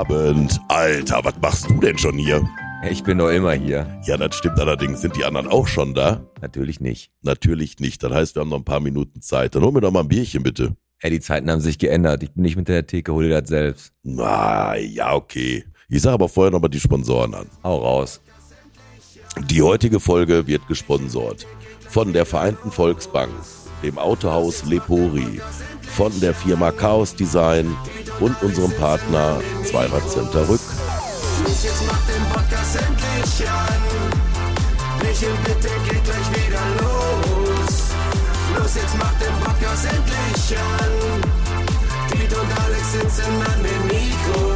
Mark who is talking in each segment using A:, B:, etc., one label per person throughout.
A: Abend. Alter, was machst du denn schon hier?
B: Ich bin doch immer hier.
A: Ja, das stimmt allerdings. Sind die anderen auch schon da?
B: Natürlich nicht.
A: Natürlich nicht. Das heißt, wir haben noch ein paar Minuten Zeit. Dann hol mir doch mal ein Bierchen, bitte.
B: Ey, die Zeiten haben sich geändert. Ich bin nicht mit der Theke, hol dir das selbst.
A: Na, ja, okay. Ich sage aber vorher noch mal die Sponsoren an.
B: Hau raus.
A: Die heutige Folge wird gesponsort von der Vereinten Volksbank, dem Autohaus Lepori, von der Firma Chaos Design und unserem Partner Zweirad-Center Rück.
C: Los, jetzt macht den Podcast endlich an. Michel, und Alex sitzen an den Mikros.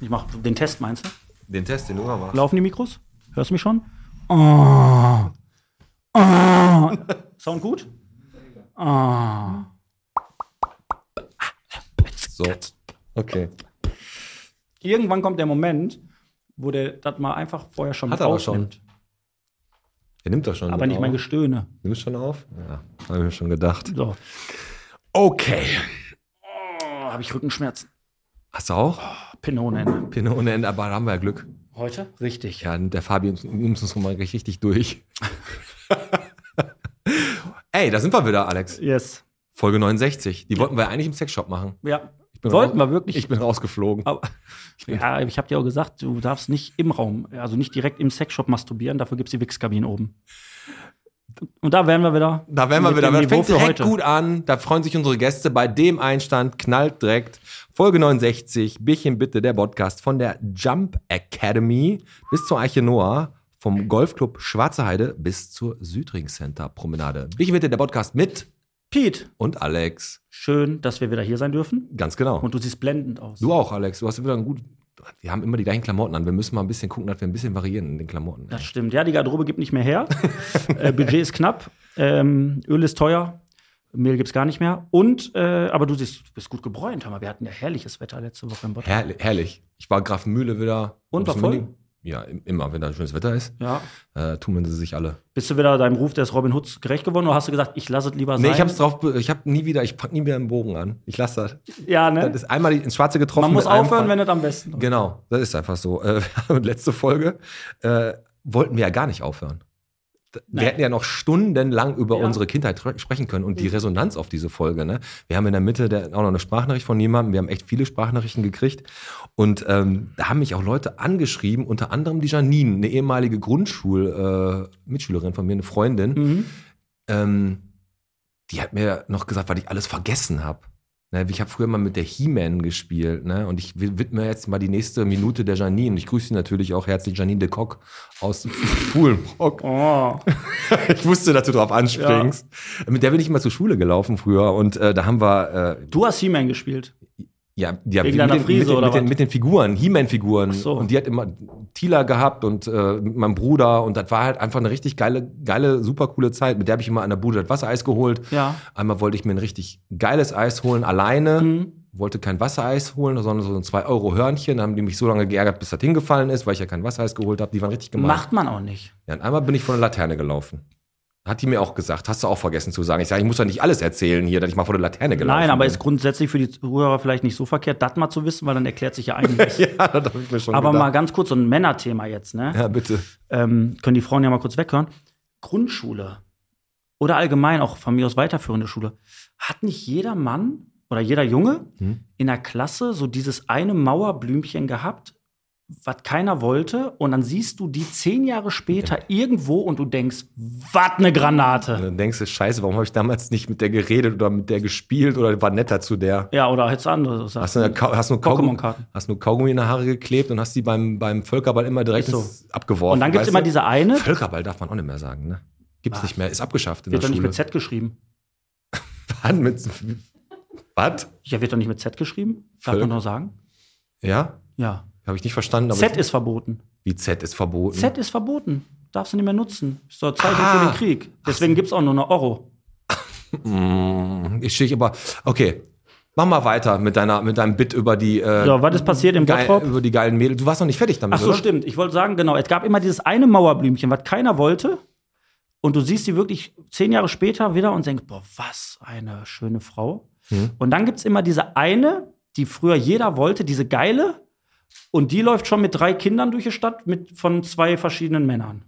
D: Ich mach den Test, meinst du?
B: Den Test, den du mal machst.
D: Laufen die Mikros? Hörst du mich schon? Oh. Oh. Sound gut? Oh.
B: So. Okay.
D: Irgendwann kommt der Moment, wo der das mal einfach vorher schon
B: Hat er aber schon. Der nimmt doch schon.
D: Aber nicht
B: auf.
D: mein Gestöhne.
B: Nimmst schon auf? Ja, habe ich mir schon gedacht.
D: So.
B: Okay.
D: Oh, habe ich Rückenschmerzen.
B: Hast du auch?
D: Ohne Ende,
B: aber da haben wir ja Glück.
D: Heute? Richtig.
B: Ja, der Fabi nimmt uns mal richtig durch. Ey, da sind wir wieder, Alex.
D: Yes.
B: Folge 69. Die wollten wir eigentlich im Sexshop machen.
D: Ja.
B: Ich bin
D: Wollten
B: raus-
D: wir wirklich.
B: Ich bin rausgeflogen.
D: Aber, ja, ich habe dir auch gesagt, du darfst nicht im Raum, also nicht direkt im Sexshop masturbieren, dafür gibt es die Wichskabine oben. Und da wären wir wieder.
B: Da wären wir wieder.
D: Niveau
B: fängt direkt
D: heute.
B: gut an. Da freuen sich unsere Gäste. Bei dem Einstand knallt direkt Folge 69. Bierchen bitte, der Podcast von der Jump Academy bis zur Eiche Noah. Vom Golfclub Schwarze Heide bis zur Südring Center Promenade. Bierchen bitte, der Podcast mit
D: Pete,
B: und Alex.
D: schön, dass wir wieder hier sein dürfen.
B: Ganz genau.
D: Und du siehst blendend aus.
B: du auch, Alex. Du hast wieder ein gut. Wir haben immer die gleichen Klamotten an. Wir müssen mal ein bisschen gucken, dass wir ein bisschen variieren in den Klamotten.
D: Das stimmt. Ja, die Garderobe gibt nicht mehr her. äh, Budget ist knapp. Ähm, Öl ist teuer. Mehl gibt's gar nicht mehr. Und, äh, aber du siehst, du bist gut gebräunt. Mal, wir hatten ja herrliches Wetter letzte Woche im Bottrop.
B: Herrlich. herrlich. Ich war Grafenmühle wieder.
D: Und, war voll?
B: Ja, im- immer, wenn da schönes Wetter ist.
D: Ja.
B: Äh, tun sie sich alle.
D: Bist du wieder deinem Ruf des Robin Hoods gerecht geworden oder hast du gesagt, ich lasse es lieber sein?
B: Nee, ich hab's drauf, ich hab nie wieder, ich pack nie wieder einen Bogen an. Ich lasse das.
D: Ja, ne?
B: Das ist einmal ins Schwarze getroffen.
D: Man muss aufhören, wenn es am besten
B: Genau, das ist einfach so. Äh, letzte Folge äh, wollten wir ja gar nicht aufhören. Wir hätten ja noch stundenlang über
D: Ja.
B: unsere Kindheit sprechen können und die Resonanz auf diese Folge. Ne? Wir haben in der Mitte der, auch noch eine Sprachnachricht von jemandem. Wir haben echt viele Sprachnachrichten gekriegt. Und ähm, da haben mich auch Leute angeschrieben, unter anderem die Janine, eine ehemalige Grundschul-Mitschülerin von mir, eine Freundin.
D: Mhm.
B: Ähm, die hat mir noch gesagt, was ich alles vergessen habe. Ne, ich habe früher mal mit der He-Man gespielt, ne? Und ich wi- widme jetzt mal die nächste Minute der Janine. Und ich grüße sie natürlich auch herzlich, Janine de Kock aus Fuhlenbrock.
D: Oh.
B: Ich wusste, dass du drauf anspringst. Mit der bin ich immer zur Schule gelaufen früher und äh, da haben wir äh,
D: Du hast He-Man gespielt.
B: Ja, ja
D: Wegen
B: mit, den,
D: Frise
B: mit, den,
D: oder
B: mit, den, mit den Figuren, He-Man-Figuren.
D: So.
B: Und die hat immer Tila gehabt und äh, meinem Bruder. Und das war halt einfach eine richtig geile, geile, super coole Zeit. Mit der habe ich immer an der Bude das Wassereis geholt.
D: Ja.
B: Einmal wollte ich mir ein richtig geiles Eis holen, alleine.
D: Mhm.
B: Wollte kein Wassereis holen, sondern so ein 2-Euro-Hörnchen. Da haben die mich so lange geärgert, bis das hingefallen ist, weil ich ja kein Wassereis geholt habe. Die waren richtig gemein.
D: Macht man auch nicht.
B: Ja, und einmal bin ich vor der Laterne gelaufen. Hat die mir auch gesagt, hast du auch vergessen zu sagen. Ich sage, ich muss doch nicht alles erzählen hier, dass ich mal vor der Laterne gelaufen
D: Nein, aber
B: bin.
D: ist grundsätzlich für die Zuhörer vielleicht nicht so verkehrt, das mal zu wissen, weil dann erklärt sich ja einiges.
B: ja, das habe ich mir schon
D: aber
B: gedacht.
D: mal ganz kurz so ein Männerthema jetzt, ne?
B: Ja, bitte.
D: ähm, können die Frauen ja mal kurz weghören. Grundschule oder allgemein auch von mir aus weiterführende Schule. Hat nicht jeder Mann oder jeder Junge
B: Hm.
D: in der Klasse so dieses eine Mauerblümchen gehabt, was keiner wollte? Und dann siehst du die zehn Jahre später irgendwo und du denkst, was eine
B: Und
D: Granate.
B: dann denkst du, scheiße, warum habe ich damals nicht mit der geredet oder mit der gespielt oder war netter zu der?
D: Ja, oder hättest du andere Sachen.
B: Hast du, eine, hast, du Kaugummi, hast du Kaugummi in die Haare geklebt und hast die beim, beim Völkerball immer direkt
D: so.
B: abgeworfen.
D: Und dann gibt es immer diese eine,
B: Völkerball darf man auch nicht mehr sagen, ne? Gibt's
D: Ah.
B: nicht mehr, ist abgeschafft in
D: wird
B: der
D: doch nicht mit Z geschrieben.
B: Was? Mit, was?
D: Ja, wird doch nicht mit Z geschrieben? Darf
B: Völk-
D: man nur sagen?
B: Ja?
D: Ja.
B: Habe ich nicht verstanden.
D: Z ist verboten.
B: wie Z ist verboten.
D: Z ist verboten. Darfst du nicht mehr nutzen. Ist doch Zeichen
B: Ah.
D: für den Krieg. Deswegen gibt es auch nur eine Euro.
B: Mm, Ich stehe aber, okay. Mach mal weiter mit, deiner, mit deinem Bit über die, äh,
D: So, was ist passiert im
B: geil, über die geilen Mädels. Du warst noch nicht fertig damit,
D: Ach so,
B: oder?
D: stimmt. Ich wollte sagen, genau, es gab immer dieses eine Mauerblümchen, was keiner wollte. Und du siehst sie wirklich zehn Jahre später wieder und denkst, boah, was eine schöne Frau.
B: Mhm.
D: Und dann gibt es immer diese eine, die früher jeder wollte, diese geile. Und die läuft schon mit drei Kindern durch die Stadt mit, von zwei verschiedenen Männern.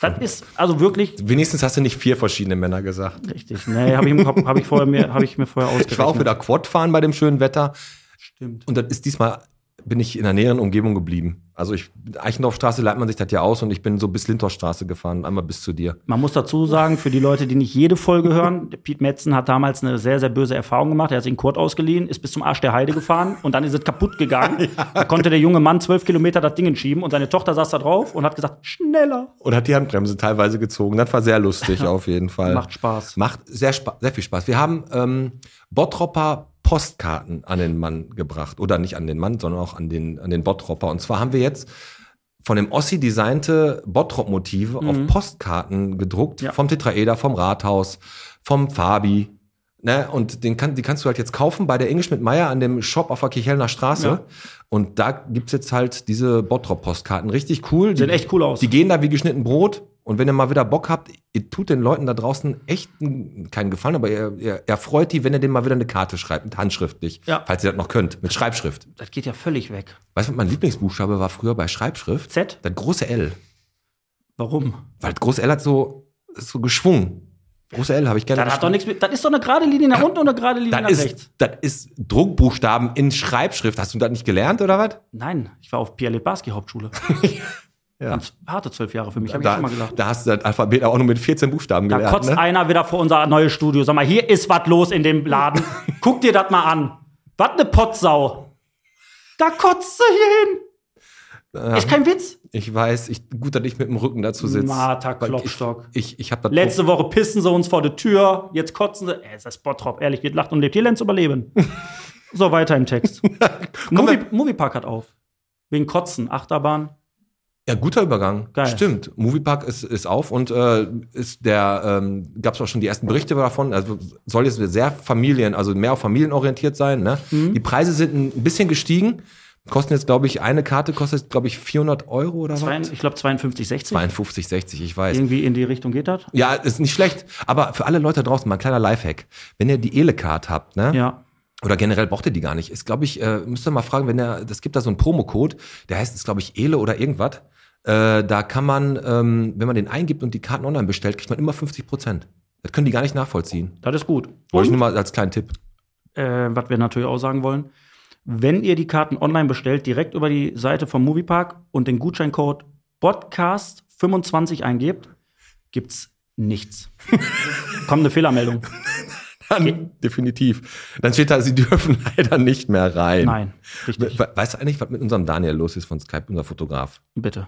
D: Das ist also wirklich
B: Wenigstens hast du nicht vier verschiedene Männer gesagt.
D: richtig. Nee, habe ich, im Kopf- hab ich, vorher mir- hab ich mir vorher ausgerechnet.
B: Ich war auch wieder Quad fahren bei dem schönen Wetter.
D: Stimmt.
B: Und das ist diesmal, bin ich in der näheren Umgebung geblieben. Also ich, Eichendorffstraße leitet man sich das ja aus und ich bin so bis Lindorfstraße gefahren, einmal bis zu dir.
D: Man muss dazu sagen, für die Leute, die nicht jede Folge hören, Piet Metzen hat damals eine sehr, sehr böse Erfahrung gemacht. Er hat sich einen Kurt ausgeliehen, ist bis zum Arsch der Heide gefahren und dann ist es kaputt gegangen. Da konnte der junge Mann zwölf Kilometer das Ding schieben und seine Tochter saß da drauf und hat gesagt, schneller.
B: Und hat die Handbremse teilweise gezogen. Das war sehr lustig auf jeden Fall.
D: Macht Spaß.
B: Macht sehr, spa sehr viel Spaß. Wir haben ähm, Bottropper Postkarten an den Mann gebracht. Oder nicht an den Mann, sondern auch an den, an den Bottropper. Und zwar haben wir jetzt von dem Ossi designte Bottrop-Motive auf Postkarten gedruckt.
D: Ja.
B: Vom Tetraeder, vom Rathaus, vom Fabi. Ne? Und den kann, die kannst du halt jetzt kaufen bei der Inge Schmidt-Meyer an dem Shop auf der Kichelner Straße.
D: Ja.
B: Und da gibt's jetzt halt diese Bottrop-Postkarten. Richtig cool.
D: Sehen
B: Die-
D: echt cool aus.
B: Die gehen da wie geschnitten Brot. Und wenn ihr mal wieder Bock habt, ihr tut den Leuten da draußen echt einen- keinen Gefallen, aber ihr, ihr, ihr freut die, wenn ihr denen mal wieder eine Karte schreibt, handschriftlich.
D: Ja.
B: Falls ihr das noch könnt, mit Schreibschrift.
D: Das geht ja völlig weg.
B: Weißt du, mein Lieblingsbuchstabe war früher bei Schreibschrift?
D: Z?
B: Das große L.
D: Warum?
B: Weil das große L hat so, ist so geschwungen. Große L habe ich gerne.
D: Das hat doch nichts mit. Das ist doch eine gerade Linie nach unten und eine gerade Linie nach
B: das
D: rechts.
B: ist, das ist Druckbuchstaben in Schreibschrift. Hast du das nicht gelernt oder was?
D: Nein, ich war auf Pierre Lebarski Hauptschule.
B: Ja.
D: Ganz harte zwölf Jahre für mich, habe ich
B: Da,
D: schon mal gedacht.
B: da hast du das Alphabet auch nur mit 14 Buchstaben
D: Da
B: gelernt.
D: kotzt
B: ne?
D: einer wieder vor unser neues Studio. Sag mal, hier ist was los in dem Laden. Guck dir das mal an. Was ne Potsau. Da kotzt sie hier hin. Ist kein Witz.
B: Ich weiß, ich, gut, dass ich mit dem Rücken dazu sitze.
D: Martha Klopstock.
B: Ich, ich, ich habe das
D: Letzte Woche pissen sie uns vor der Tür. Jetzt kotzen sie. Ey, ist das Bottrop. Ehrlich, wird lacht und lebt. Hier lernt's überleben. so, weiter im Text. Movie, Moviepark hat auf. Wegen Kotzen. Achterbahn.
B: Ja, guter Übergang.
D: Geil.
B: Stimmt. Moviepark ist, ist auf und äh, ist der ähm, gab es auch schon die ersten Berichte davon. Also soll jetzt sehr Familien, also mehr auf Familien orientiert sein. Ne?
D: Mhm.
B: Die Preise sind ein bisschen gestiegen. Kosten jetzt, glaube ich, eine Karte kostet, glaube ich, 400 Euro oder
D: Zwei,
B: was?
D: ich glaube 52, 60.
B: 52, 60, ich weiß.
D: Irgendwie in die Richtung geht das.
B: Ja, ist nicht schlecht. Aber für alle Leute draußen mal ein kleiner Lifehack. Wenn ihr die Ele-Card habt, ne?
D: Ja.
B: Oder generell braucht ihr die gar nicht. Ist, glaube ich, äh, müsst ihr mal fragen, wenn der, das gibt da so einen Promocode, der heißt, ist, glaube ich, Ele oder irgendwas. Äh, da kann man, ähm, wenn man den eingibt und die Karten online bestellt, kriegt man immer 50 Prozent. Das können die gar nicht nachvollziehen.
D: Das ist gut.
B: Wollte ich nur mal als kleinen Tipp.
D: äh, was wir natürlich auch sagen wollen, wenn ihr die Karten online bestellt, direkt über die Seite vom Moviepark und den Gutscheincode Podcast25 eingebt, gibt's nichts. Kommt eine Fehlermeldung.
B: Dann, definitiv. Dann steht da, sie dürfen leider nicht mehr rein.
D: Nein, richtig.
B: We weißt du eigentlich, was mit unserem Daniel los ist von Skype, unser Fotograf?
D: Bitte.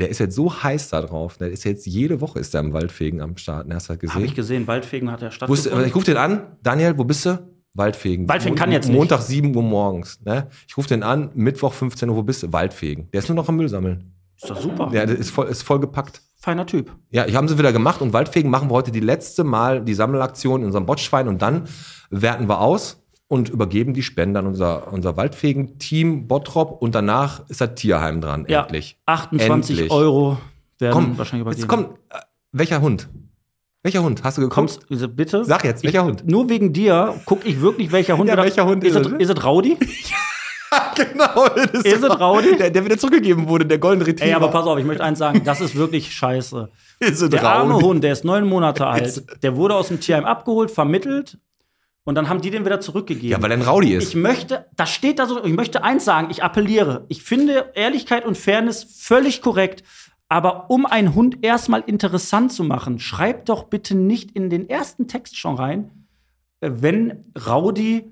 B: Der ist jetzt so heiß da drauf. Der ist jetzt jede Woche ist er im Waldfegen am Start. Hast du das gesehen?
D: Habe ich gesehen, Waldfegen hat ja
B: ist,
D: stattgefunden.
B: ich rufe den an. Daniel, wo bist du? Waldfegen.
D: Waldfegen kann jetzt nicht.
B: Montag 7 Uhr morgens. Ne? Ich rufe den an, Mittwoch 15 Uhr, wo bist du? Waldfegen. Der ist nur noch am Müll sammeln.
D: Ist doch super.
B: Der der ist voll, ist voll gepackt.
D: Feiner Typ.
B: Ja, ich haben sie wieder gemacht und Waldfegen machen wir heute die letzte Mal die Sammelaktion in unserem Botschwein und dann werten wir aus und übergeben die Spenden an unser, unser Waldfegen-Team Bottrop und danach ist das Tierheim dran,
D: Ja,
B: endlich.
D: 28
B: Endlich.
D: Euro werden
B: Komm,
D: wahrscheinlich
B: jetzt
D: übergeben.
B: komm, äh, welcher Hund? Welcher Hund? Hast du geguckt?
D: Kommst, bitte?
B: Sag jetzt, welcher Hund?
D: Nur wegen dir gucke ich wirklich, welcher Hund
B: Ja,
D: wieder-
B: welcher Hund
D: ist
B: ist
D: es? Ist es Raudi?
B: genau. Das
D: Ist es Raudi?
B: Der, der wieder zurückgegeben wurde, der Golden Retriever.
D: Ey, aber pass auf, ich möchte eins sagen, das ist wirklich scheiße.
B: Ist es
D: Der arme
B: Raudi?
D: Hund, der ist neun Monate alt, der wurde aus dem Tierheim abgeholt, vermittelt und dann haben die den wieder zurückgegeben.
B: Ja, weil er ein Raudi ist.
D: ich möchte, das steht da so, ich möchte eins sagen, ich appelliere. Ich finde Ehrlichkeit und Fairness völlig korrekt. Aber um einen Hund erstmal interessant zu machen, schreibt doch bitte nicht in den ersten Text schon rein, äh, wenn Raudi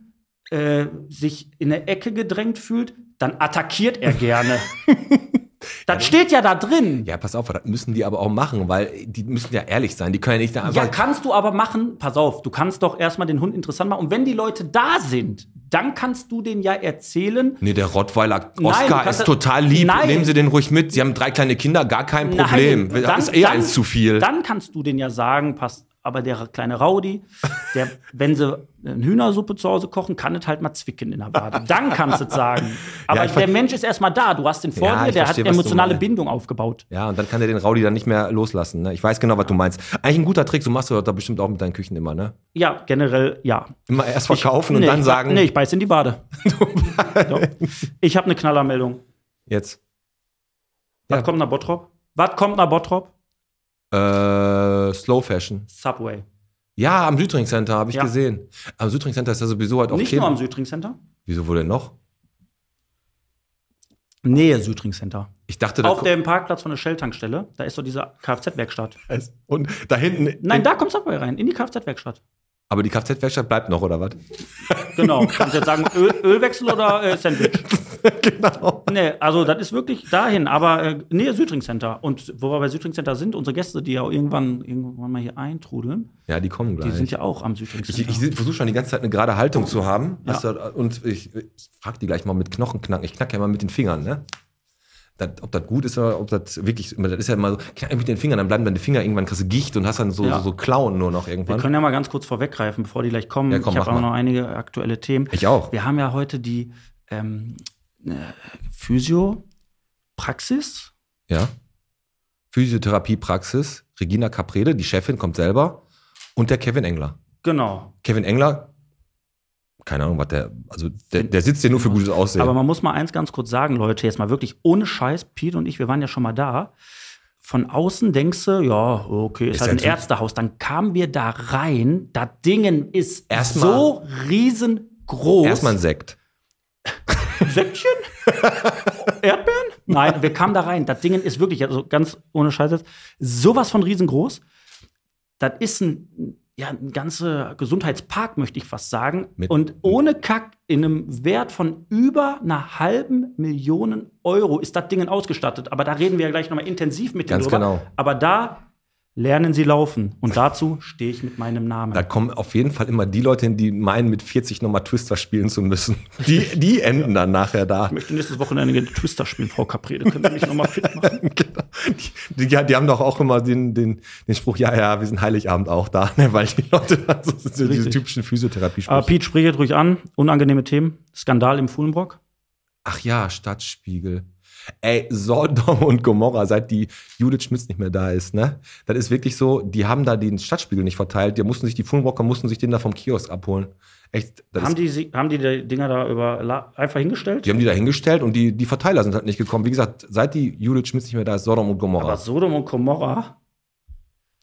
D: äh, sich in eine Ecke gedrängt fühlt, dann attackiert er gerne. das steht ja da drin.
B: ja, pass auf, das müssen die aber auch machen, weil die müssen ja ehrlich sein. Die können ja nicht da
D: Ja,
B: einfach.
D: kannst du aber machen, pass auf, du kannst doch erstmal den Hund interessant machen. Und wenn die Leute da sind, dann kannst du denen ja erzählen,
B: Nee, der Rottweiler
D: Nein,
B: Oscar
D: kannst
B: ist total lieb.
D: Nein.
B: Nehmen Sie den ruhig mit. Sie haben drei kleine Kinder, gar kein Problem.
D: Nein,
B: das ist eh eins zu viel.
D: Dann kannst du denen ja sagen, pass aber der kleine Rowdy, der, wenn sie eine Hühnersuppe zu Hause kochen, kann es halt mal zwicken in der Wade. Dann kannst du es sagen. Aber
B: ich ver-
D: der Mensch ist erstmal da. Du hast den vor
B: Ja,
D: dir,
B: ich
D: der hat
B: verstehe, du
D: emotionale. Bindung aufgebaut.
B: Ja, und dann kann der den Rowdy dann nicht mehr loslassen. Ne? Ich weiß genau, was du meinst. Eigentlich ein guter Trick, so machst du das doch bestimmt auch mit deinen Küchen immer, ne?
D: Ja, generell ja.
B: Immer erst verkaufen und
D: Nee,
B: dann
D: ich,
B: sagen,
D: Nee, ich beiß in die Wade. Ich habe eine Knallermeldung.
B: jetzt.
D: Was
B: Ja.
D: kommt nach Bottrop? Was kommt nach Bottrop?
B: Äh, Slow Fashion.
D: Subway.
B: Ja, am Südring Center habe ich
D: Ja.
B: gesehen. Am Südring Center ist ja sowieso halt auch
D: Nicht nur am Südring Center.
B: Wieso wo denn noch?
D: Nähe Südring Center.
B: Ich dachte, da
D: Auf dem Parkplatz von der Shell-Tankstelle, da ist so diese Kfz-Werkstatt.
B: und da hinten.
D: Nein, da kommt Subway rein, in die Kfz-Werkstatt.
B: Aber die Kfz-Werkstatt bleibt noch, oder was?
D: Genau. Kannst du jetzt sagen, Öl, Ölwechsel oder äh, Sandwich?
B: genau.
D: Nee, also das ist wirklich dahin, aber äh, Nähe Südring Center. Und wo wir bei Südring Center sind, unsere Gäste, die ja auch irgendwann, irgendwann mal hier eintrudeln,
B: Ja, die kommen gleich.
D: die sind ja auch am Südring
B: ich
D: Center.
B: ich versuche schon die ganze Zeit eine gerade Haltung zu haben.
D: Ja.
B: Du, und ich, ich frage die gleich mal mit Knochenknacken. Ich knacke ja mal mit den Fingern, ne? Das, ob das gut ist oder ob das wirklich. Das ist ja immer so, knack mit den Fingern, dann bleiben deine Finger irgendwann kriegst du Gicht und hast dann so,
D: Ja.
B: so, so Klauen nur noch
D: wir
B: irgendwann.
D: können ja mal ganz kurz vorweggreifen, bevor die gleich kommen.
B: Ja, komm,
D: ich habe auch noch einige aktuelle Themen.
B: Ich auch.
D: Wir haben ja heute die ähm, äh, Physio-Praxis.
B: Ja. Physiotherapiepraxis, Regina Caprede, die Chefin, kommt selber. Und der Kevin Engler.
D: Genau.
B: Kevin Engler, keine Ahnung, was der, also der, der sitzt ja nur für gutes Aussehen.
D: Aber man muss mal eins ganz kurz sagen, Leute, jetzt mal wirklich ohne Scheiß, Pete und ich, wir waren ja schon mal da. Von außen denkst du, ja, okay, ist,
B: Ist
D: halt ein Ärztehaus. Dann kamen wir da rein, das Dingen ist
B: Erstmal-
D: so riesengroß.
B: Erstmal ein Sekt.
D: Säckchen? Erdbeeren? Nein, wir kamen da rein. Das Ding ist wirklich, also ganz ohne Scheiß jetzt, sowas von riesengroß. Das ist ein, ja, ein ganzer Gesundheitspark, möchte ich fast sagen.
B: Mit-
D: Und ohne Kack, in einem Wert von über einer halben Million Euro ist das Ding ausgestattet. Aber da reden wir ja gleich nochmal intensiv mit
B: Ganz
D: denen drüber.
B: genau.
D: Aber da lernen sie laufen. Und dazu stehe ich mit meinem Namen.
B: Da kommen auf jeden Fall immer die Leute hin, die meinen, mit 40 nochmal Twister spielen zu müssen. Die, die enden dann nachher da.
D: ich möchte nächstes Wochenende gerne Twister spielen, Frau Caprede. Können Sie mich nochmal fit machen?
B: Genau. Die, die, die haben doch auch immer den, den, den Spruch, ja, ja, wir sind Heiligabend auch da, ne? weil die Leute dann so sind, so diese typischen physiotherapie
D: Aber Pete, sprich jetzt ruhig an. Unangenehme Themen. Skandal im Fuhlenbrock.
B: Ach ja, Stadtspiegel. Ey, Sodom und Gomorra, seit die Judith Schmitz nicht mehr da ist, ne? Das ist wirklich so, die haben da den Stadtspiegel nicht verteilt. Die mussten sich, die Fulmrocker mussten sich den da vom Kiosk abholen. Echt, das
D: Haben
B: ist,
D: die, haben die die Dinger da über einfach hingestellt?
B: die haben die da hingestellt und die, die Verteiler sind halt nicht gekommen. Wie gesagt, seit die Judith Schmitz nicht mehr da ist, Sodom und Gomorra.
D: Aber Sodom und Gomorra,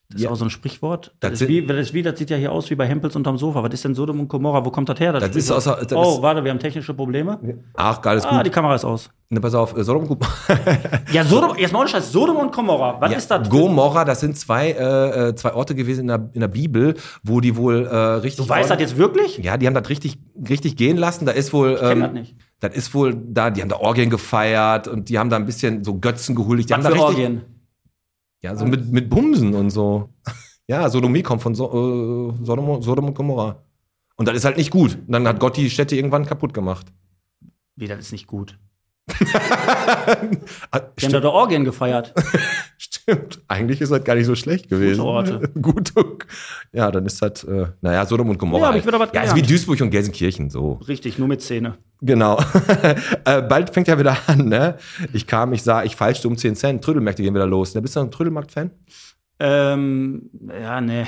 D: das
B: Ja.
D: ist auch so ein Sprichwort.
B: Das
D: Das, ist wie, das, ist wie, das sieht ja hier aus wie bei Hempels unterm Sofa. Was ist denn Sodom und Gomorra? Wo kommt das her?
B: Das ist
D: Sprichwort?
B: außer- das
D: oh,
B: ist-
D: warte, wir haben technische Probleme.
B: Ach, geiles
D: Ah, die
B: gut.
D: Kamera ist aus.
B: Ne, pass auf, äh, Sodom und Gomorra.
D: Ja, Sodom, jetzt mal ohne Scheiß, Sodom und Gomorra. Was
B: Ja,
D: ist das?
B: Gomorra, das sind zwei, äh, äh, zwei Orte gewesen in der, in der Bibel, wo die wohl äh, richtig.
D: Du weißt das jetzt wirklich?
B: Ja, die haben das richtig, richtig gehen lassen. Da ist wohl.
D: kenn
B: Ähm,
D: das nicht.
B: Das ist wohl da, die haben da Orgien gefeiert und die haben da ein bisschen so Götzen gehuldigt. Die
D: Was
B: haben da richtig,
D: Orgien?
B: Ja, so mit, mit Bumsen und so. Ja, Sodomie kommt von so, äh, Sodom, und Gomorra. Und das ist halt nicht gut. Und dann hat Gott die Städte irgendwann kaputt gemacht.
D: Wie, das ist nicht gut. Die haben da Orgien gefeiert.
B: stimmt. Eigentlich ist das gar nicht so schlecht gewesen.
D: Gute Orte.
B: Gute. Ja, dann ist das, äh, naja, Sodom und Gomorra.
D: Ja, hab ich wieder was
B: ja, ist wie. Duisburg und Gelsenkirchen, so.
D: Richtig, nur mit Zähne.
B: Genau. äh, bald fängt ja wieder an, ne? Ich kam, ich sah, ich falschte um 10 Cent. Trödelmärkte gehen wieder los. Ne? Bist du ein Trödelmarkt-Fan?
D: Ähm, ja, nee.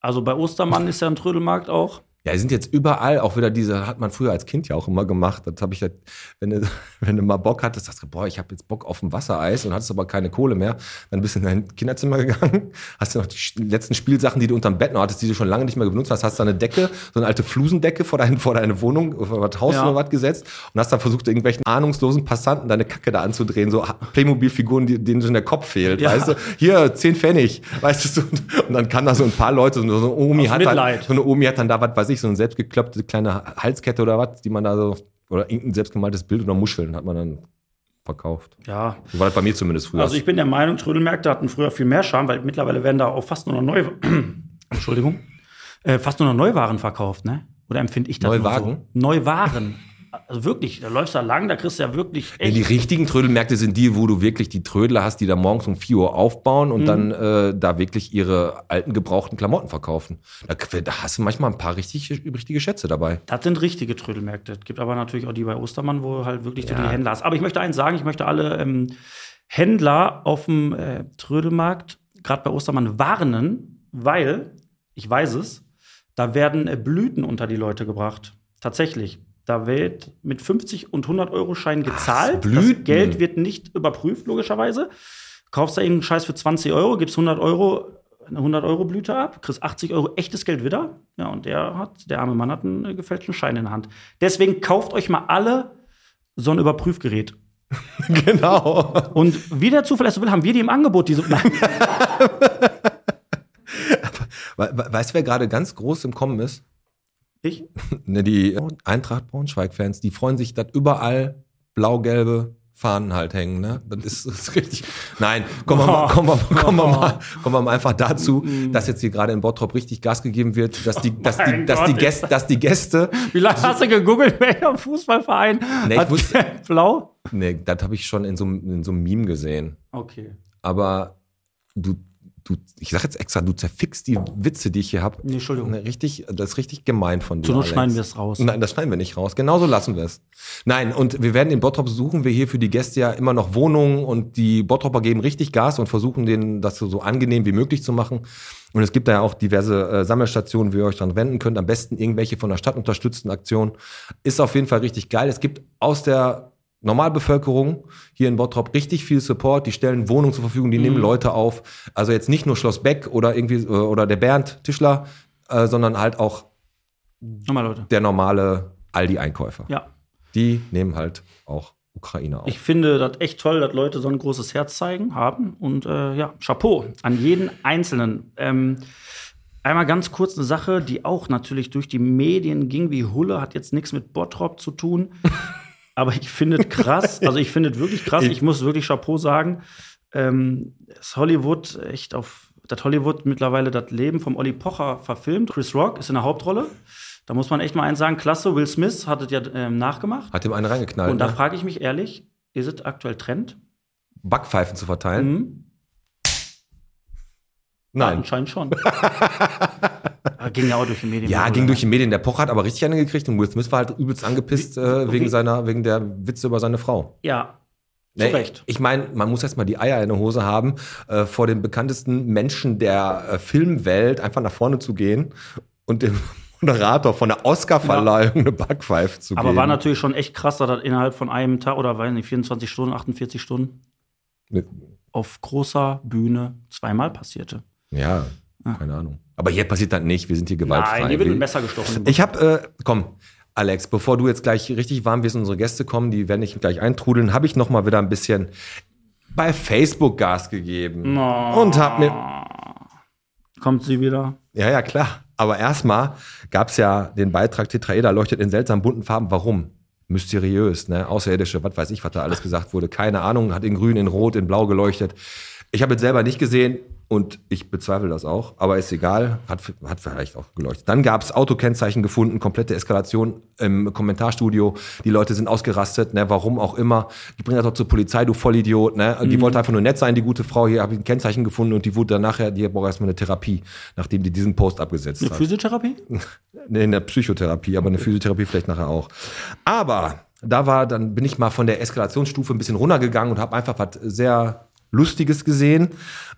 D: Also bei Ostermann ist ja ein Trödelmarkt auch.
B: Ja, die sind jetzt überall auch wieder diese, hat man früher als Kind ja auch immer gemacht. Das habe ich halt, wenn du, wenn du mal Bock hattest, sagst du, boah, ich habe jetzt Bock auf ein Wassereis und hattest aber keine Kohle mehr. Dann bist du in dein Kinderzimmer gegangen, hast du noch die letzten Spielsachen, die du unterm Bett noch hattest, die du schon lange nicht mehr benutzt hast, hast da eine Decke, so eine alte Flusendecke vor, dein, vor deine Wohnung, vor das Haus
D: Ja.
B: oder was gesetzt und hast dann versucht, irgendwelchen ahnungslosen Passanten deine Kacke da anzudrehen, so Playmobil-Figuren, denen schon der Kopf fehlt,
D: Ja.
B: weißt du? Hier, 10 Pfennig, weißt du, und dann kann da so ein paar Leute, so eine Omi
D: Aus
B: hat
D: Mitleid.
B: dann, so eine Omi hat dann da, was weiß ich, so eine selbstgeklöppte kleine Halskette oder was, die man da so, oder irgendein selbstgemaltes Bild oder Muscheln hat man dann verkauft.
D: Ja.
B: So war das bei mir zumindest früher.
D: Also ich bin der Meinung, Trödelmärkte hatten früher viel mehr Charme, weil mittlerweile werden da auch fast nur noch neu, Entschuldigung, äh, fast nur noch Neuwaren verkauft, ne? Oder empfinde ich das
B: Neuwagen?
D: So? Neuwaren. Also wirklich, da läufst du da lang, da kriegst du ja wirklich
B: Ja,
D: echt.
B: die richtigen Trödelmärkte sind die, wo du wirklich die Trödler hast, die da morgens um 4 Uhr aufbauen und dann äh, da wirklich ihre alten gebrauchten Klamotten verkaufen. Da, da hast du manchmal ein paar richtig, richtige Schätze dabei.
D: Das sind richtige Trödelmärkte. Es gibt aber natürlich auch die bei Ostermann, wo halt wirklich
B: Ja.
D: die Händler hast. Aber ich möchte eins sagen, ich möchte alle ähm, Händler auf dem äh, Trödelmarkt, gerade bei Ostermann, warnen, weil, ich weiß es, da werden äh, Blüten unter die Leute gebracht. Tatsächlich. Da wird mit 50 und 100 Euro Schein gezahlt.
B: Blüten.
D: Das Geld wird nicht überprüft, logischerweise. Kaufst da irgendeinen Scheiß für 20 Euro, gibst 100 Euro, eine 100 Euro Blüte ab, kriegst 80 Euro echtes Geld wieder. Ja, und der hat, der arme Mann hat einen äh, gefälschten Schein in der Hand. Deswegen kauft euch mal alle so ein Überprüfgerät.
B: Genau.
D: Und wie der Zufall es so will, haben wir die im Angebot, diese.
B: Weißt du, wer gerade ganz groß im Kommen ist?
D: Ich?
B: Ne, die Eintracht Braunschweig-Fans, die freuen sich, dass überall blau-gelbe Fahnen halt hängen. Ne? Das, ist, ist richtig. Nein, kommen wir, mal, kommen, wir, kommen, wir mal, kommen wir mal einfach dazu, dass jetzt hier gerade in Bottrop richtig Gas gegeben wird, dass die, dass die, dass die, Gäste, dass die Gäste.
D: Wie lange hast du gegoogelt, welcher Fußballverein
B: Nee, ich wusste-
D: blau?
B: Nee, das habe ich schon in so, in so einem Meme gesehen.
D: Okay.
B: Aber du, du, ich sag jetzt extra, du zerfickst die Witze, die ich hier habe.
D: Nee, Entschuldigung.
B: Richtig, das ist richtig gemein von dir.
D: Zur Not schneiden wir es raus.
B: Nein, das schneiden wir nicht raus. Genauso lassen wir es. Nein, und wir werden in Bottrop suchen wir hier für die Gäste ja immer noch Wohnungen und die Bottropper geben richtig Gas und versuchen denen das so, so angenehm wie möglich zu machen. Und es gibt da ja auch diverse äh, Sammelstationen, wo ihr euch dran wenden könnt. Am besten irgendwelche von der Stadt unterstützten Aktionen. Ist auf jeden Fall richtig geil. Es gibt aus der Normalbevölkerung hier in Bottrop richtig viel Support. Die stellen Wohnungen zur Verfügung, die nehmen Leute auf. Also jetzt nicht nur Schloss Beck oder irgendwie äh, oder der Bernd Tischler, äh, sondern halt auch
D: Leute.
B: der normale Aldi-Einkäufer.
D: Ja.
B: Die nehmen halt auch Ukraine auf.
D: Ich finde das echt toll, dass Leute so ein großes Herz zeigen, haben. Und äh, ja, Chapeau an jeden Einzelnen. Ähm, einmal ganz kurz eine Sache, die auch natürlich durch die Medien ging wie Hulle, hat jetzt nichts mit Bottrop zu tun. Aber ich finde es krass, also ich finde es wirklich krass, ich muss wirklich Chapeau sagen. Ähm, das Hollywood echt auf, das Hollywood mittlerweile das Leben vom Olli Pocher verfilmt. Chris Rock ist in der Hauptrolle. Da muss man echt mal eins sagen, klasse, Will Smith hat es ja ähm, nachgemacht.
B: Hat dem einen reingeknallt,
D: Und da
B: ne?
D: frage ich mich ehrlich, ist es aktuell Trend?
B: Backpfeifen zu verteilen?
D: Mhm.
B: Nein.
D: Anscheinend schon. Aber ging ja auch durch die Medien.
B: Ja, ging durch die Medien. Der Pocher hat aber richtig eine gekriegt und Will Smith war halt übelst angepisst äh, wegen seiner, wegen der Witze über seine Frau.
D: Ja, zu
B: Nee,
D: Recht.
B: Ich meine, man muss erst mal die Eier in der Hose haben, äh, vor den bekanntesten Menschen der äh, Filmwelt einfach nach vorne zu gehen und dem Moderator von der Oscarverleihung eine Backpfeife zu
D: Aber
B: geben.
D: war natürlich schon echt krass, dass das innerhalb von einem Tag oder weiß nicht, 24 Stunden, 48 Stunden auf großer Bühne zweimal passierte.
B: Ja, keine Ahnung. Aber hier passiert das nicht. Wir sind hier gewaltfrei.
D: Ah. Nein, hier wird
B: Wir-
D: mit Messer gestochen.
B: Ich habe, äh, komm, Alex, bevor du jetzt gleich richtig warm wirst und unsere Gäste kommen, die werden nicht gleich eintrudeln, habe ich noch mal wieder ein bisschen bei Facebook Gas gegeben und habe mir,
D: Kommt sie wieder?
B: ja, ja, klar. Aber erstmal gab es ja den Beitrag Tetraeder leuchtet in seltsam bunten Farben. Warum? Mysteriös, ne? Außerirdische, was weiß ich, was da alles gesagt wurde. Keine Ahnung, hat in grün, in rot, in blau geleuchtet. Ich habe es selber nicht gesehen und ich bezweifle das auch, aber ist egal, hat, hat vielleicht auch geleuchtet. Dann gab es Autokennzeichen gefunden, komplette Eskalation im Kommentarstudio. Die Leute sind ausgerastet, ne? warum auch immer. Die bringen das doch zur Polizei, du Vollidiot. Ne? Die wollte einfach nur nett sein, die gute Frau. Hier habe ich ein Kennzeichen gefunden und die wurde dann nachher, die braucht erstmal eine Therapie, nachdem die diesen Post abgesetzt
D: Eine
B: hat.
D: Physiotherapie?
B: Nee, in der Psychotherapie, aber eine Physiotherapie vielleicht nachher auch. Aber da war, dann bin ich mal von der Eskalationsstufe ein bisschen runtergegangen und habe einfach was sehr Lustiges gesehen.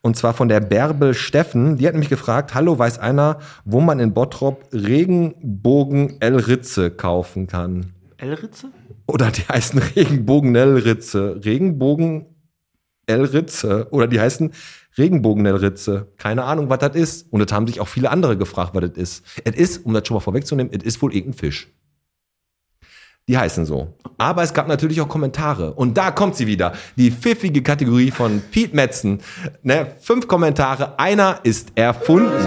B: Und zwar von der Bärbel Steffen. Die hat mich gefragt, hallo, weiß einer, wo man in Bottrop Regenbogen L Ritze kaufen kann?
D: L-Ritze?
B: Oder die heißen Regenbogen L Ritze. Regenbogen L Ritze. Oder die heißen Regenbogen L Ritze. Keine Ahnung, was das ist. Und das haben sich auch viele andere gefragt, was das ist. Es ist, um das schon mal vorwegzunehmen, es ist wohl irgendein Fisch. Die heißen so. Aber es gab natürlich auch Kommentare. Und da kommt sie wieder. Die pfiffige Kategorie von Pete Metzen. Ne, fünf Kommentare. Einer ist erfunden.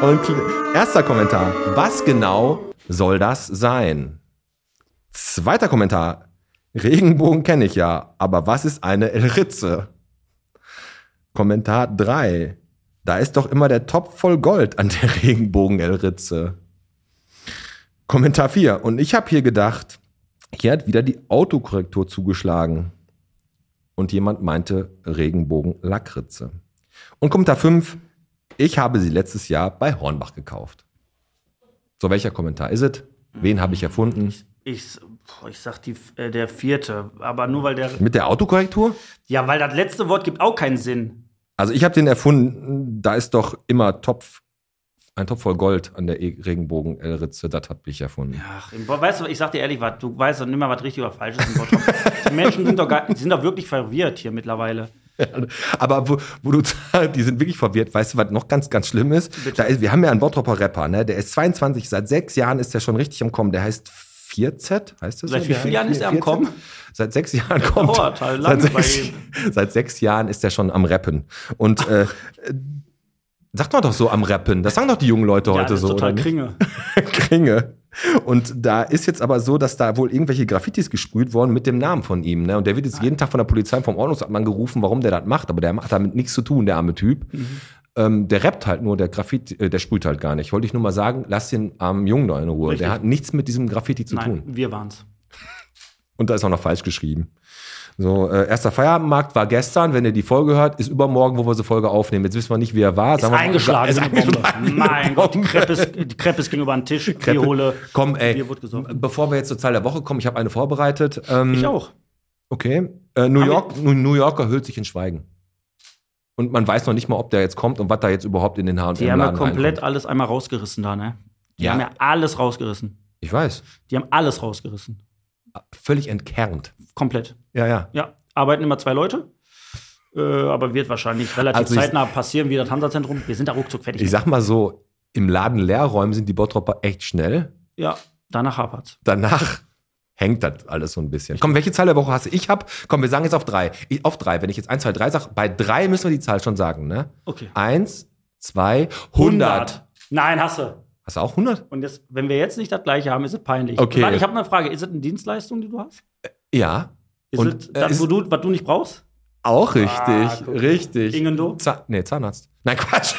B: Und erster Kommentar. Was genau soll das sein? Zweiter Kommentar. Regenbogen kenne ich ja, aber was ist eine Elritze? Kommentar 3. Da ist doch immer der Topf voll Gold an der Regenbogen Elritze. Kommentar 4. Und ich habe hier gedacht, hier hat wieder die Autokorrektur zugeschlagen. Und jemand meinte Regenbogen-Lackritze. Und Kommentar 5. Ich habe sie letztes Jahr bei Hornbach gekauft. So, welcher Kommentar ist es? Wen habe ich erfunden?
D: Ich, boah, ich sag die, äh, der vierte, aber nur weil der.
B: Mit der Autokorrektur?
D: Ja, weil das letzte Wort gibt auch keinen Sinn.
B: Also ich habe den erfunden, da ist doch immer Topf, ein Topf voll Gold an der E- Regenbogen-Ritze, das habe ich erfunden.
D: Ach, weißt du, ich sag dir ehrlich, was, du weißt doch nicht mehr, was richtig oder falsch ist im. Die Menschen sind doch, gar, sind doch wirklich verwirrt hier mittlerweile.
B: Aber wo, wo du die sind wirklich verwirrt, weißt du, was noch ganz, ganz schlimm ist? Da ist wir haben ja einen Bottropper Rapper, ne? Der ist 22, seit sechs Jahren ist der schon richtig am Kommen. Der heißt 4Z, heißt das?
D: Seit
B: so?
D: wie vielen Jahren ist er am
B: 4Z?
D: Kommen?
B: Seit sechs Jahren kommt.
D: dauert halt lange
B: seit, sechs, seit sechs Jahren ist er schon am Rappen. Und äh, sagt man doch so am Rappen. Das sagen doch die jungen Leute
D: Ja,
B: heute
D: das ist
B: so.
D: total kringe.
B: Kringe. Und da ist jetzt aber so, dass da wohl irgendwelche Graffitis gesprüht worden mit dem Namen von ihm. Ne? Und der wird jetzt jeden Tag von der Polizei, vom Ordnungsamt gerufen, warum der das macht. Aber der macht damit nichts zu tun, der arme Typ. Ähm, der rappt halt nur, der Graffiti, äh, der sprüht halt gar nicht. Wollte ich nur mal sagen, lass den armen Jungen da in Ruhe.
D: Richtig.
B: Der hat nichts mit diesem Graffiti zu
D: Nein,
B: tun.
D: wir waren's.
B: Und da ist auch noch falsch geschrieben. So, äh, erster Feierabendmarkt war gestern. Wenn ihr die Folge hört, ist übermorgen, wo wir so Folge aufnehmen. Jetzt wissen wir nicht, wie er war.
D: Ist
B: Sagen wir mal-
D: eingeschlagen,
B: Ist
D: Mein Gott, die ist, die Crepe ist ging über den Tisch.
B: Kreppe.
D: Die hole.
B: Komm, ey. Bevor wir jetzt zur Zahl der Woche kommen, ich habe eine vorbereitet. Ähm,
D: Ich auch.
B: Okay. Äh, New, York, New Yorker hüllt sich in Schweigen. Und man weiß noch nicht mal, ob der jetzt kommt und was da jetzt überhaupt in den Haaren
D: Die haben ja komplett alles einmal rausgerissen da, ne? Die
B: Ja.
D: haben ja alles rausgerissen.
B: Ich weiß.
D: Die haben alles rausgerissen.
B: Völlig entkernt.
D: Komplett.
B: Ja, ja.
D: Ja, arbeiten immer zwei Leute. Äh, aber wird wahrscheinlich relativ
B: Also
D: zeitnah passieren wie das Hansa-Zentrum. Wir sind da ruckzuck fertig.
B: Ich sag mal so, im Laden Leerräumen sind die Bottropper echt schnell.
D: ja, danach hapert's.
B: Danach hängt das alles so ein bisschen. Komm, welche Zahl der Woche hast du? Ich hab, komm, wir sagen jetzt auf drei. Ich, auf drei. Wenn ich jetzt eins, zwei, drei sage, bei drei müssen wir die Zahl schon sagen, ne?
D: Okay.
B: Eins, zwei, hundert.
D: Nein, hasse.
B: Hast du auch hundert?
D: Und jetzt, wenn wir jetzt nicht das gleiche haben, ist es peinlich.
B: Okay.
D: Warte, ich habe eine Frage. Ist es eine Dienstleistung, die du hast?
B: Ja.
D: Ist
B: Und,
D: es
B: äh,
D: das,
B: ist-
D: wo du, was du nicht brauchst?
B: Auch richtig,
D: Ah,
B: richtig.
D: Ingendo?
B: Za nee, Zahnarzt. Nein, Quatsch.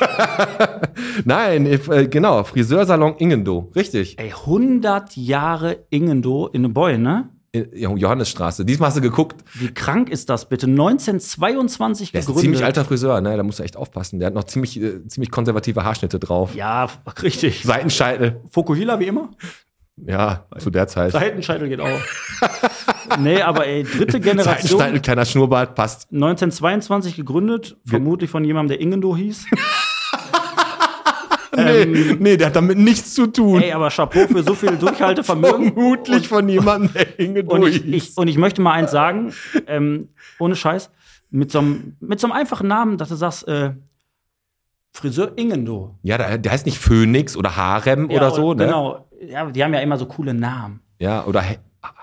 B: Nein, äh, genau, Friseursalon Ingendo. Richtig.
D: Ey, 100 Jahre Ingendo in einem Boy, ne?
B: Johannesstraße. Diesmal hast du geguckt.
D: Wie krank ist das bitte? 1922
B: Der ist ein
D: gegründet.
B: ziemlich alter Friseur, ne? Da musst du echt aufpassen. Der hat noch ziemlich, äh, ziemlich konservative Haarschnitte drauf.
D: Ja, richtig.
B: Seitenscheitel.
D: Fokuhila wie immer.
B: Ja, zu der Zeit.
D: Seitenscheitel geht auch. nee, aber ey, dritte Generation.
B: Seitenscheitel, kleiner Schnurrbart, passt.
D: 1922 gegründet, vermutlich von jemandem, der Ingendo hieß.
B: Nee, nee, der hat damit nichts zu tun.
D: Ähm. Ey, aber Chapeau für so viel Durchhaltevermögen.
B: Vermutlich von jemandem, der Ingendo
D: Und ich, ich, und ich möchte mal eins sagen, ähm, ohne Scheiß, mit so, einem, mit so einem einfachen Namen, dass du sagst, äh, Friseur Ingendo.
B: Ja, der, der heißt nicht Phoenix oder Harem
D: Ja,
B: oder so, ne?
D: Genau. Ja, die haben ja immer so coole Namen.
B: Ja, oder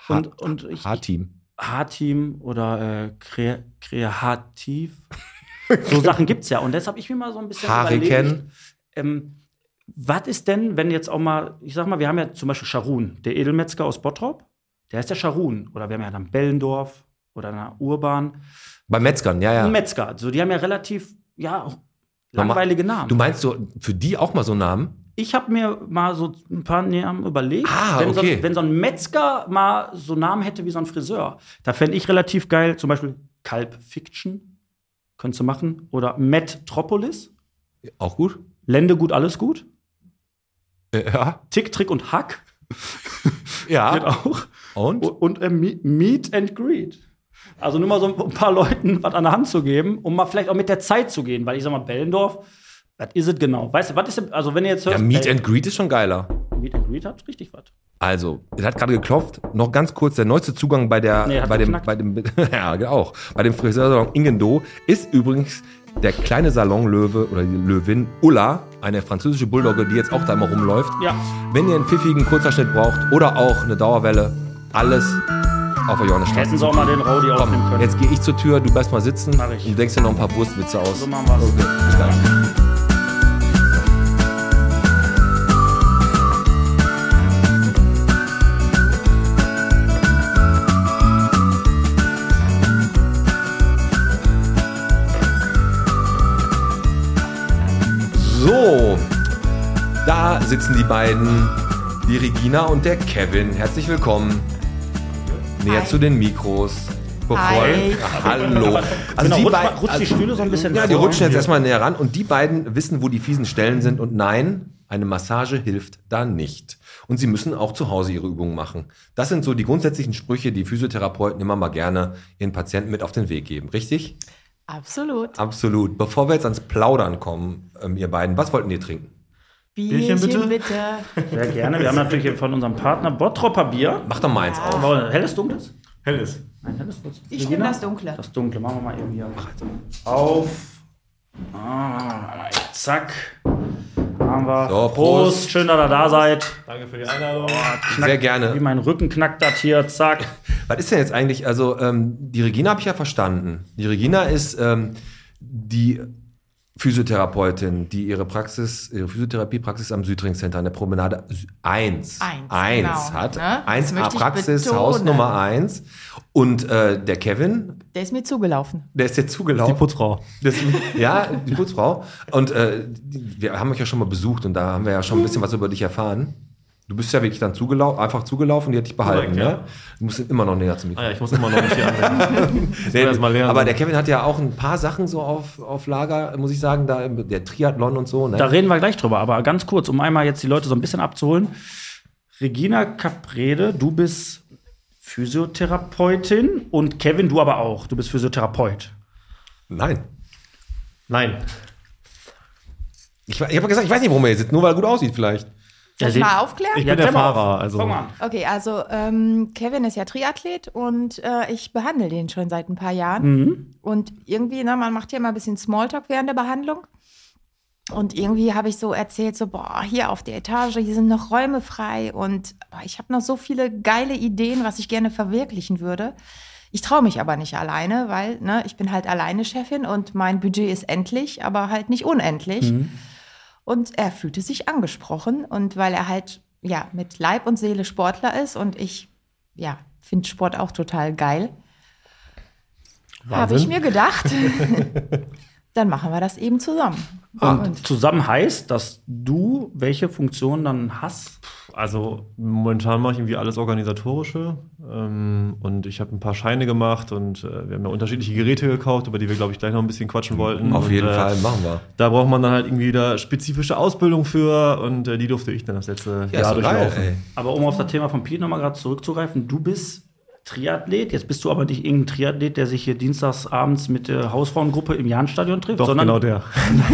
B: Haarteam.
D: H-Team oder äh, Kre Kreativ. so Sachen gibt's ja. Und deshalb habe ich mir mal so ein bisschen
B: Hariken.
D: überlegt, ähm, was ist denn, wenn jetzt auch mal, ich sag mal, wir haben ja zum Beispiel Scharun, der Edelmetzger aus Bottrop, der heißt ja Scharun. Oder wir haben ja dann Bellendorf oder eine Urban.
B: Bei Metzgern, ja, ja.
D: Metzger. So, die haben ja relativ, ja, langweilige Namen.
B: Du meinst so, für die auch mal so Namen?
D: Ich habe mir mal so ein paar Namen überlegt.
B: Ah,
D: wenn,
B: okay.
D: so, wenn so ein Metzger mal so einen Namen hätte wie so ein Friseur, da fände ich relativ geil, zum Beispiel Kalb Fiction, könntest du machen. Oder Metropolis,
B: Auch gut?
D: Lende gut, alles gut.
B: Ja.
D: Tick, Trick und Hack
B: Ja.
D: geht auch.
B: Und?
D: Und, und äh, Me- Meet and Greet. Also nur mal so ein paar Leuten was an der Hand zu geben, um mal vielleicht auch mit der Zeit zu gehen. Weil ich sag mal, Bellendorf, was ist es genau? Weißt du, was ist denn, also wenn ihr jetzt
B: Ja,
D: hörst,
B: Meet and Greet ist schon geiler.
D: Meet and Greet hat richtig was.
B: Also, es hat gerade geklopft. Noch ganz kurz, der neueste Zugang bei der,
D: Nee,
B: bei dem,
D: geknackt.
B: bei dem, ja, auch. Bei dem Friseursalon Ingendo ist übrigens der kleine Salonlöwe oder die Löwin Ulla, eine französische Bulldogge, die jetzt auch da immer rumläuft.
D: Ja.
B: Wenn ihr einen pfiffigen Kurzerschnitt braucht oder auch eine Dauerwelle, alles auf der Johannesstraße.
D: Hätten sie auch mal den Rowdy aufnehmen können.
B: jetzt gehe ich zur Tür, du bleibst mal sitzen und denkst dir noch ein paar Brustwitze aus.
D: So machen wir's.
B: Okay, bis gleich. So, da sitzen die beiden Die Regina und der Kevin. Herzlich willkommen. Näher
E: Hi.
B: zu den Mikros. Bevor,
E: Hi.
B: Ach, hallo. Also
D: genau,
B: die
D: rutscht,
B: beiden-
D: mal- rutscht die Stühle so ein bisschen
B: Ja, die
D: vor.
B: rutschen jetzt erstmal näher ran und die beiden wissen, wo die fiesen Stellen sind und nein, eine Massage hilft da nicht. Und sie müssen auch zu Hause ihre Übungen machen. Das sind so die grundsätzlichen Sprüche, die Physiotherapeuten immer mal gerne ihren Patienten mit auf den Weg geben, richtig?
E: Absolut.
B: Absolut. Bevor wir jetzt ans Plaudern kommen, ähm, ihr beiden, was wollten ihr trinken?
E: Bierchen,
F: bitte?
E: bitte.
D: Sehr gerne. Wir haben natürlich von unserem Partner Bottropper Bier.
B: Mach doch mal eins auf.
D: Aber helles, dunkles?
F: Helles.
D: Ein helles, kurz.
E: Ich nehme das Dunkle.
D: Das Dunkle. Machen wir mal eben hier auf. Ah, zack. Haben wir.
B: So,
D: Prost.
B: Prost.
D: Schön, dass ihr da seid.
F: Danke für die Einladung.
B: Sehr
D: Wie
B: gerne.
D: mein Rücken knackt das hier. Zack.
B: Was ist denn jetzt eigentlich, also ähm, die Regina habe ich ja verstanden. Die Regina ist ähm, die Physiotherapeutin, die ihre Praxis, ihre Physiotherapiepraxis am Südring Center an der Promenade 1,
E: Eins, genau,
B: hat.
E: ne? Das
B: 1 A Praxis,
E: betonen.
B: Haus Nummer 1. Und äh, der Kevin,
E: Der ist mir zugelaufen.
B: der ist jetzt zugelaufen.
F: Die Putzfrau.
B: Das, ja, die Putzfrau. Und äh, wir haben euch ja schon mal besucht und da haben wir ja schon ein bisschen was über dich erfahren. Du bist ja wirklich dann zugelaufen, einfach zugelaufen, die hat dich behalten,
F: Korrekt,
B: ne?
F: ja.
B: Du musst immer noch näher zu mir.
F: Ah ja, ich muss immer noch nicht hier lernen.
B: aber der Kevin hat ja auch ein paar Sachen so auf, auf Lager, muss ich sagen, da der Triathlon und so, ne?
D: Da reden wir gleich drüber. Aber ganz kurz, um einmal jetzt die Leute so ein bisschen abzuholen. Regina Caprede, du bist Physiotherapeutin und Kevin, du aber auch. Du bist Physiotherapeut.
B: Nein.
F: Nein.
B: Ich, ich habe gesagt, ich weiß nicht, warum er hier sitzt, nur weil er gut aussieht vielleicht.
E: Soll ich
D: seht-
E: mal aufklären?
F: Ich
D: Ja,
F: bin der
D: mal auf.
F: Fahrer. Also,
D: mal.
E: Okay, also ähm, Kevin ist ja Triathlet und äh, ich behandle den schon seit ein paar Jahren.
D: Mhm.
E: Und irgendwie, ne, man macht ja immer ein bisschen Smalltalk während der Behandlung. Und irgendwie habe ich so erzählt, so, boah, hier auf der Etage, hier sind noch Räume frei und boah, ich habe noch so viele geile Ideen, was ich gerne verwirklichen würde. Ich traue mich aber nicht alleine, weil ne, ich bin halt alleine Chefin und mein Budget ist endlich, aber halt nicht unendlich. Und er fühlte sich angesprochen und weil er halt ja mit Leib und Seele Sportler ist und ich ja finde Sport auch total geil, habe ich mir gedacht, dann machen wir das eben zusammen. und
D: Zusammen heißt, dass du welche Funktion dann hast.
F: Also momentan mache ich irgendwie alles Organisatorische. Ähm, und ich habe ein paar Scheine gemacht und äh, wir haben ja unterschiedliche Geräte gekauft, über die wir, glaube ich, gleich noch ein bisschen quatschen wollten.
B: Auf
F: und,
B: jeden
F: äh,
B: Fall, machen wir.
F: Da braucht man dann halt irgendwie da spezifische Ausbildung für und äh, die durfte ich dann das letzte
B: Ja,
F: Jahr
B: geil,
F: durchlaufen.
B: ey.
D: Aber um auf das Thema von Pete nochmal gerade zurückzugreifen, du bist Triathlet. Jetzt bist du aber nicht irgendein Triathlet, der sich hier dienstags abends mit der Hausfrauengruppe im Jahnstadion trifft,
F: Doch,
D: sondern
F: genau der.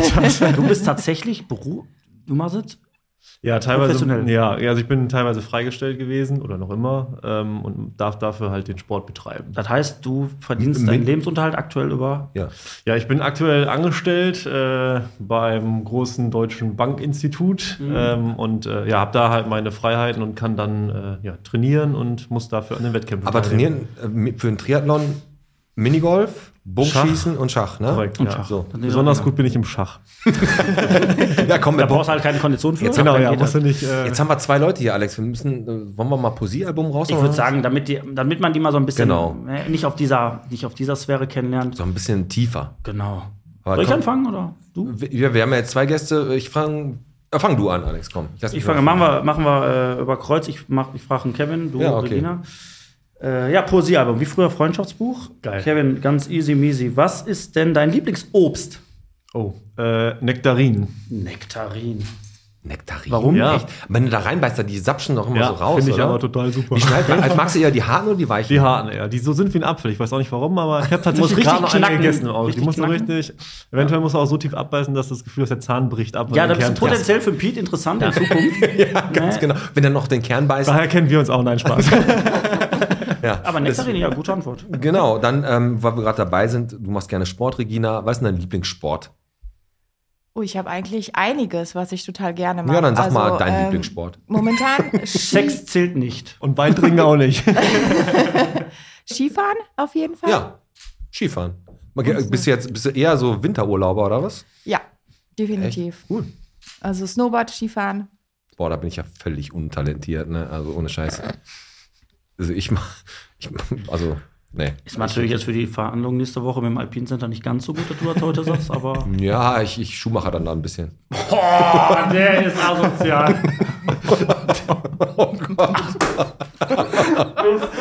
D: du bist tatsächlich Beruf. Du machst?
F: Ja, teilweise.
D: Professionell.
F: Ja, also ich bin teilweise freigestellt gewesen oder noch immer ähm, und darf dafür halt den Sport betreiben.
D: Das heißt, du verdienst
B: Min-
D: deinen Lebensunterhalt aktuell über.
B: Ja.
F: Ja, ich bin aktuell angestellt äh, beim großen deutschen Bankinstitut ähm, und äh, ja, habe da halt meine Freiheiten und kann dann äh, ja, trainieren und muss dafür an den Wettkämpfen
B: Aber
F: teilnehmen.
B: trainieren äh, für einen Triathlon Minigolf, Bogenschießen und Schach, ne?
F: Korrekt,
D: Und
F: ja.
D: Schach.
B: So.
F: Besonders gut bin ich im Schach.
B: Ja, komm,
D: Da
B: wir
D: brauchst du halt keine Kondition für.
B: Jetzt
F: Genau, ja, musst du nicht. Äh,
B: Jetzt haben wir zwei Leute hier, Alex. Wir müssen, äh, wollen wir mal Posieralbum raus?
D: Ich würde sagen, damit, die, damit man die mal so ein bisschen
B: Genau.
D: äh, nicht, auf dieser, nicht auf dieser Sphäre kennenlernt.
B: so ein bisschen tiefer.
D: Genau.
B: Aber
D: Soll ich
B: komm.
D: anfangen oder du?
B: Wir, wir haben ja jetzt zwei Gäste. Ich fange. Äh, fang du an, Alex, komm.
D: Ich
B: mich
D: fange, machen wir, machen wir äh, über Kreuz. Ich, mach- ich frage einen Kevin, du,
B: Ja, okay.
D: Regina. Äh, ja, Poesiealbum, wie früher Freundschaftsbuch.
F: Geil.
D: Kevin, ganz easy measy. Was ist denn dein Lieblingsobst?
F: oh, äh, Nektarin.
D: Nektarin.
B: Nektarin.
D: Warum?
F: Ja.
B: Echt? Wenn du da reinbeißt, dann die sapschen doch immer
F: Ja,
B: so raus.
F: finde ich
B: oder?
F: aber total super.
B: Wie schnell, also magst du eher die harten oder die weichen?
F: Die harten, ja. Die so sind wie ein Apfel. Ich weiß auch nicht warum, aber ich habe tatsächlich
D: richtig
F: gerade noch eine
D: knacken.
F: gegessen. Auch. Die
D: Richtig
F: muss so
D: knacken.
F: richtig. Eventuell muss er auch so tief abbeißen, dass das Gefühl, dass der Zahn bricht ab.
D: Ja, das ist potenziell für Pete interessant in Zukunft.
B: ja, ganz
D: Ne?
B: genau. Wenn er noch den Kern beißt.
F: Daher kennen wir uns auch. Nein, Spaß.
B: Ja.
D: Aber Nektarin, ja, gute Antwort.
B: Genau, dann, ähm, weil wir gerade dabei sind, du machst gerne Sport, Regina. Was ist denn dein Lieblingssport?
E: oh, ich habe eigentlich einiges, was ich total gerne mache.
B: Ja, dann sag
E: Also,
B: mal deinen
E: ähm,
B: Lieblingssport.
E: Momentan
D: Sex zählt nicht.
F: Und Wein trinken auch nicht.
E: Skifahren auf jeden Fall.
B: Ja, Skifahren. Bist du jetzt bist du eher so Winterurlauber oder was?
E: Ja, definitiv.
B: Cool.
E: Also Snowboard, Skifahren.
B: Boah, da bin ich ja völlig untalentiert, ne? Also ohne Scheiß. Also ich mach, ich, also, nee.
D: Ist natürlich jetzt für die Verhandlungen nächste Woche mit dem Alpine Center nicht ganz so gut, dass du das heute sagst, aber.
B: Ja, ich, ich Schuhmacher dann da ein bisschen.
D: Boah, der ist asozial.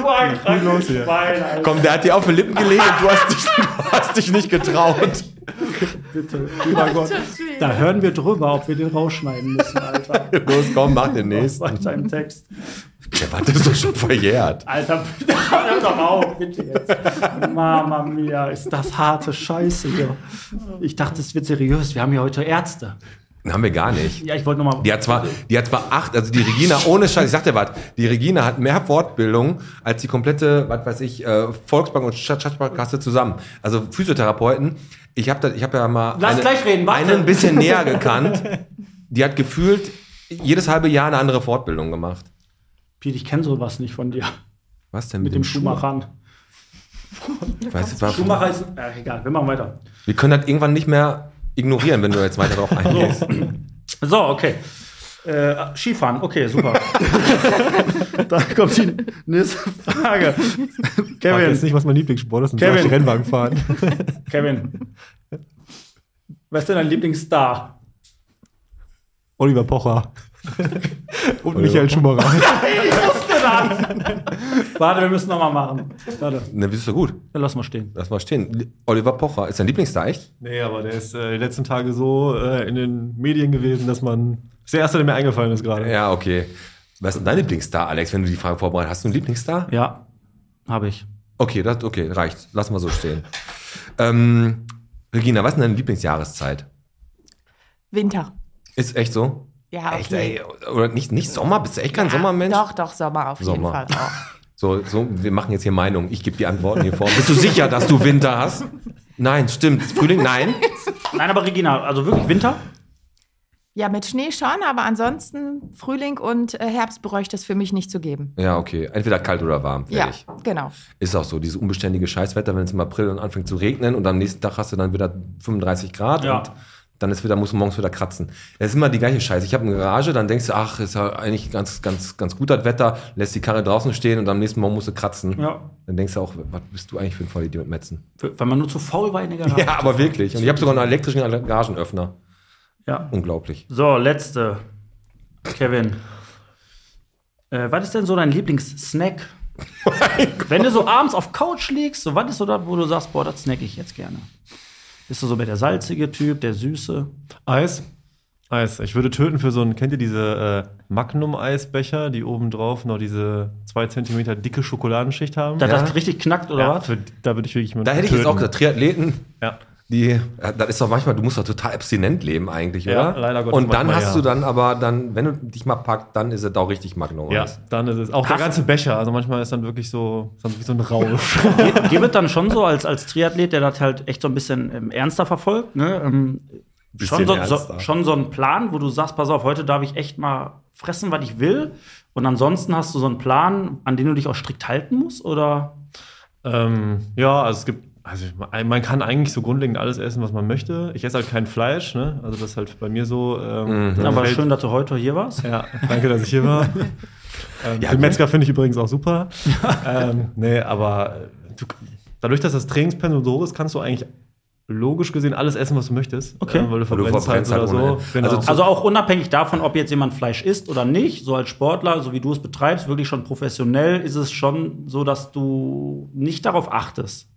D: Du ein
F: hier?
D: Schwein, Alter.
B: Komm, der hat dir auf die Lippen gelegt und du hast dich, du hast dich nicht getraut.
D: Bitte, lieber Gott. Da hören wir drüber, ob wir den rausschneiden müssen, Alter.
B: Los, komm, mach den nächsten.
D: Weiter im Text.
B: Der war das doch schon verjährt.
D: Alter, bitte, hör doch auf, bitte jetzt. Mama mia, ist das harte Scheiße hier. Ich dachte, es wird seriös. Wir haben hier heute Ärzte.
B: Haben wir gar nicht.
D: Ja, ich wollte nochmal.
B: Die hat zwar, die hat zwar acht, also die Regina, ohne Scheiß, ich sag dir was, die Regina hat mehr Fortbildung als die komplette, was weiß ich, äh, Volksbank und Stadtsparkasse zusammen. Also Physiotherapeuten. Ich habe habe ja mal
D: Lass gleich reden, warte.
B: einen ein bisschen näher gekannt. Die hat gefühlt jedes halbe Jahr eine andere Fortbildung gemacht.
D: Piet, ich kenne sowas nicht von dir.
B: Was denn
D: Mit dem Schuhmachern.
B: Ich weiß,
D: Schuhmacher ist. Äh, egal, wir machen weiter.
B: wir können das irgendwann nicht mehr ignorieren, wenn du jetzt weiter drauf eingehst.
D: So, okay. Äh, Skifahren, okay, super. da kommt die nächste Frage.
F: Ich weiß
D: Kevin,
F: jetzt nicht, was mein Lieblingssport ist,
D: Kevin.
F: soll ich Rennwagen fahren.
D: Kevin. Wer ist denn dein Lieblingsstar?
F: Oliver Pocher. Und Michael Schumacher.
D: Warte, wir müssen nochmal machen. Warte,
B: Ne, bist du gut?
D: dann lass mal stehen.
B: Lass mal stehen. Oliver Pocher ist dein Lieblingsstar, echt?
F: Nee, aber der ist äh, die letzten Tage so äh, in den Medien gewesen, dass man. Das ist der erste, der mir eingefallen ist gerade.
B: Ja, okay. Was ist denn dein Lieblingsstar, Alex, wenn du die Frage vorbereitet hast? Hast du einen Lieblingsstar?
D: Ja, habe ich.
B: Okay, das, okay, reicht. Lass mal so stehen. Ähm, Regina, was ist denn deine Lieblingsjahreszeit?
E: Winter.
B: Ist echt so?
E: Ja,
B: Echt,
E: okay.
B: ey? Oder nicht, nicht Sommer? Bist du echt kein
E: Ja,
B: Sommermensch?
E: Doch, doch, Sommer auf jeden
B: Sommer.
E: Fall auch.
B: So, so, wir machen jetzt hier Meinung. Ich gebe die Antworten hier vor. Bist du sicher, dass du Winter hast? Nein, stimmt. Frühling? Nein.
D: Nein, aber Regina, also wirklich Winter?
E: Ja, mit Schnee schon, aber ansonsten Frühling und äh, Herbst bräuchte es für mich nicht zu geben.
B: Ja, okay. Entweder kalt oder warm. Fertig.
E: Ja, genau.
B: Ist auch so, dieses unbeständige Scheißwetter, wenn es im April dann anfängt zu regnen und am nächsten Tag hast du dann wieder 35 Grad
D: Ja.
B: und dann ist wieder, musst du morgens wieder kratzen. Das ist immer die gleiche Scheiße. Ich habe eine Garage, dann denkst du, ach, ist ja eigentlich ganz, ganz, ganz gut das Wetter, lässt die Karre draußen stehen und am nächsten Morgen musst du kratzen.
D: Ja.
B: Dann denkst du auch, was bist du eigentlich für ein Vollidiot Metzen?
D: Weil man nur zu faul war in der Garage.
B: Ja, aber wirklich. Und ich habe sogar einen elektrischen Garagenöffner.
D: Ja.
B: Unglaublich.
D: So, letzte. Kevin. Äh, was ist denn so dein Lieblingssnack? Wenn du so abends auf Couch liegst, so was ist so das, wo du sagst, boah, das snack ich jetzt gerne? Bist du so mehr der salzige Typ, der süße?
F: Eis. Eis. Ich würde töten für so einen, kennt ihr diese äh, Magnum-Eisbecher, die oben drauf noch diese zwei Zentimeter dicke Schokoladenschicht haben?
D: Da
B: Ja.
D: das richtig knackt oder
F: ja,
D: was?
F: für, da würde ich wirklich mit
B: Da hätte ich jetzt auch gesagt, Triathleten,
F: Ja.
B: Die, ja, das ist doch manchmal, du musst doch total abstinent leben eigentlich,
F: Ja,
B: oder?
F: leider Gottes
B: Und dann
F: manchmal,
B: hast
F: ja.
B: du dann aber, dann, wenn du dich mal packt, dann ist es auch richtig Magnum.
F: Ja, dann ist es. Auch der
D: Hast-
F: ganze Becher. Also manchmal ist dann wirklich so, dann wie so ein Rausch.
D: Gibt es dann schon so als, als Triathlet, der das halt echt so ein bisschen ähm, ernster verfolgt, ne? Ähm, schon, so, so, schon so einen Plan, wo du sagst, pass auf, heute darf ich echt mal fressen, was ich will. Und ansonsten hast du so einen Plan, an den du dich auch strikt halten musst? Oder?
F: ähm, ja, also es gibt, also man kann eigentlich so grundlegend alles essen, was man möchte. Ich esse halt kein Fleisch, ne? Also das ist halt bei mir so. Ähm, dann
D: Aber
F: fällt-
D: schön, dass du heute hier warst.
F: Ja, danke, dass ich hier war. ähm,
B: Ja,
F: den Metzger finde ich übrigens auch super. ähm, nee, aber äh, du, dadurch, dass das Trainingspensum so hoch ist, kannst du eigentlich logisch gesehen alles essen, was du möchtest.
D: Okay.
F: Äh, weil du
B: du
F: verbrennst,
B: verbrennst
F: halt
B: halt
F: oder so. Genau.
B: Also
D: Also auch unabhängig davon, ob jetzt jemand Fleisch isst oder nicht, so als Sportler, so wie du es betreibst, wirklich schon professionell, ist es schon so, dass du nicht darauf achtest.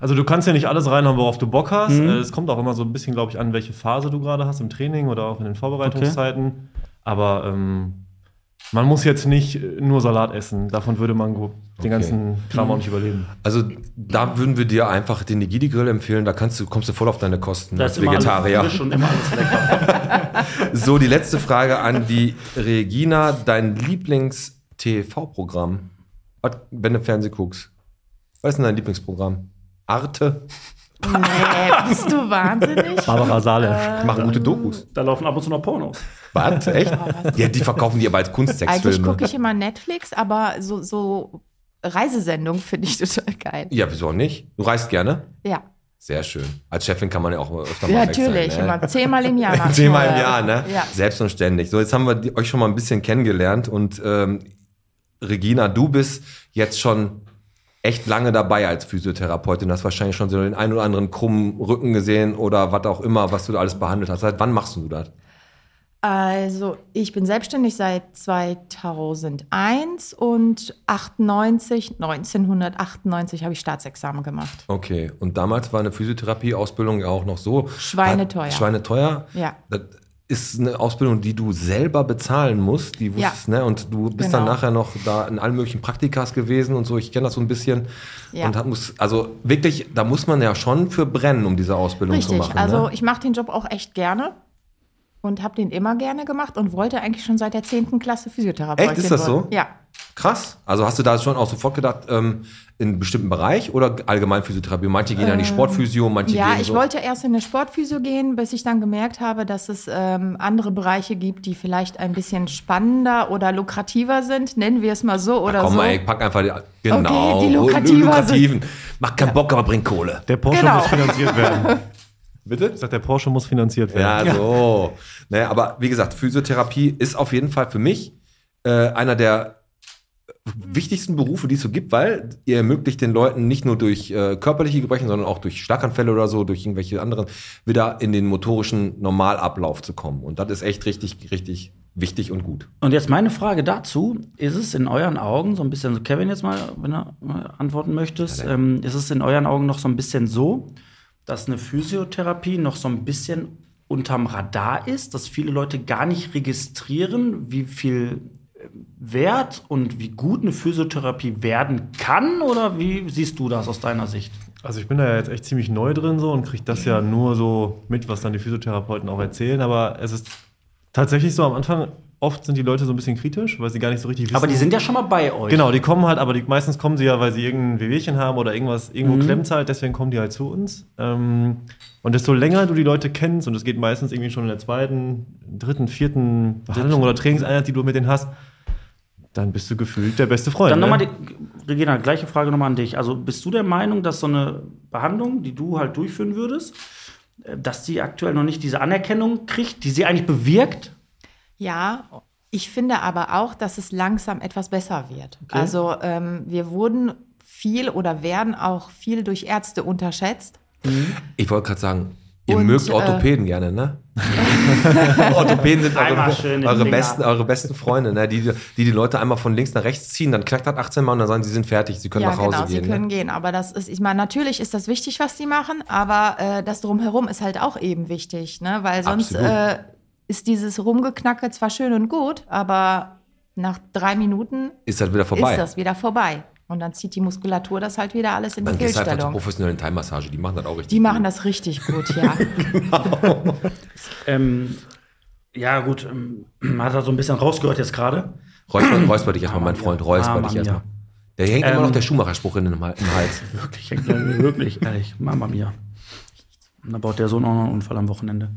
F: Also du kannst ja nicht alles reinhauen, worauf du Bock hast.
D: Mhm.
F: Äh, Es kommt auch immer so ein bisschen, glaube ich, an, welche Phase du gerade hast im Training oder auch in den Vorbereitungszeiten. Aber ähm, man muss jetzt nicht äh, nur Salat essen. Davon würde man den ganzen Kram auch nicht überleben.
B: Also da würden wir dir einfach den Nigidi-Grill empfehlen, da kannst du, kommst du voll auf deine Kosten
D: Da
B: als Vegetarier.
D: alles und immer alles lecker.
B: So, die letzte Frage an die Regina. Dein Lieblings-TV-Programm? Wenn du Fernsehen guckst. Was ist denn dein Lieblingsprogramm? Arte?
E: Nee, bist du wahnsinnig?
F: Barbara Sale.
B: Die machen gute Dokus.
D: Da laufen ab und zu noch Pornos.
B: Was? Echt? Ja, die verkaufen die aber als
E: Eigentlich
B: Kunstsexfilme.
E: gucke ich immer Netflix, aber so, so Reisesendungen finde ich total geil.
B: Ja, wieso auch nicht? Du reist gerne?
E: Ja,
B: Sehr schön. Als Chefin kann man ja auch öfter mal
E: ja natürlich.
B: sein. ne?
E: Immer zehnmal im Jahr.
B: Zehnmal im. Jahr, ne?
E: Ja.
B: Selbst und ständig. So, jetzt haben wir euch schon mal ein bisschen kennengelernt und ähm, Regina, du bist jetzt schon echt lange dabei als Physiotherapeutin. Hast wahrscheinlich schon so den einen oder anderen krummen Rücken gesehen oder was auch immer, was du da alles behandelt hast. Seit wann machst du das?
E: Also, ich bin selbstständig seit 2001 und 98, 1998 habe ich Staatsexamen gemacht.
B: Okay, und damals war eine Physiotherapie-Ausbildung ja auch noch so.
E: Schweineteuer.
B: Schweineteuer?
E: Ja.
B: Das ist eine Ausbildung, die du selber bezahlen musst, die
E: Ja.
B: wusstest, ne? Und du bist dann
E: Genau.
B: nachher noch da in allen möglichen Praktikas gewesen und so. Ich kenne das so ein bisschen.
E: Ja.
B: Und hat, muss, also wirklich, da muss man ja schon für brennen, um diese Ausbildung
E: Richtig,
B: zu machen.
E: also
B: ne?
E: ich mache den Job auch echt gerne und habe den immer gerne gemacht und wollte eigentlich schon seit der 10. Klasse Physiotherapeutin
B: Echt? Ist das so?
E: Ja.
B: Krass. Also hast du da schon auch sofort gedacht, ähm, in einem bestimmten Bereich oder allgemein Physiotherapie? Manche gehen ja in die Sportphysio, manche
E: Ähm, Ja,
B: gehen
E: ich
B: so.
E: wollte erst in eine Sportphysio gehen, bis ich dann gemerkt habe, dass es ähm, andere Bereiche gibt, die vielleicht ein bisschen spannender oder lukrativer sind. Nennen wir es mal so oder
B: Komm
E: so.
B: mal, ey, pack einfach die, genau,
E: die
B: hol-
E: lukrativer
B: lukrativen. Mach keinen Bock, aber bring Kohle.
F: Der Porsche
E: Genau.
F: muss finanziert werden.
B: Bitte?
F: Ich sag, der Porsche muss finanziert werden.
B: Ja, so. Naja, aber wie gesagt, Physiotherapie ist auf jeden Fall für mich äh, einer der wichtigsten Berufe, die es so gibt, weil ihr ermöglicht den Leuten nicht nur durch äh, körperliche Gebrechen, sondern auch durch Schlaganfälle oder so, durch irgendwelche anderen, wieder in den motorischen Normalablauf zu kommen. Und das ist echt richtig, richtig wichtig und gut.
D: Und jetzt meine Frage dazu: Ist es in euren Augen so ein bisschen, so Kevin jetzt mal, wenn er mal antworten möchtest, ähm, ist es in euren Augen noch so ein bisschen so, dass eine Physiotherapie noch so ein bisschen unterm Radar ist, dass viele Leute gar nicht registrieren, wie viel Wert und wie gut eine Physiotherapie werden kann? Oder wie siehst du das aus deiner Sicht?
F: Also ich bin da ja jetzt echt ziemlich neu drin so und kriege das ja nur so mit, was dann die Physiotherapeuten auch erzählen. Aber es ist tatsächlich so, am Anfang oft sind die Leute so ein bisschen kritisch, weil sie gar nicht so richtig wissen.
D: Aber die sind ja schon mal bei euch.
F: Genau, die kommen halt, aber die, meistens kommen sie ja, weil sie irgendein Wehwehchen haben oder irgendwas, irgendwo klemmt halt, deswegen kommen die halt zu uns. Ähm, und desto länger du die Leute kennst, und es geht meistens irgendwie schon in der zweiten, dritten, vierten Behandlung oder Trainingseinheit, die du mit denen hast, dann bist du gefühlt der beste Freund.
D: Dann
F: ne?
D: nochmal die, Regina, gleiche Frage nochmal an dich. Also bist du der Meinung, dass so eine Behandlung, die du halt durchführen würdest, äh, dass die aktuell noch nicht diese Anerkennung kriegt, die sie eigentlich bewirkt?
E: Ja, ich finde aber auch, dass es langsam etwas besser wird. Also ähm, wir wurden viel oder werden auch viel durch Ärzte unterschätzt.
B: Ich wollte gerade sagen, ihr
E: Und,
B: mögt
E: äh,
B: Orthopäden gerne, ne? Orthopäden sind eure, eure, besten, eure besten Freunde, ne? die, die die Leute einmal von links nach rechts ziehen, dann knackt das 18 Mal und dann sagen sie, sie sind fertig, sie können
E: ja,
B: nach Hause
E: genau,
B: gehen.
E: sie können
B: ne?
E: gehen. Aber das ist, ich meine, natürlich ist das wichtig, was die machen, aber äh, das drumherum ist halt auch eben wichtig, ne? Weil sonst äh, ist dieses Rumgeknacke zwar schön und gut, aber nach drei Minuten
B: Ist das wieder vorbei.
E: ist das wieder vorbei. Und dann zieht die Muskulatur das halt wieder alles in
B: dann
E: die
B: du einfach zur
E: Fehlstellung.
B: professionellen Thai-Massage, die machen das auch richtig.
E: Die machen das richtig gut, ja.
D: Ähm, ja, gut, ähm, hat er so ein bisschen rausgehört jetzt gerade.
B: Räusper, räusper dich erstmal, mein Freund, räusper
D: Mama
B: dich erstmal. Der hängt immer
D: Ähm,
B: noch der Schuhmacherspruch in im Hals.
D: Wirklich, wirklich, ehrlich, Mama mia. Und da baut der Sohn auch noch einen Unfall am Wochenende.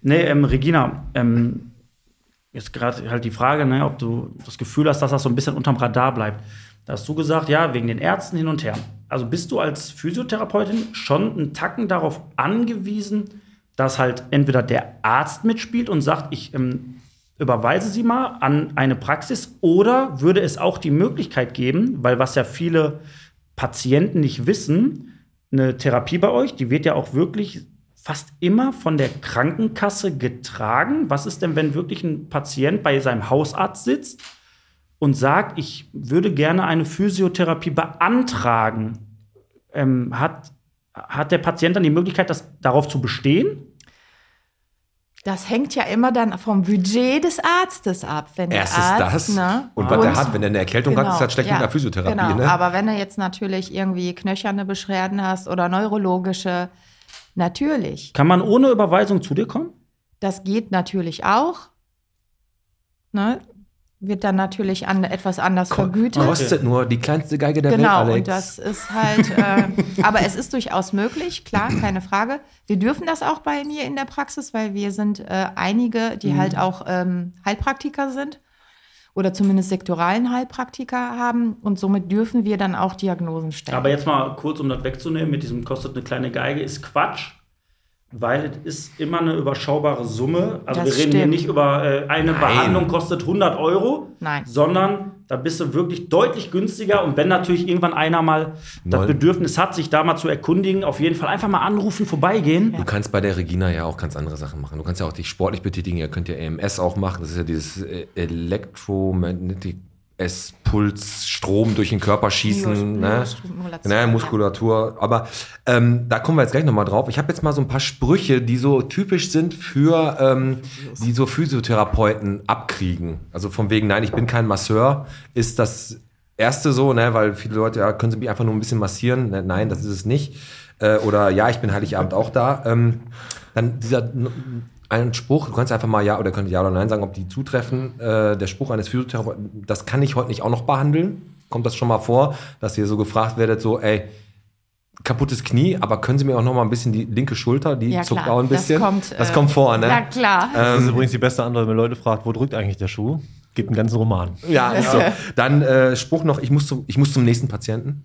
D: Nee, ähm, Regina, ähm, jetzt gerade halt die Frage, ne, ob du das Gefühl hast, dass das so ein bisschen unterm Radar bleibt. Da hast du gesagt, ja, wegen den Ärzten hin und her. Also bist du als Physiotherapeutin schon einen Tacken darauf angewiesen, dass halt entweder der Arzt mitspielt und sagt, ich ähm, überweise sie mal an eine Praxis oder würde es auch die Möglichkeit geben, weil was ja viele Patienten nicht wissen, eine Therapie bei euch, die wird ja auch wirklich fast immer von der Krankenkasse getragen. Was ist denn, wenn wirklich ein Patient bei seinem Hausarzt sitzt und sagt, ich würde gerne eine Physiotherapie beantragen? Ähm, hat, hat der Patient dann die Möglichkeit, das, darauf zu bestehen?
E: Das hängt ja immer dann vom Budget des Arztes ab. Wenn der
B: Erstens
E: Arzt,
B: das.
E: Ne?
B: Und was der hat, wenn er eine Erkältung hat, ist das schlecht mit einer Physiotherapie.
E: Genau,
B: Ne?
E: aber wenn du jetzt natürlich irgendwie knöcherne Beschwerden hast oder neurologische, natürlich.
D: Kann man ohne Überweisung zu dir kommen?
E: Das geht natürlich auch. Ne? Wird dann natürlich an, etwas anders vergütet.
B: Kostet nur die kleinste Geige der Welt,
E: Genau, und das ist halt, äh, aber es ist durchaus möglich, klar, keine Frage. Wir dürfen das auch bei mir in der Praxis, weil wir sind äh, einige, die halt auch ähm, Heilpraktiker sind oder zumindest sektoralen Heilpraktiker haben und somit dürfen wir dann auch Diagnosen stellen.
D: Aber jetzt mal kurz, um das wegzunehmen, mit diesem kostet eine kleine Geige, ist Quatsch. Weil es ist immer eine überschaubare Summe. Also
E: Das
D: wir reden hier
E: stimmt.
D: nicht über äh, eine Behandlung kostet 100 Euro,
E: Nein.
D: sondern da bist du wirklich deutlich günstiger. Und wenn natürlich irgendwann einer mal das. Bedürfnis hat, sich da mal zu erkundigen, auf jeden Fall einfach mal anrufen, vorbeigehen.
B: Du kannst bei der Regina ja auch ganz andere Sachen machen. Du kannst ja auch dich sportlich betätigen. Ihr könnt ja EMS auch machen. Das ist ja dieses äh, Electromagnetic S-Puls, Strom durch den Körper schießen. Ne?
E: Muskulatur.
B: Naja, Muskulatur. Aber ähm, da kommen wir jetzt gleich nochmal drauf. Ich habe jetzt mal so ein paar Sprüche, die so typisch sind für, ähm, die so Physiotherapeuten abkriegen. Also von wegen, nein, ich bin kein Masseur, ist das erste so, ne, weil viele Leute, ja, können sie mich einfach nur ein bisschen massieren? Ne, Nein, das ist es nicht. Äh, oder ja, ich bin Heiligabend auch da. Ähm, dann dieser ein Spruch, du kannst einfach mal ja oder könnt ja oder nein sagen, ob die zutreffen. Äh, der Spruch eines Physiotherapeuten, das kann ich heute nicht auch noch behandeln. Kommt das schon mal vor, dass ihr so gefragt werdet, so, ey, kaputtes Knie, aber können Sie mir auch noch mal ein bisschen die linke Schulter, die
E: Ja,
B: zuckt
E: klar.
B: auch ein bisschen.
E: Das kommt,
B: das
E: äh,
B: kommt vor, ne?
E: Ja, klar.
F: Das ist übrigens die beste Antwort, wenn Leute fragt, wo drückt eigentlich der Schuh? Gibt einen ganzen Roman.
B: Ja, ist so. Dann äh, Spruch noch, ich muss, zum, ich muss zum nächsten Patienten.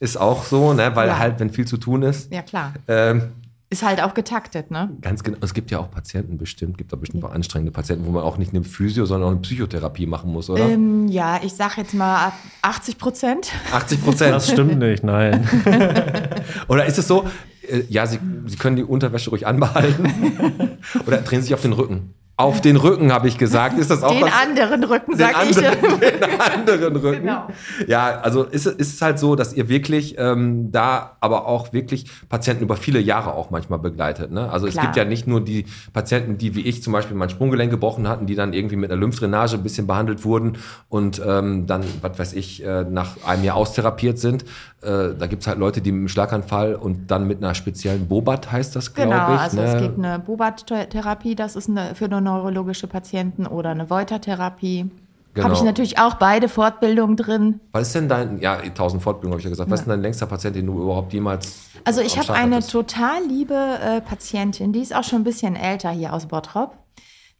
B: Ist auch so, ne? weil
E: Ja.
B: halt, wenn viel zu tun ist.
E: ja, klar.
B: Ähm,
E: Ist halt auch getaktet, ne?
B: ganz genau. Es gibt ja auch Patienten bestimmt, gibt da bestimmt auch anstrengende Patienten, wo man auch nicht eine Physio, sondern auch eine Psychotherapie machen muss, oder?
E: Ähm, ja, ich sag jetzt mal 80 Prozent.
B: 80 Prozent.
F: Das stimmt nicht, nein.
B: Oder ist es so, äh, ja, Sie, Sie können die Unterwäsche ruhig anbehalten? Oder drehen Sie sich auf den Rücken? Auf den Rücken, habe ich gesagt. Ist das auch
E: Den
B: was?
E: anderen Rücken,
B: den
E: sag ich.
B: anderen, den anderen Rücken.
E: Genau.
B: Ja, also ist, es- ist es halt so, dass ihr wirklich ähm, da aber auch wirklich Patienten über viele Jahre auch manchmal begleitet. Ne? Also es
E: Klar.
B: gibt ja nicht nur die Patienten, die wie ich zum Beispiel mein Sprunggelenk gebrochen hatten, die dann irgendwie mit einer Lymphdrainage ein bisschen behandelt wurden und ähm, dann, was weiß ich, äh, nach einem Jahr austherapiert sind. Äh, da gibt's halt Leute, die mit einem Schlaganfall und dann mit einer speziellen Bobat heißt das, glaube
E: Genau,
B: ich.
E: also
B: ne?
E: es gibt eine Bobat-Therapie, das ist eine, für nur neurologische Patienten oder eine Voiter-Therapie.
B: Genau.
E: Habe ich natürlich auch beide Fortbildungen drin.
B: Was ist denn dein, ja, 1000 Fortbildungen habe ich ja gesagt, was ist denn dein längster Patient, den du überhaupt jemals
E: Also ich habe eine
B: hattest?
E: total liebe äh, Patientin, die ist auch schon ein bisschen älter hier aus Bottrop.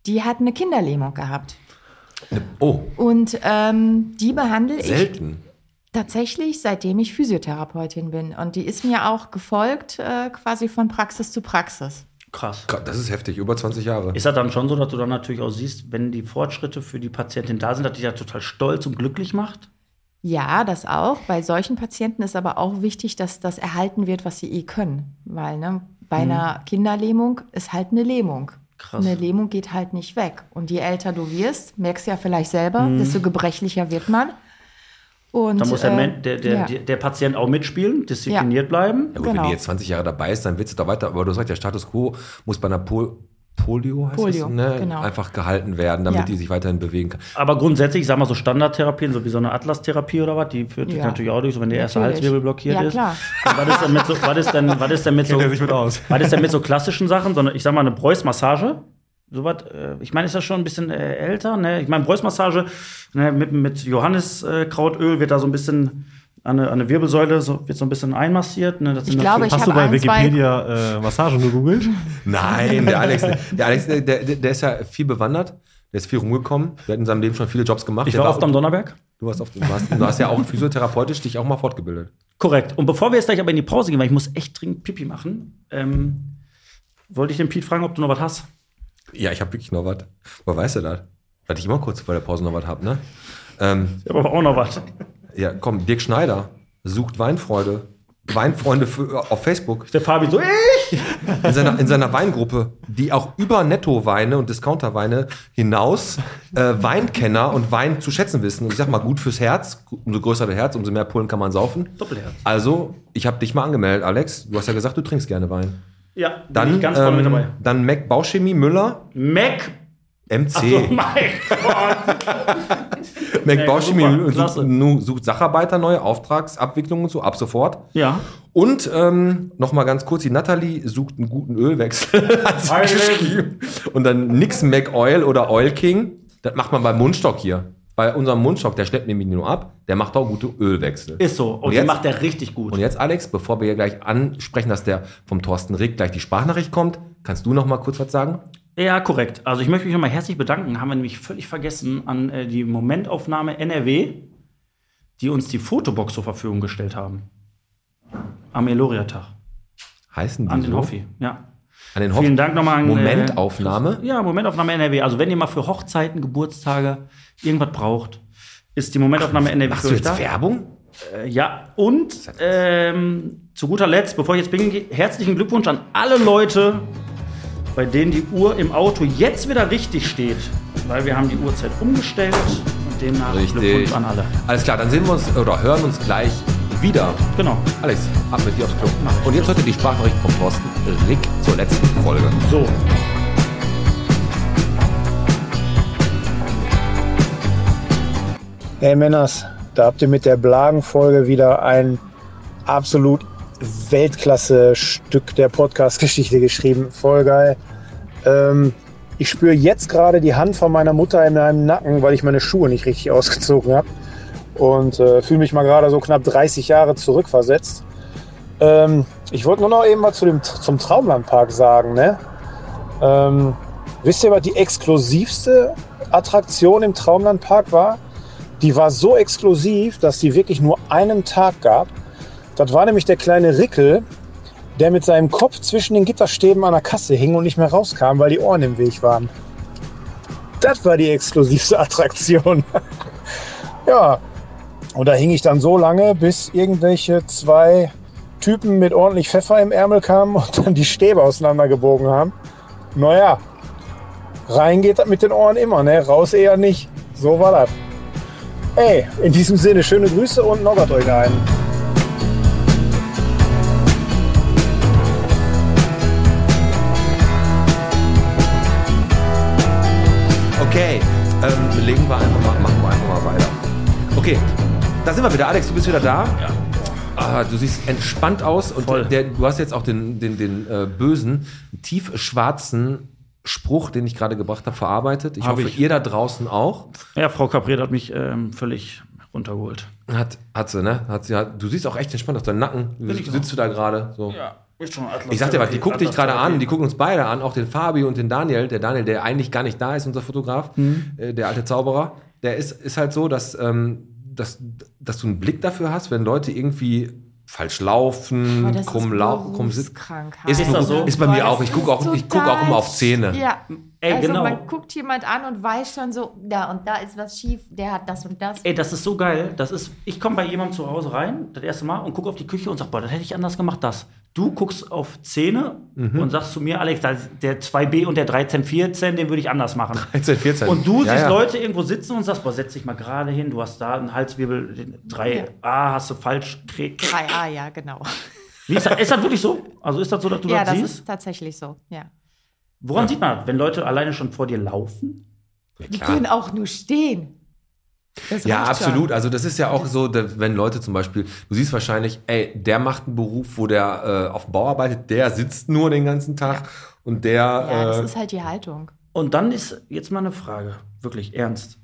E: Die hat eine Kinderlähmung gehabt.
B: Oh,
E: Und ähm, die behandle ich
B: selten.
E: tatsächlich, seitdem ich Physiotherapeutin bin. Und die ist mir auch gefolgt, äh, quasi von Praxis zu Praxis.
D: Krass.
B: Das ist heftig, über 20 Jahre.
D: Ist das dann schon so, dass du dann natürlich auch siehst, wenn die Fortschritte für die Patientin da sind, dass dich ja total stolz und glücklich macht?
E: Ja, das auch. Bei solchen Patienten ist aber auch wichtig, dass das erhalten wird, was sie eh können. Weil ne, bei einer Kinderlähmung ist halt eine Lähmung.
D: Krass.
E: Eine Lähmung geht halt nicht weg. Und je älter du wirst, merkst du ja vielleicht selber, desto gebrechlicher wird man. Und,
D: Da muss der,
E: äh,
D: der, der,
E: ja.
D: der, Patient auch mitspielen, diszipliniert bleiben.
B: Ja gut, wenn
E: Genau.
B: die jetzt 20 Jahre dabei ist, dann wird sie da weiter. Aber du sagst, der Status quo muss bei einer Pol Polio, heißt
E: Polio,
B: es, ne?
E: genau.
B: einfach gehalten werden, damit
E: Ja.
B: die sich weiterhin bewegen kann.
D: Aber grundsätzlich, ich sag mal so Standardtherapien, so wie so eine Atlas-Therapie oder was, die führt dich
E: Ja.
D: natürlich auch durch, so wenn der erste
E: Natürlich.
D: Halswirbel blockiert
E: Ja,
D: ist.
E: klar.
D: Und Was ist denn mit so, was ist denn, was ist denn mit so,
F: Kennt sich mit aus.
D: was ist denn mit so klassischen Sachen, sondern ich sag mal eine Preuß-Massage? Sowas, äh, ich meine, ist das schon ein bisschen äh, älter, ne? Ich meine, Preuß-Massage ne, mit, mit Johanniskrautöl wird da so ein bisschen an eine, an eine Wirbelsäule so, wird so ein bisschen einmassiert. Ne? Das
E: Ich glaube, Ich
F: Hast du
E: habe
F: bei
E: ein,
F: Wikipedia äh, Massage nur googelt?
B: Nein, der Alex, der, Alex der, der, der ist ja viel bewandert. Der ist viel rumgekommen. Der hat in seinem Leben schon viele Jobs gemacht.
D: ich war oft am Donnerberg.
B: Du, warst oft, du, hast, du hast ja auch physiotherapeutisch dich auch mal fortgebildet.
D: Korrekt. Und bevor wir jetzt gleich aber in die Pause gehen, weil ich muss echt dringend Pipi machen, ähm, wollte ich den Piet fragen, ob du noch was hast.
B: Ja, ich habe wirklich noch was. Woher weißt du das? Weil ich immer kurz vor der Pause noch was habe, ne? Ähm,
D: Ich habe aber auch noch was.
B: ja, komm, Dirk Schneider sucht Weinfreude. Weinfreunde für, auf Facebook.
D: Der Fabi so, ich!
B: in seiner, in seiner Weingruppe, die auch über Nettoweine und Discounterweine hinaus äh, Weinkenner und Wein zu schätzen wissen. Und ich sag mal, gut fürs Herz, umso größer der Herz, umso mehr Pullen kann man saufen.
D: Doppelherz.
B: Also, ich habe dich mal angemeldet, Alex. Du hast ja gesagt, du trinkst gerne Wein.
D: Ja, bin
B: Dann,
D: ich ganz vorne mit
B: ähm,
D: dabei.
B: dann Mac Bauchemie Müller,
D: Mac.
B: MC.
D: So, mein Gott.
B: Mac Bauchemie sucht, sucht Sacharbeiter, neue Auftragsabwicklungen und so, ab sofort.
D: Ja.
B: Und ähm, noch mal ganz kurz, die Natalie sucht einen guten Ölwechsel. Und dann nix Mac Oil oder Oil King. Das macht man beim Mundstock hier. Bei unserem Mundstock, der schleppt nämlich nur ab, der macht auch gute Ölwechsel.
D: Ist so. Und,
B: Und
D: die
B: jetzt-
D: macht der richtig gut.
B: Und jetzt, Alex, bevor wir hier gleich ansprechen, dass der vom Thorsten Rick gleich die Sprachnachricht kommt, kannst du noch mal kurz was sagen?
D: Ja, korrekt. Also ich möchte mich nochmal herzlich bedanken. Haben wir nämlich völlig vergessen an äh, die Momentaufnahme NRW, die uns die Fotobox zur Verfügung gestellt haben. Am Eloria-Tag.
B: Heißen die
D: An den
B: so?
D: Hoffi, ja.
B: An den
D: Vielen Dank nochmal an, äh,
B: Momentaufnahme.
D: Ja, Momentaufnahme NRW. Also wenn ihr mal für Hochzeiten, Geburtstage irgendwas braucht, ist die Momentaufnahme NRW
B: Machst
D: für
B: du jetzt
D: da.
B: Werbung?
D: Äh, ja, und ähm, zu guter Letzt, bevor ich jetzt bin, herzlichen Glückwunsch an alle Leute, bei denen die Uhr im Auto jetzt wieder richtig steht. Weil wir haben die Uhrzeit umgestellt und demnach
B: Richtig.
D: Glückwunsch an alle.
B: Alles klar, dann sehen wir uns oder hören uns gleich wieder.
D: Genau.
B: Alex, ab mit dir aufs Klo. Und jetzt heute die Sprachnachricht von Thorsten Rick zur letzten Folge.
D: So.
G: Hey Männers, da habt ihr mit der Blagen-Folge wieder ein absolut Weltklasse-Stück der Podcast-Geschichte geschrieben. Voll geil. Ähm, ich spüre jetzt gerade die Hand von meiner Mutter in meinem Nacken, weil ich meine Schuhe nicht richtig ausgezogen habe. Und äh, fühle mich mal gerade so knapp 30 Jahre zurückversetzt. Ähm, ich wollte nur noch eben mal zu dem, zum Traumlandpark sagen. Ne? Ähm, wisst ihr, was die exklusivste Attraktion im Traumlandpark war? Die war so exklusiv, dass die wirklich nur einen Tag gab. Das war nämlich der kleine Rickel, der mit seinem Kopf zwischen den Gitterstäben an der Kasse hing und nicht mehr rauskam, weil die Ohren im Weg waren. Das war die exklusivste Attraktion. ja, und da hing ich dann so lange, bis irgendwelche zwei Typen mit ordentlich Pfeffer im Ärmel kamen und dann die Stäbe auseinandergebogen haben. Naja, rein geht das mit den Ohren immer, ne? raus eher nicht. So war das. Ey, in diesem Sinne, schöne Grüße und noggert euch einen.
B: Okay, ähm, legen wir einfach mal, machen wir einfach mal weiter. Okay, da sind wir wieder. Alex, du bist wieder da. Ja. Ah, du siehst entspannt aus und der, du hast jetzt auch den, den, den äh, bösen, tiefschwarzen Spruch, den ich gerade gebracht habe, verarbeitet. Ich
D: Hab
B: hoffe,
D: ich.
B: ihr da draußen auch.
D: Ja, Frau Capret hat mich ähm, völlig runtergeholt.
B: Hat, hat sie, ne? Hat sie, hat, du siehst auch echt entspannt aus. Dein Nacken, wie
D: ich
B: sitzt du da gerade? So.
D: Ja, ist schon Atlas
B: Ich sag dir was, die guckt dich gerade an, die gucken uns beide an, auch den Fabi und den Daniel. Der Daniel, der eigentlich gar nicht da ist, unser Fotograf, äh, der alte Zauberer, der ist, ist halt so, dass, ähm, dass, dass du einen Blick dafür hast, wenn Leute irgendwie falsch laufen, krumm
E: ist
B: laufen, krumm sitzen. Ist,
D: Ist das so?
B: ist bei
E: Boah,
B: mir auch. Ich gucke auch, ich guck auch immer auf Zähne.
E: Ja,
D: Ey,
E: also
D: genau.
E: man guckt jemand an und weiß schon so, da und da ist was schief, der hat das und das.
D: Ey, das ist so geil. Das ist, ich komme bei jemandem zu Hause rein, das erste Mal, und gucke auf die Küche und sag, boah, das hätte ich anders gemacht, das. Du guckst auf Zähne
B: Mhm.
D: und sagst zu mir, Alex, der 2B und der 13, 14, den würde ich anders machen.
B: 13, 14.
D: Und du
B: Ja,
D: siehst
B: ja.
D: Leute irgendwo sitzen und sagst, boah, setz dich mal gerade hin, du hast da einen Halswirbel, den 3a hast du falsch gekriegt.
E: 3a, ja, genau.
D: Wie ist, das, ist das wirklich so? Also ist das so, dass du
E: ja,
D: das
E: das
D: siehst?
E: ist tatsächlich so, ja.
D: Woran sieht man, wenn Leute alleine schon vor dir laufen?
E: Die können auch nur stehen.
B: Ja,
E: reicht schon.
B: absolut. Also das ist ja auch so, wenn Leute zum Beispiel, du siehst wahrscheinlich, ey, der macht einen Beruf, wo der äh, auf dem Bau arbeitet, der sitzt nur den ganzen Tag und der,
E: Ja, das
B: äh,
E: ist halt die Haltung.
D: Und dann ist jetzt mal eine Frage, wirklich ernst.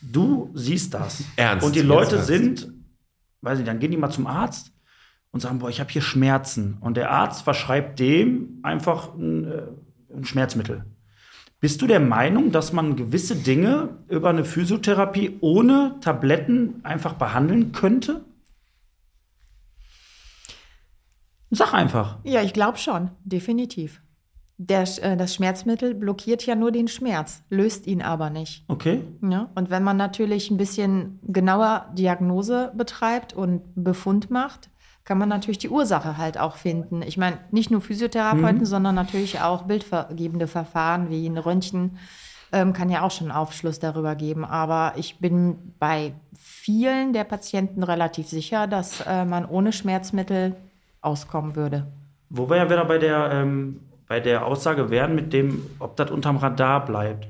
D: Du siehst das.
B: Ernst,
D: Und die Leute
B: ernst.
D: sind, weiß nicht, dann gehen die mal zum Arzt und sagen, boah, ich habe hier Schmerzen. Und der Arzt verschreibt dem einfach ein, äh, ein Schmerzmittel. Bist du der Meinung, dass man gewisse Dinge über eine Physiotherapie ohne Tabletten einfach behandeln könnte? Sag einfach.
E: Ja, ich glaube schon, definitiv. Der, äh, das Schmerzmittel blockiert ja nur den Schmerz, löst ihn aber nicht.
D: Okay.
E: Ja, und wenn man natürlich ein bisschen genauer Diagnose betreibt und Befund macht, kann man natürlich die Ursache halt auch finden. Ich meine, nicht nur Physiotherapeuten, sondern natürlich auch bildvergebende Verfahren wie ein Röntgen ähm, kann ja auch schon Aufschluss darüber geben. Aber ich bin bei vielen der Patienten relativ sicher, dass äh, man ohne Schmerzmittel auskommen würde.
D: Wo wir ja wieder bei der, ähm, bei der Aussage wären, mit dem, ob das unterm Radar bleibt.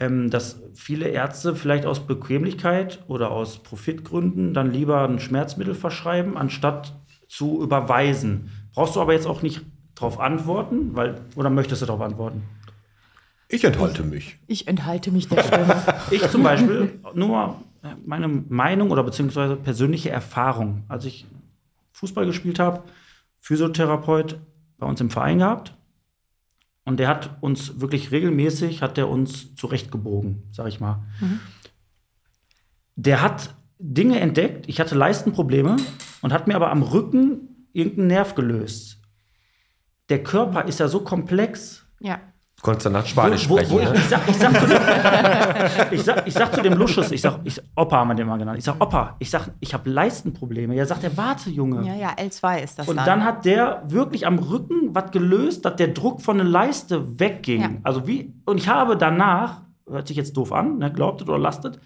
D: Ähm, dass viele Ärzte vielleicht aus Bequemlichkeit oder aus Profitgründen dann lieber ein Schmerzmittel verschreiben, anstatt zu überweisen. Brauchst du aber jetzt auch nicht darauf antworten, weil, oder möchtest du darauf antworten?
B: ich enthalte mich.
E: Ich enthalte mich der Stimme.
D: Ich zum Beispiel, nur äh, meine Meinung oder beziehungsweise persönliche Erfahrung. Als ich Fußball gespielt habe, Physiotherapeut bei uns im Verein gehabt. Und der hat uns wirklich regelmäßig, hat der uns zurechtgebogen, sag ich mal. Der hat Dinge entdeckt, ich hatte Leistenprobleme und hat mir aber am Rücken irgendeinen Nerv gelöst. der Körper ist ja so komplex.
E: Ja.
B: Konntest danach Spanisch
D: wo,
B: sprechen,
D: wo ich,
B: ne?
D: ich, sag, ich, sag zu dem, ich, sag, ich sag zu dem Lusches, ich sag, ich, Opa haben wir den mal genannt. Ich sag, Opa, ich sag, ich habe Leistenprobleme. Ja, sagt er, warte, Junge.
E: Ja, ja, L2 ist das
D: Und
E: dann.
D: dann hat der wirklich am Rücken was gelöst, dass der Druck von der Leiste wegging.
E: Ja.
D: Also wie, und ich habe danach, hört sich jetzt doof an, ne, glaubtet oder lastet,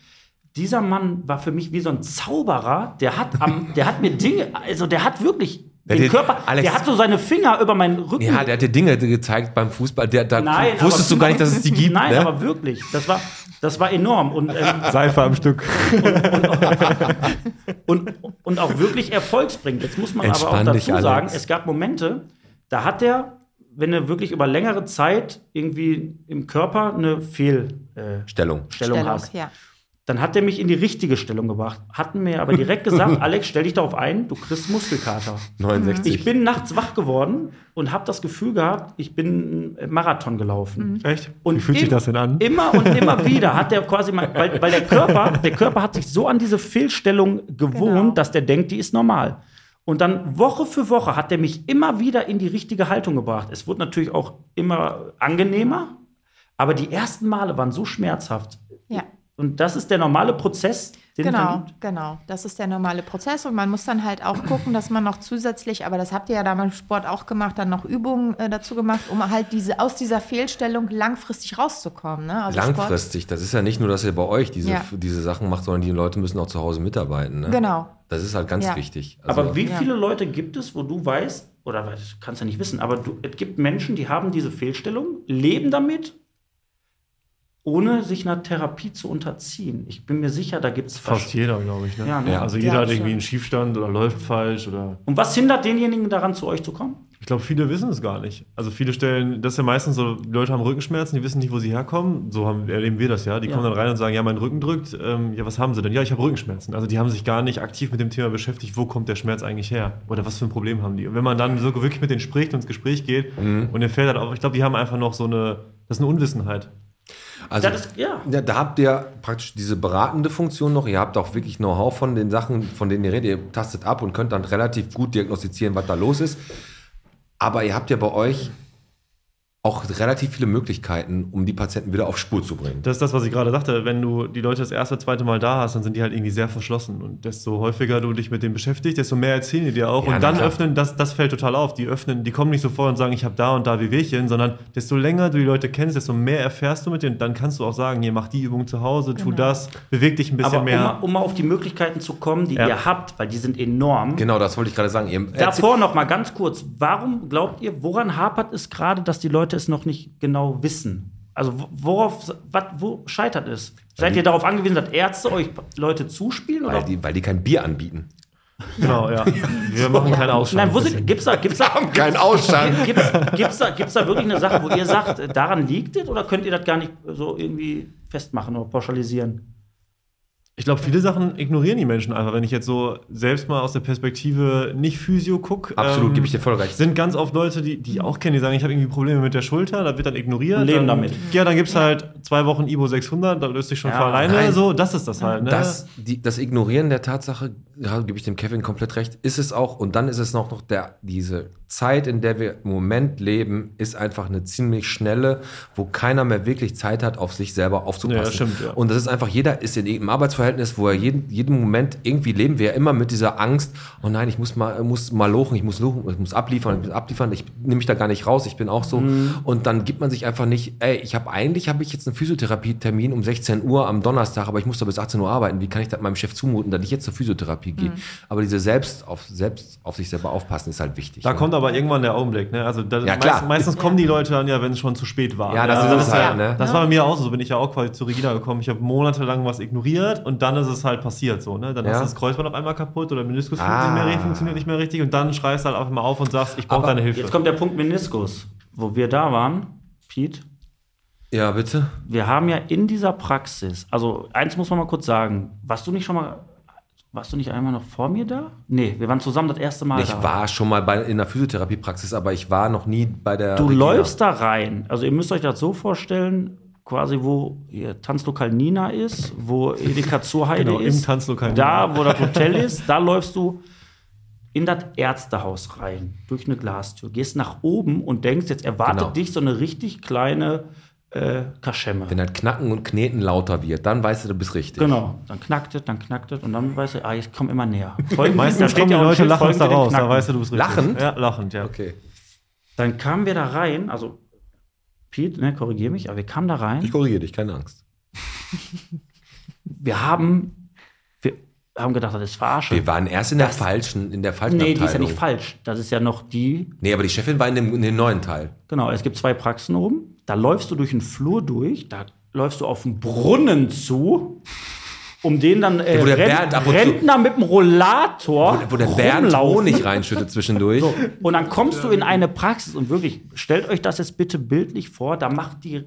D: dieser Mann war für mich wie so ein Zauberer, der hat am, der hat mir Dinge, also der hat wirklich
B: Der
D: den
B: hat-
D: Körper,
B: Alex-
D: der hat so seine Finger über meinen Rücken.
B: Ja, der hat dir Dinge gezeigt beim Fußball. Der, da
D: Nein,
B: wusstest
D: aber-
B: du gar nicht, dass es die gibt.
D: Nein,
B: ne?
D: aber wirklich, das war, das war enorm und ähm,
F: Seife am Stück.
D: und, und auch wirklich erfolgsbringend. Jetzt muss man aber
B: Entspann
D: auch
B: dich,
D: dazu sagen,
B: Alex.
D: es gab Momente, da hat er, wenn er wirklich über längere Zeit irgendwie im Körper eine Fehlstellung äh,
B: Stellung.
D: Stellung hast,
E: ja.
D: Dann hat er mich in die richtige Stellung gebracht. Hatten mir aber direkt gesagt, Alex, stell dich darauf ein, du kriegst Muskelkater.
B: 69.
D: Ich bin nachts wach geworden und habe das Gefühl gehabt, ich bin einen Marathon gelaufen.
F: Echt?
D: Und
F: Wie fühlt sich
D: im-
F: das denn an?
D: Immer und immer wieder hat der quasi mal, weil, weil der Körper, der Körper hat sich so an diese Fehlstellung gewohnt,
E: Genau.
D: dass der denkt, die ist normal. Und dann Woche für Woche hat er mich immer wieder in die richtige Haltung gebracht. Es wurde natürlich auch immer angenehmer, aber die ersten Male waren so schmerzhaft.
E: Ja.
D: Und das ist der normale Prozess, den es dann
E: Genau,
D: gibt.
E: genau. Das ist der normale Prozess und man muss dann halt auch gucken, dass man noch zusätzlich, aber das habt ihr ja damals im Sport auch gemacht, dann noch Übungen äh, dazu gemacht, um halt diese aus dieser Fehlstellung langfristig rauszukommen. Ne? Also
B: Langfristig. Das ist ja nicht nur, dass ihr bei euch diese,
E: Ja.
B: diese Sachen macht, sondern die Leute müssen auch zu Hause mitarbeiten. Ne?
E: Sport. Genau.
B: Das ist halt ganz
E: Ja.
B: wichtig. Also,
D: Aber wie
E: Ja.
D: viele Leute gibt es, wo du weißt, oder das kannst du nicht wissen, aber du, es gibt Menschen, die haben diese Fehlstellung, leben damit, ohne sich einer Therapie zu unterziehen. Ich bin mir sicher, da gibt es
F: Fast jeder, glaube ich. Ne?
D: Ja, ne?
F: Also
E: Ja,
F: jeder hat
E: schon.
F: irgendwie einen Schiefstand oder läuft falsch oder.
D: Und was hindert denjenigen daran, zu euch zu kommen?
F: Ich glaube, viele wissen es gar nicht. Also viele stellen, das ist ja meistens so, die Leute haben Rückenschmerzen, die wissen nicht, wo sie herkommen. So haben, erleben wir das ja. Die
D: Ja.
F: kommen dann rein und sagen, ja, mein Rücken drückt. Ähm, ja, was haben sie denn? Ja, ich habe Rückenschmerzen. Also die haben sich gar nicht aktiv mit dem Thema beschäftigt, wo kommt der Schmerz eigentlich her? Oder was für ein Problem haben die? Und wenn man dann so wirklich mit denen spricht und ins Gespräch geht und der fällt halt auf, ich glaube, die haben einfach noch so eine, das ist eine Unwissenheit.
B: Also
D: Das ja.
B: Ja, da habt ihr praktisch diese beratende Funktion noch. Ihr habt auch wirklich Know-how von den Sachen, von denen ihr redet. Ihr tastet ab und könnt dann relativ gut diagnostizieren, was da los ist. Aber ihr habt ja bei euch auch relativ viele Möglichkeiten, um die Patienten wieder auf Spur zu bringen.
F: Das ist das, was ich gerade sagte. Wenn du die Leute das erste, zweite Mal da hast, dann sind die halt irgendwie sehr verschlossen. Und desto häufiger du dich mit denen beschäftigst, desto mehr erzählen die dir auch.
B: Ja,
F: und dann
B: klar.
F: öffnen, das, das fällt total auf. Die öffnen, die kommen nicht sofort und sagen, ich habe da und da Wehwehchen, sondern desto länger du die Leute kennst, desto mehr erfährst du mit denen. Dann kannst du auch sagen, hier, mach die Übung zu Hause, tu das, beweg dich ein bisschen
D: Aber um,
F: mehr.
D: mal- um mal auf die Möglichkeiten zu kommen, die
F: Ja.
D: ihr habt, weil die sind enorm.
B: Genau, das wollte ich gerade sagen. Ihr,
D: Davor noch mal ganz kurz. Warum glaubt ihr, woran hapert es gerade, dass die Leute es noch nicht genau wissen? Also wo- worauf, wat, wo scheitert es? Seid ihr darauf angewiesen, dass Ärzte euch Leute zuspielen?
B: weil,
D: Oder?
B: die, weil die kein Bier anbieten.
F: Genau, ja. Wir machen keinen Ausschlag.
D: Nein, wo sind, gibt's da, gibt's da,
B: Kein Ausstand.
D: gibt's, gibt's da, gibt's da wirklich eine Sache, wo ihr sagt, daran liegt es? Oder könnt ihr das gar nicht so irgendwie festmachen oder pauschalisieren?
F: Ich glaube, viele Sachen ignorieren die Menschen einfach. Wenn ich jetzt so selbst mal aus der Perspektive nicht Physio gucke.
B: Absolut, gebe ich dir voll recht.
F: Sind ganz oft Leute, die, die ich auch kenne, die sagen, ich habe irgendwie Probleme mit der Schulter, das wird dann ignoriert.
D: Und leben
F: dann,
D: damit.
F: Ja, dann gibt es halt zwei Wochen Ibo 600, da löst sich schon
D: Ja,
F: von alleine.
B: nein.
F: So, das ist das halt. Ne?
B: Das, die, das Ignorieren der Tatsache, ja, gebe ich dem Kevin komplett recht, ist es auch. Und dann ist es noch, noch der, diese Zeit, in der wir im Moment leben, ist einfach eine ziemlich schnelle, wo keiner mehr wirklich Zeit hat, auf sich selber aufzupassen.
F: Ja, das stimmt, ja.
B: Und das ist einfach, jeder ist in irgendeinem Arbeitsverhältnis, wo er jeden, jeden Moment irgendwie leben wir ja immer mit dieser Angst, oh nein, ich muss mal, muss mal lochen, ich muss lochen, ich muss abliefern, ich muss abliefern, ich nehme mich da gar nicht raus, ich bin auch so.
F: Mhm.
B: Und dann gibt man sich einfach nicht, ey, ich habe eigentlich, habe ich jetzt einen Physiotherapie-Termin um 16 Uhr am Donnerstag, aber ich muss da bis 18 Uhr arbeiten. Wie kann ich das meinem Chef zumuten, dass ich jetzt zur Physiotherapie gehe? Aber diese selbst auf, selbst auf sich selber aufpassen ist halt wichtig.
F: da
B: ne?
F: kommt aber irgendwann der Augenblick. Ne? Also da,
B: Ja, klar.
F: meist, meistens kommen die Leute dann ja, wenn es schon zu spät war.
B: Ja, das
F: Also
B: ist es halt, ne?
F: Das war bei mir auch so. So bin ich ja auch quasi zu Regina gekommen. Ich habe monatelang was ignoriert und dann ist es halt passiert so. Ne? Dann
B: Ja.
F: hast du das Kreuzband auf einmal kaputt oder Meniskus
B: Ah.
F: funktioniert, nicht mehr, funktioniert nicht mehr richtig und dann schreist du halt einfach mal auf und sagst, ich brauche deine Hilfe.
D: Jetzt kommt der Punkt Meniskus, wo wir da waren, Pete.
B: Ja, bitte?
D: Wir haben ja in dieser Praxis, also eins muss man mal kurz sagen, warst du nicht schon mal, warst du nicht einmal noch vor mir da? Nee, wir waren zusammen das erste Mal
B: Ich
D: da.
B: war schon mal bei, in der Physiotherapiepraxis, aber ich war noch nie bei der.
D: Du
B: Regina.
D: läufst da rein. Also ihr müsst euch das so vorstellen, quasi wo hier Tanzlokal Nina ist, wo Edeka Zurheide
F: Genau, im
D: ist.
F: Tanzlokal
D: Da,
F: Nina.
D: wo das Hotel ist, da läufst du in das Ärztehaus rein, durch eine Glastür, gehst nach oben und denkst, jetzt erwartet
B: Genau.
D: dich so eine richtig kleine äh, Kaschemme.
B: Wenn das Knacken und Kneten lauter wird, dann weißt du, du bist richtig.
D: Genau, dann knackt es, dann knackt es und dann weißt du, ah, ich komme immer näher. Folgen-
F: Meistens kommen die Leute lachend da raus, da
D: Knacken.
F: weißt du, du bist richtig.
B: Lachend?
F: Ja, lachend, ja.
B: Okay.
D: Dann kamen wir da rein, also Pete, ne, korrigiere mich, aber wir kamen da rein.
B: Ich korrigiere dich, keine Angst.
D: Wir haben, wir haben gedacht, das ist verarsche.
B: Wir waren erst in der falschen, in der falschen
D: nee, die ist ja
B: Abteilung.
D: nicht falsch. Das ist ja noch die,
B: Nee, aber die Chefin war in dem, in dem neuen Teil.
D: genau, es gibt zwei Praxen oben. Da läufst du durch einen Flur durch, da läufst du auf einen Brunnen zu, um den dann äh,
B: wo zu-
D: Rentner mit dem Rollator
B: Wo der Bernd. Honig reinschüttet zwischendurch.
D: So, und dann kommst du in eine Praxis und wirklich, stellt euch das jetzt bitte bildlich vor, da macht die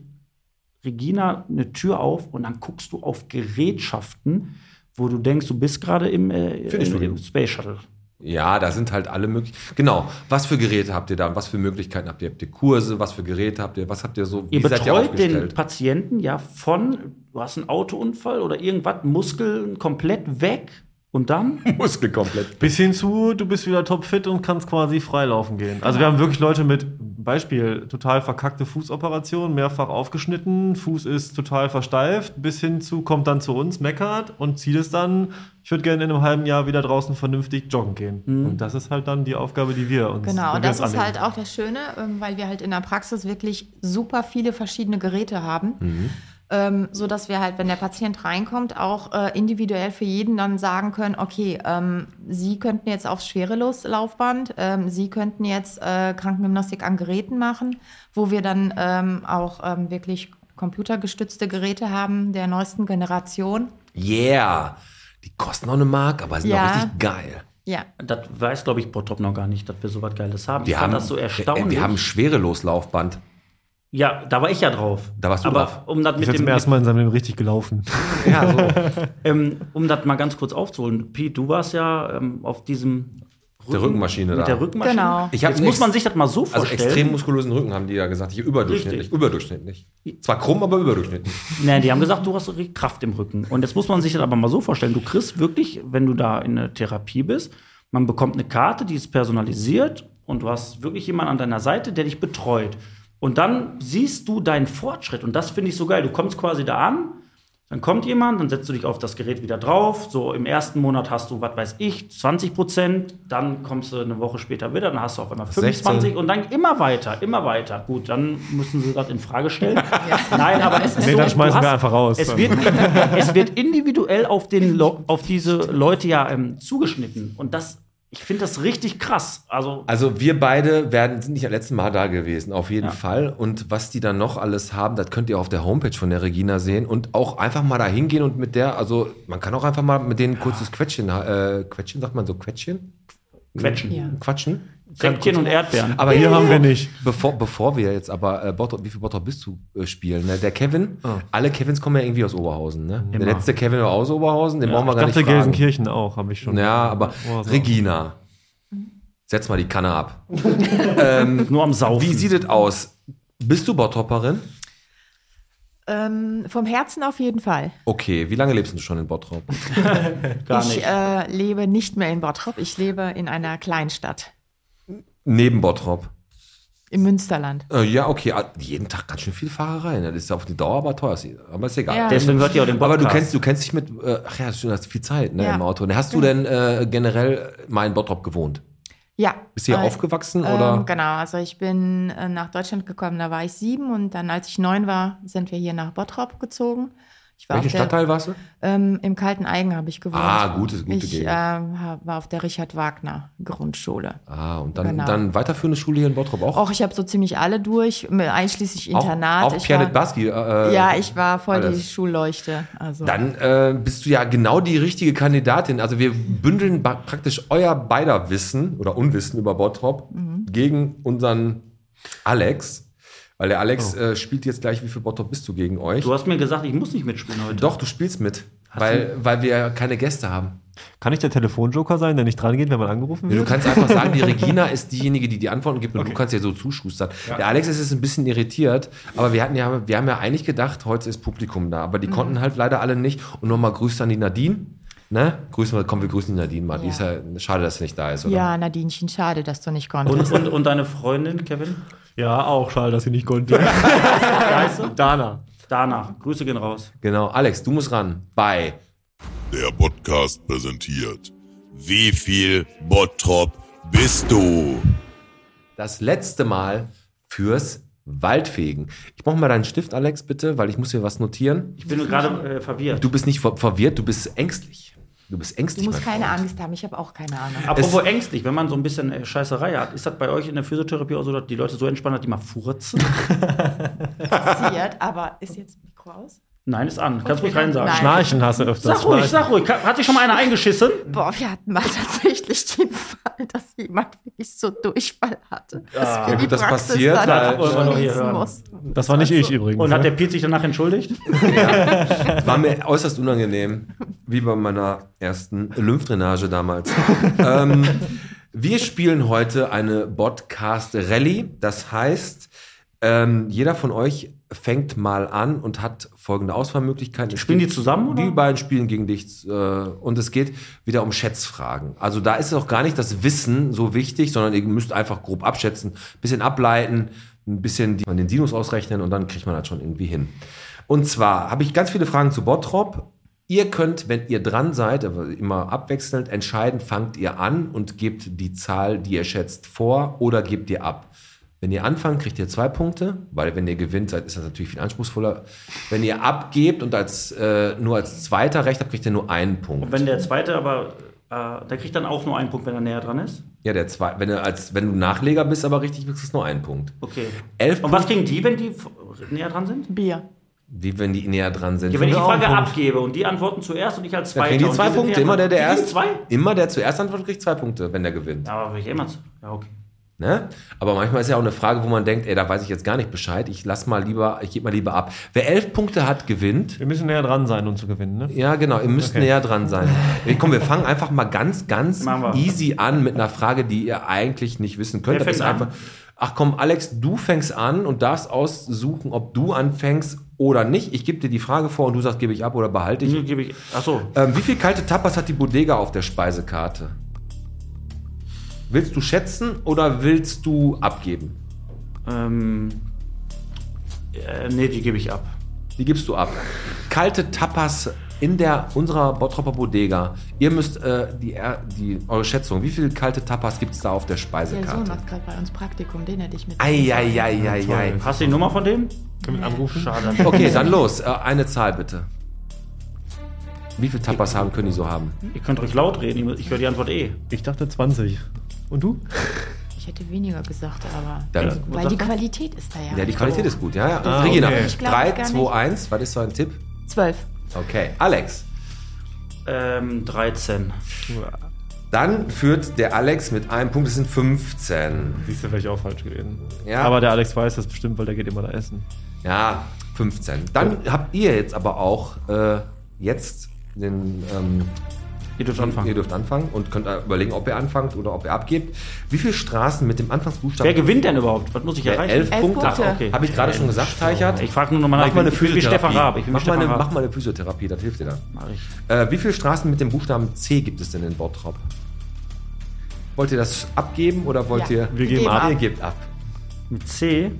D: Regina eine Tür auf und dann guckst du auf Gerätschaften, wo du denkst, du bist gerade im, äh, im Space Shuttle.
B: Ja, da sind halt alle möglich. Genau. Was für Geräte habt ihr da? Was für Möglichkeiten habt ihr? Habt ihr Kurse? Was für Geräte habt ihr? Was habt ihr so? Wie
D: Ihr
B: seid ihr
D: betreut den? Patienten ja von, du hast einen Autounfall oder irgendwas, Muskeln komplett weg und dann
B: Muskel komplett.
F: Bis hin zu, du bist wieder topfit und kannst quasi freilaufen gehen. Also wir haben wirklich Leute mit, Beispiel, total verkackte Fußoperation, mehrfach aufgeschnitten, Fuß ist total versteift, bis hin zu, kommt dann zu uns, meckert und zieht es dann, ich würde gerne in einem halben Jahr wieder draußen vernünftig joggen gehen. Und das ist halt dann die Aufgabe, die wir uns
E: Genau, und das ist
F: annehmen.
E: halt auch das Schöne, ähm, weil wir halt in der Praxis wirklich super viele verschiedene Geräte haben. Ähm, so dass wir halt, wenn der Patient reinkommt, auch äh, individuell für jeden dann sagen können, okay, ähm, Sie könnten jetzt aufs Schwereloslaufband, ähm, Sie könnten jetzt äh, Krankengymnastik an Geräten machen, wo wir dann ähm, auch ähm, wirklich computergestützte Geräte haben der neuesten Generation.
B: Yeah. Die kosten noch eine Mark, aber sind
E: Ja.
B: auch richtig geil.
E: Ja,
D: Das weiß, glaube ich, Bottrop noch gar nicht, dass wir so was Geiles haben.
B: Wir
D: ich
B: haben
D: das so
B: äh,
D: erstaunlich.
B: Wir haben ein Schwereloslaufband.
D: Ja, da war ich ja drauf.
B: Da warst du
D: Aber
B: drauf.
D: um das
F: Ist
D: mit
F: jetzt
D: dem,
F: zum ersten Mal in seinem Leben richtig gelaufen.
B: Ja, so.
D: ähm, um das mal ganz kurz aufzuholen. Pete, du warst ja ähm, auf diesem
B: Der Rückenmaschine
D: mit
B: da.
D: der Rückenmaschine.
E: Genau.
B: Ich
D: Jetzt muss man sich das mal so
B: Also
D: vorstellen.
B: extrem muskulösen Rücken haben die ja gesagt. Hier überdurchschnittlich.
D: Richtig.
B: Überdurchschnittlich. Zwar krumm, aber überdurchschnittlich.
D: Nee, die haben gesagt, du hast Kraft im Rücken. Und jetzt muss man sich das aber mal so vorstellen. Du kriegst wirklich, wenn du da in der Therapie bist, man bekommt eine Karte, die ist personalisiert und du hast wirklich jemanden an deiner Seite, der dich betreut. Und dann siehst du deinen Fortschritt. Und das finde ich so geil. Du kommst quasi da an, dann kommt jemand, dann setzt du dich auf das Gerät wieder drauf. So im ersten Monat hast du, was weiß ich, 20 Prozent. Dann kommst du eine Woche später wieder, dann hast du auf einmal 25
B: 16.
D: und dann immer weiter, immer weiter. Gut, dann müssen sie das in Frage stellen. Nein, aber es ist
F: Nee,
D: so,
F: dann schmeißen wir
D: hast-
F: einfach raus.
D: Es wird, es wird individuell auf, den, auf diese Leute ja ähm, zugeschnitten. Und das, ich finde das richtig krass. Also,
B: Also wir beide werden, sind nicht das letzte Mal da gewesen, auf jeden
D: Ja.
B: Fall. Und was die dann noch alles haben, das könnt ihr auf der Homepage von der Regina sehen. Und auch einfach mal da hingehen und mit der, also man kann auch einfach mal mit denen ein kurzes Quetschen, äh, Quetschen, sagt man so Quetschen?
D: Quetschen.
E: Ja.
B: Quatschen?
D: Säckchen und Erdbeeren.
B: Aber
F: Hier haben wir nicht.
B: Bevor, bevor wir jetzt aber äh, Bottrop, wie viel Bottrop bist du äh, spielen? Ne? Der Kevin, alle Kevins kommen ja irgendwie aus Oberhausen. Ne? Der letzte Kevin war aus Oberhausen, den brauchen wir
F: Ich
B: gar
F: dachte
B: nicht fragen.
F: Gelsenkirchen auch, habe ich schon.
B: Ja, aber
F: Oh, so.
B: Regina, setz mal die Kanne ab.
D: Nur am Saufen.
B: Wie sieht es aus? Bist du Bottropperin?
E: ähm, vom Herzen auf jeden Fall.
B: Okay, wie lange lebst du schon in Bottrop?
D: Gar
E: ich
D: nicht.
E: äh, lebe nicht mehr in Bottrop, ich lebe in einer Kleinstadt
B: Neben Bottrop.
E: im Münsterland.
B: Äh, ja, okay, ah, jeden Tag ganz schön viel Fahrerei. Ne? Das ist auf die Dauer aber teuer. Aber ist egal.
E: Ja.
D: Deswegen hört ihr auch den
B: Aber
D: Podcast.
B: du kennst, du kennst dich mit, äh, ach ja, du hast viel Zeit ne,
E: Ja.
B: im Auto. Ne, Hast du denn äh, generell mal in Bottrop gewohnt?
E: Ja.
B: Bist du hier
E: äh,
B: aufgewachsen
E: ähm,
B: oder?
E: genau, also ich bin äh, nach Deutschland gekommen, da war ich sieben und dann, als ich neun war, sind wir hier nach Bottrop gezogen. Ich war
B: Welchen
E: der,
B: Stadtteil warst du?
E: Ähm, Im Kalten Eigen habe ich gewohnt.
B: Ah, gute- gute
E: Ich hab- war auf der Richard Wagner Grundschule.
B: Ah, und dann,
E: Genau.
B: dann weiterführende Schule hier in Bottrop auch?
E: Auch ich habe so ziemlich alle durch, einschließlich
B: Auch-
E: Internat.
B: Auch,
E: ich
B: Pianet Baski. Äh,
E: Ja, ich war voll die
B: alles.
E: Schulleuchte. Also.
B: Dann äh, bist du ja genau die richtige Kandidatin. Also wir bündeln praktisch euer beider Wissen oder Unwissen über Bottrop
E: Mhm.
B: gegen unseren Alex. Weil der
F: Oh.
B: Alex äh, spielt jetzt gleich, wie viel Bottrop bist du gegen euch?
D: Du hast mir gesagt, ich muss nicht mitspielen heute.
B: Doch, du spielst mit. Weil, weil wir keine Gäste haben.
F: Kann ich der Telefonjoker sein, der nicht dran geht, wenn man angerufen
B: Ja,
F: wird?
B: Du kannst einfach sagen, die Regina ist diejenige, die die Antworten gibt und du kannst ja so zuschustern. Der Alex ist jetzt ein bisschen irritiert, aber wir hatten ja, wir haben ja eigentlich gedacht, heute ist Publikum da, aber die
F: Mhm.
B: konnten halt leider alle nicht. Und nochmal Grüße an die Nadine. Ne? Grüßen wir, komm, wir grüßen die Nadine mal. Die
E: Ja.
B: ist ja schade, dass sie nicht da ist, oder?
E: Ja, Nadinchen, schade, dass du nicht
D: Und,
E: konntest.
D: und, und deine Freundin, Kevin?
F: Ja, auch schade, dass sie nicht konnte.
D: Wie heißt sie?
F: Dana.
D: Danach. Grüße gehen raus.
B: Genau. Alex, du musst ran. Bei
A: Der Podcast präsentiert. Wie viel Bottrop bist du?
B: das letzte Mal fürs Waldfegen. Ich brauche mal deinen Stift, Alex, bitte, weil ich muss hier was notieren.
D: Ich bin nur gerade äh, verwirrt.
B: Du bist nicht ver verwirrt, du bist ängstlich. Du bist
E: Du
B: ängstlich.
E: musst
B: mein
E: keine
B: Freund.
E: Angst haben, ich habe auch keine Ahnung.
D: Apropos ängstlich, wenn man so ein bisschen äh, Scheißerei hat, ist das bei euch in der Physiotherapie auch so, dass die Leute so entspannen, dass die mal furzen?
E: Passiert, aber ist jetzt Mikro aus?
D: Nein, ist an. Kannst ruhig rein sagen.
E: Nein.
F: Schnarchen hast du öfters.
D: Sag ruhig, sag ruhig. Hat sich schon mal einer eingeschissen?
E: Boah, wir hatten mal tatsächlich den Fall, dass jemand wirklich so Durchfall hatte.
D: Ah.
B: Ja, gut, das
E: Praxis
B: passiert,
E: dann
D: hören.
E: mussten.
F: Das war nicht ich übrigens.
D: Und hat
F: ne?
D: der Piet sich danach entschuldigt?
B: War mir äußerst unangenehm, wie bei meiner ersten Lymphdrainage damals. ähm, wir spielen heute eine Podcast Rallye. Das heißt, ähm, jeder von euch fängt mal an und hat folgende Auswahlmöglichkeiten.
D: Spielen die zusammen, oder?
B: Die beiden spielen gegen dich äh, und es geht wieder um Schätzfragen. Also da ist auch gar nicht das Wissen so wichtig, sondern ihr müsst einfach grob abschätzen, bisschen ableiten, ein bisschen die, den Sinus ausrechnen und dann kriegt man das schon irgendwie hin. Und zwar habe ich ganz viele Fragen zu Bottrop. Ihr könnt, wenn ihr dran seid, aber immer abwechselnd entscheiden, fangt ihr an und gebt die Zahl, die ihr schätzt, vor oder gebt ihr ab. Wenn ihr anfangt, kriegt ihr zwei Punkte, weil wenn ihr gewinnt seid, ist das natürlich viel anspruchsvoller. Wenn ihr abgebt und als, äh, nur als Zweiter recht habt, kriegt ihr nur einen Punkt.
D: Und wenn der zweite aber, äh, der kriegt dann auch nur einen Punkt, wenn er näher dran ist?
B: ja, der zwei, wenn, als, wenn du Nachleger bist, aber richtig, kriegst du nur einen Punkt.
D: Okay.
B: Elf
D: Und was
B: Punkte,
D: kriegen die, wenn die näher dran sind?
E: Bier.
B: wie wenn die näher dran sind.
D: Ja, wenn ich die Frage abgebe und die antworten zuerst und ich als
B: dann
D: Zweiter.
B: kriegen die zwei Punkte. Immer der, der
D: Die
B: erst,
D: zwei?
B: immer der zuerst antwortet, kriegt zwei Punkte, wenn der gewinnt.
D: Ja, aber ich immer zu. Ja, okay.
B: Ne? Aber manchmal ist ja auch eine Frage, wo man denkt, ey, da weiß ich jetzt gar nicht Bescheid. Ich lass mal lieber, ich gebe mal lieber ab. Wer elf Punkte hat, gewinnt.
F: Wir müssen näher dran sein, um zu gewinnen, ne?
B: Ja, genau, ihr müsst
F: Okay.
B: näher dran sein. Komm, wir fangen einfach mal ganz, ganz easy an mit einer Frage, die ihr eigentlich nicht wissen könnt.
D: Wer fängt
B: einfach, ach komm, Alex, du fängst an und darfst aussuchen, ob du anfängst oder nicht. Ich gebe dir die Frage vor und du sagst, gebe ich ab oder behalte ich.
D: Hier gebe ich. Achso.
B: Ähm, wie viel kalte Tapas hat die Bodega auf der Speisekarte? Willst du schätzen oder willst du abgeben?
D: Ähm, äh, nee, die gebe ich ab.
B: Die gibst du ab. Kalte Tapas in der unserer Bottropper Bodega. Ihr müsst äh, die, die, eure Schätzung, wie viele kalte Tapas gibt es da auf der
E: Der Sohn
B: Speisekarte?
E: macht gerade bei uns Praktikum, den hätte ich mit.
B: Eieieiei.
D: Hast du die Nummer von dem?
F: Können wir anrufen?
D: Schade.
B: Okay, dann los. Äh, eine Zahl bitte. Wie viele Tapas haben, können die so haben?
D: Ihr könnt ruhig laut reden, ich höre die Antwort eh.
F: Ich dachte 20. Und du?
E: Ich hätte weniger gesagt, aber.
B: Dann-
E: weil die Qualität ist da ja.
B: Ja, die Qualität ist gut. Ja, ja.
F: Ah,
B: Regina,
F: okay.
E: Ich glaub
B: 3,
E: gar
B: 2,
E: nicht.
B: 1. Was ist so ein Tipp?
E: Zwölf.
B: Okay. Alex.
D: Ähm, 13.
B: Dann führt der Alex mit einem Punkt, das sind 15.
F: Siehst du, ich auch falsch gewesen.
B: Ja.
F: Aber der Alex weiß das bestimmt, weil der geht immer da essen.
B: Ja, 15. Dann habt ihr jetzt aber auch äh, jetzt den. Ähm,
D: Ihr dürft anfangen.
B: Ihr dürft anfangen und könnt äh, überlegen, ob ihr anfangt oder ob ihr abgebt. Wie viele Straßen mit dem Anfangsbuchstaben?
D: Wer gewinnt denn überhaupt? Was muss ich erreichen?
B: elf,
E: Elf
B: Punkte.
E: Punkte.
D: Ach, okay.
B: Habe ich gerade schon gesagt, Teichert.
D: Ich frage nur nochmal nach.
B: Mach mal eine
D: ich bin wie
B: Physiotherapie.
D: Stefan Raab. Ich bin wie
B: mach, mal
D: Stefan
B: eine,
D: Raab.
B: mach mal eine Physiotherapie, das hilft dir dann.
D: Mach ich.
B: Äh, wie viele Straßen mit dem Buchstaben C gibt es denn in Bottrop? Wollt ihr das abgeben oder wollt
E: Ja.
B: ihr.
F: Wir geben ab.
B: Ihr gebt ab.
D: Mit C.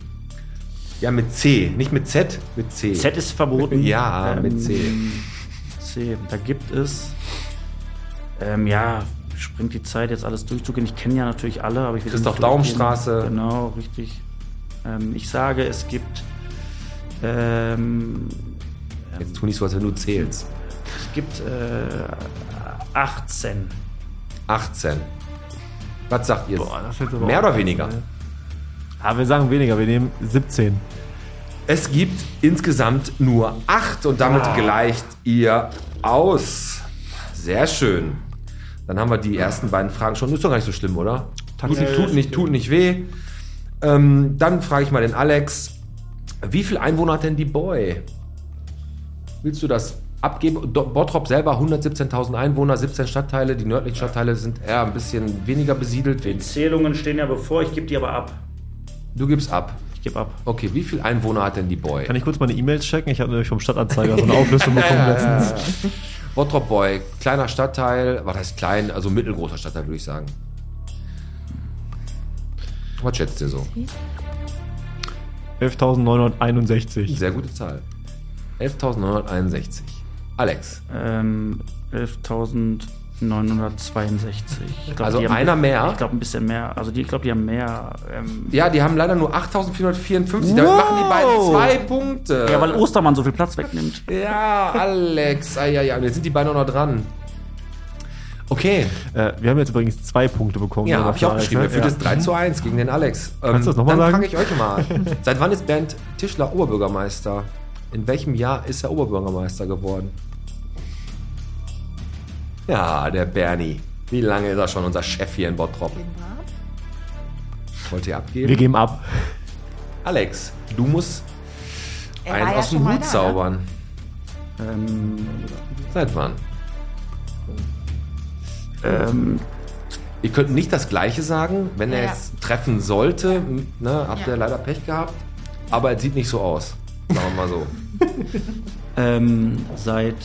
B: Ja, mit C. Nicht mit Z, mit C.
D: Z ist verboten.
B: Ja, mit C.
D: C. Da gibt es. Ähm, ja, springt die Zeit jetzt alles durchzugehen. Ich kenne ja natürlich alle, aber ich will
B: Christoph. Daum-Straße.
D: Genau, richtig. Ähm, ich sage, es gibt. Ähm,
B: Jetzt tu nicht so, als wenn du zählst.
D: es gibt äh, 18.
B: 18. Was sagt ihr?
F: Boah,
B: Mehr oder weniger?
F: Aber wir sagen weniger, wir nehmen 17.
B: Es gibt insgesamt nur 8 und damit gleicht ihr aus. Sehr schön. Dann haben wir die ersten beiden Fragen schon. Ist doch gar nicht so schlimm, oder? Tut,
D: Nee,
B: tut, nicht, tut nicht weh. Ähm, dann frage ich mal den Alex. Wie viel Einwohner hat denn die Boy? Willst du das abgeben? Do- Bottrop selber 117.000 Einwohner, 17 Stadtteile. Die nördlichen Stadtteile sind eher ein bisschen weniger besiedelt.
D: Die Zählungen stehen ja bevor, ich gebe die aber ab.
B: Du gibst ab.
D: Ich gebe ab.
B: Okay, wie viel Einwohner hat denn die Boy?
F: Kann ich kurz meine E-Mails checken? Ich habe nämlich vom Stadtanzeiger so eine Auflistung bekommen letztens.
B: Bottrop Boy, kleiner Stadtteil, was heißt klein, also mittelgroßer Stadtteil, würde ich sagen. Was schätzt ihr so?
F: 11.961.
B: Sehr gute Zahl. 11.961. Alex.
D: Ähm, 11.000. 962. Glaub,
B: also
D: einer haben,
B: mehr?
D: Ich glaube, ein bisschen mehr. Also, die, ich glaube, die haben mehr. Ähm
B: ja, die haben leider nur 8454. Wow. Damit machen die beiden zwei Punkte.
D: Ja, weil Ostermann so viel Platz wegnimmt.
B: Ja, Alex. ah, ja, ja. Jetzt sind die beiden auch noch dran. Okay.
F: Äh, wir haben jetzt übrigens zwei Punkte bekommen.
B: Ja, habe ich auch geschrieben. Für
F: ja.
B: das 3 zu 1 gegen den Alex. Ähm,
F: Kannst du das nochmal sagen?
B: Dann fange ich euch mal an. Seit wann ist Bernd Tischler Oberbürgermeister? In welchem Jahr ist er Oberbürgermeister geworden? Ja, der Bernie. Wie lange ist er schon unser Chef hier in Bottrop? Wollt ihr abgeben?
F: Wir geben ab.
B: Alex, du musst
E: Er
B: einen
E: ja
B: aus dem Hut
E: da, ne?
B: zaubern.
D: Ähm,
B: Seit wann?
D: ähm,
B: Ihr könnt nicht das Gleiche sagen, wenn er
E: Ja.
B: jetzt treffen sollte. Ne, habt
E: Ja.
B: ihr leider Pech gehabt. Aber es sieht nicht so aus. Sagen wir mal so.
D: ähm, seit.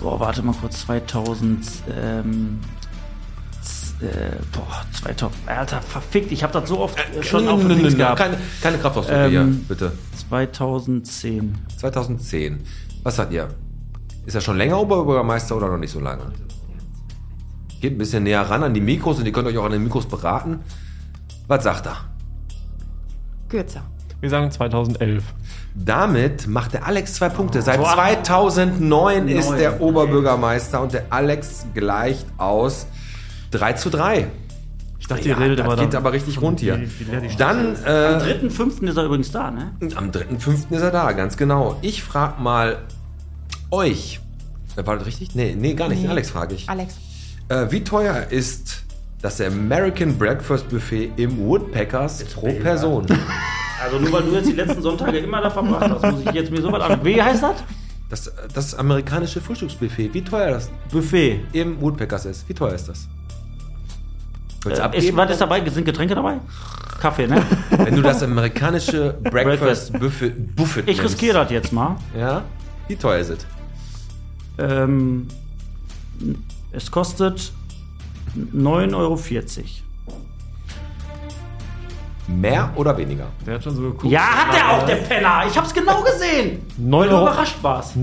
D: Boah, warte mal kurz. 2000. Ähm, äh, boah, 2000. Alter, verfickt. Ich habe das so oft äh, schon auf
B: Nö,
D: dem
B: nö,
D: gehabt.
B: Keine, keine Kraftausdrücke
D: Ähm,
B: hier, bitte.
D: 2010.
B: 2010. Was sagt ihr? Ist er schon länger Oberbürgermeister oder noch nicht so lange? Geht ein bisschen näher ran an die Mikros und ihr könnt euch auch an den Mikros beraten. Was sagt er?
E: Kürzer.
F: Wir sagen 2011.
B: Damit macht der Alex zwei Punkte. Seit 2009 ist der Oberbürgermeister und der Alex gleicht aus 3 zu 3.
F: Ich dachte,
B: Ja,
F: ihr redet
B: das
F: immer
B: geht
F: dann-
B: aber richtig rund hier.
F: Die
B: Dann
D: Am
B: äh,
D: 3.5. ist er übrigens da, ne?
B: am 3.5. ist er da, ganz genau. Ich frage mal euch. Äh, War das richtig? Nee, nee, gar nicht.
E: Nee.
B: Alex frage ich.
E: Alex.
B: Äh, wie teuer ist das American Breakfast Buffet im Woodpeckers pro Person?
D: Also nur weil du jetzt die letzten Sonntage immer da verbracht hast, muss ich jetzt mir so was an. Wie heißt das?
B: Das, das amerikanische Frühstücksbuffet, wie teuer das
D: Buffet.
B: im Woodpeckers ist. Wie teuer ist das?
D: Äh, ist,
B: abgeben?
D: was ist dabei? Sind Getränke dabei? Kaffee, ne?
B: Wenn du das amerikanische Breakfast Buffet, Buffet
D: Ich riskiere das jetzt mal.
B: Ja? Wie teuer ist es?
D: Ähm, es kostet 9,40 Euro.
B: Mehr oder weniger?
F: Der hat schon so geguckt.
D: Ja, hat er auch, der Penner. Ich hab's genau gesehen.
F: 9
D: Weil du
F: Euro,
D: überrascht warst.
F: 9,41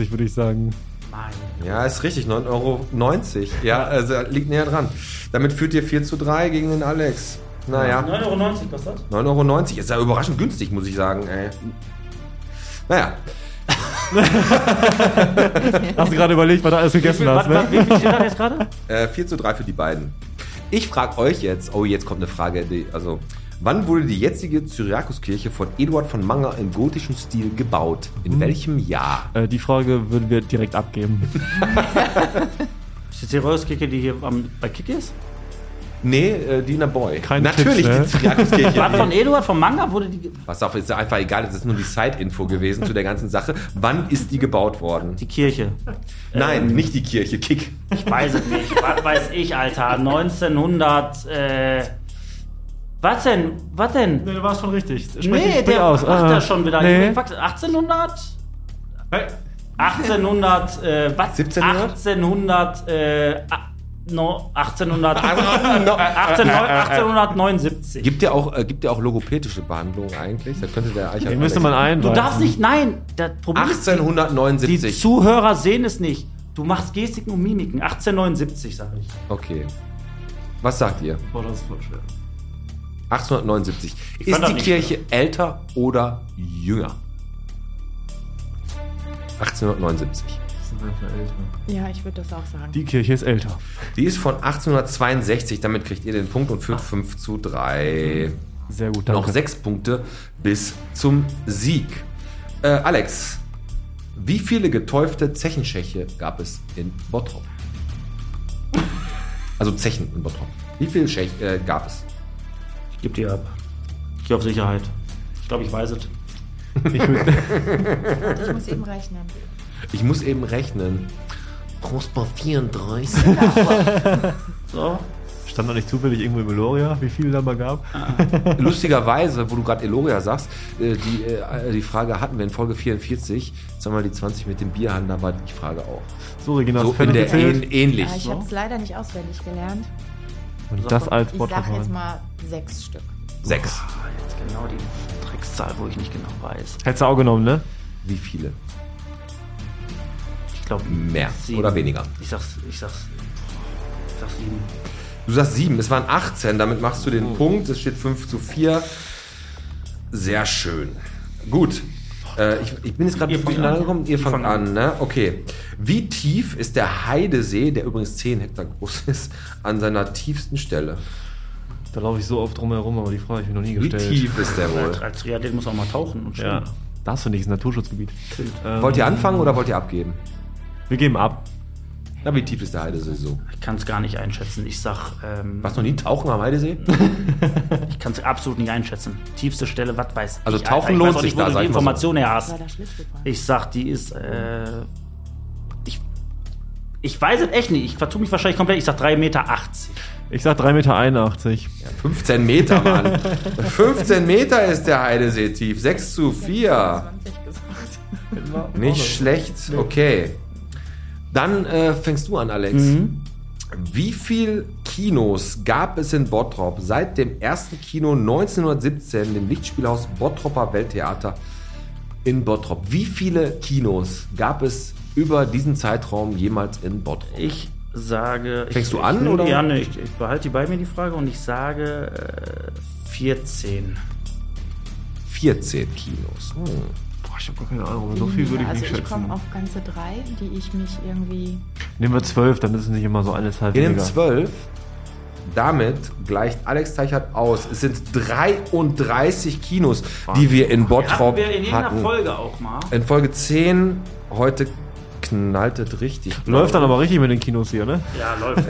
F: Euro würde ich sagen.
D: Nein.
B: Ja, ist richtig, 9,90 Euro. Ja, also liegt näher dran. Damit führt ihr 4 zu 3 gegen den Alex. Naja,
D: 9,90 Euro kostet das?
B: 9,90 Euro ist ja überraschend günstig, muss ich sagen, ey. Naja,
F: Hast du gerade überlegt, was du alles gegessen
D: Was,
F: hast,
D: was,
F: ne?
D: wie viel steht da jetzt gerade?
B: äh, 4 zu 3 für die beiden. Ich frage euch jetzt, oh, jetzt kommt eine Frage, die, also, wann wurde die jetzige Cyriakuskirche von Eduard von Manger im gotischen Stil gebaut? In welchem Jahr?
F: Äh, die Frage würden wir direkt abgeben.
D: Ist jetzt die Reuskirche, die hier am, bei Kick ist?
B: Nee, äh, Dina Boy.
F: Kein
B: Natürlich
F: Tipps, ne?
B: die Cyriakuskirche.
D: Was von Eduard vom Manga wurde die.
B: Was auf, ist ja einfach egal, das ist nur die Side-Info gewesen zu der ganzen Sache. Wann ist die gebaut worden?
D: Die Kirche.
B: Nein, nicht die Kirche, Kick.
D: Ich weiß es nicht. Was weiß ich, Alter? 1900. Äh, was denn? Was denn?
F: Nee, du warst schon richtig. Sprich,
D: Nee, der
F: aus.
D: macht
F: Ah,
D: das schon wieder.
F: Nee.
D: Ich bin fakt- 1800?
F: Hey.
D: 1800, äh, was?
B: 1700?
D: 1800, äh, no, 1800,
B: Also,
D: äh, 18, 1879.
B: Gibt ja auch, äh, gibt ja auch logopädische Behandlungen eigentlich? Da könnte der Eichert.
F: Den müsste man einweisen.
D: Du darfst nicht, nein, das Problem ist, die, die
B: 1879.
D: Zuhörer sehen es nicht. Du machst Gestiken und Mimiken. 1879, sag ich.
B: Okay. Was sagt ihr?
F: Boah, das ist voll schwer.
B: 1879.
D: fand
B: Ist die Kirche älter oder jünger? 1879.
F: Sind älter.
E: Ja, ich würde das auch sagen.
F: Die Kirche ist älter.
B: Die ist von 1862. Damit kriegt ihr den Punkt und führt 5 zu 3.
F: Sehr gut, danke.
B: Noch sechs Punkte bis zum Sieg. Äh, Alex, wie viele getäufte Zechenscheche gab es in Bottrop? Also Zechen in Bottrop. Wie viele Schech äh, gab es?
D: Ich geb dir ab. Ich geh auf Sicherheit. Ich glaube, ich weiß es.
E: Ich muss eben rechnen.
B: Ich muss eben rechnen. Prosper 34.
D: So.
F: stand da nicht zufällig irgendwo im Meloria, wie viele da mal gab?
B: Lustigerweise, wo du gerade Eloria sagst, äh, die, äh, die Frage hatten wir in Folge 44. Jetzt haben wir die 20 mit dem Bierhandel, da war die Frage auch.
F: So, Regina,
B: So in der ähn, ähnlich.
E: Ja, ich habe es leider nicht auswendig gelernt.
F: Und das als
E: Ich sage jetzt mal sechs Stück.
B: Sechs.
D: Ah, jetzt genau die Dreckszahl, wo ich nicht genau weiß.
F: Hättest du auch genommen, ne?
B: Wie viele?
D: Ich glaube
B: Mehr oder weniger?
D: Ich sag's, ich sag's, ich sag's sieben.
B: Du sagst sieben, es waren 18, damit machst du den Punkt, es steht 5 zu 4. Sehr schön. Gut. Äh, ich, ich bin jetzt gerade durcheinander
D: an.
B: gekommen. Ihr fangt
D: fang
B: an,
D: an.
B: ne? Okay. Wie tief ist der Heidesee, der übrigens 10 Hektar groß ist, an seiner tiefsten Stelle?
F: Da laufe ich so oft drumherum, aber die Frage habe ich mir noch nie
B: Wie
F: gestellt.
B: tief ist der
D: Als,
B: wohl?
D: als Triathlet muss auch mal tauchen und
F: Ja.
D: schwimmen.
F: Darfst du nicht, ist ein Naturschutzgebiet. Ähm,
B: Wollt ihr anfangen oder wollt ihr abgeben?
F: Wir geben ab.
B: Na, wie tief ist der Heidesee so?
D: Ich kann es gar nicht einschätzen. Ich sag, ähm,
B: Warst du noch nie tauchen am Heidesee?
D: ich kann es absolut nicht einschätzen. Tiefste Stelle, was weiß
B: Also
D: ich.
B: tauchen
D: ich
B: lohnt sich
D: nicht, wo
B: da,
D: du die
B: so.
D: Information her hast. Ich sag, die ist, äh, ich, ich weiß es echt nicht. Ich vertue mich wahrscheinlich komplett. Ich sag 3,80 Meter.
F: Ich sag 3,81 Meter.
B: 15 Meter, Mann. 15 Meter ist der Heidesee tief. 6 zu 4.
E: 20 gesagt.
B: Nicht schlecht, okay. Dann äh, fängst du an, Alex.
D: Mhm.
B: Wie viel Kinos gab es in Bottrop seit dem ersten Kino 1917, dem Lichtspielhaus Bottroper Welttheater in Bottrop? Wie viele Kinos gab es über diesen Zeitraum jemals in Bottrop?
D: Ich sage.
B: Fängst
D: ich,
B: du an,
D: ich,
B: oder?
D: Ja, ne, ich, ich behalte die bei mir, die Frage, und ich sage äh, 14.
B: 14 Kinos. Hm.
F: Boah, ich habe gar keine Ahnung, aber so viel würde ich
E: also
F: nicht
E: ich
F: schätzen.
E: komme auf ganze drei, die ich mich irgendwie.
F: Nehmen wir 12, dann ist es nicht immer so eine Zahl
B: Wir nehmen. 12. Damit gleicht Alex Teichert aus. Es sind 33 Kinos, die wir in
D: Hatten
B: Bottrop
D: wir in jeder
B: hatten.
D: Folge auch mal.
B: In Folge 10, heute knallt es richtig.
F: Läuft dann aber richtig mit den Kinos hier, ne?
D: Ja, läuft.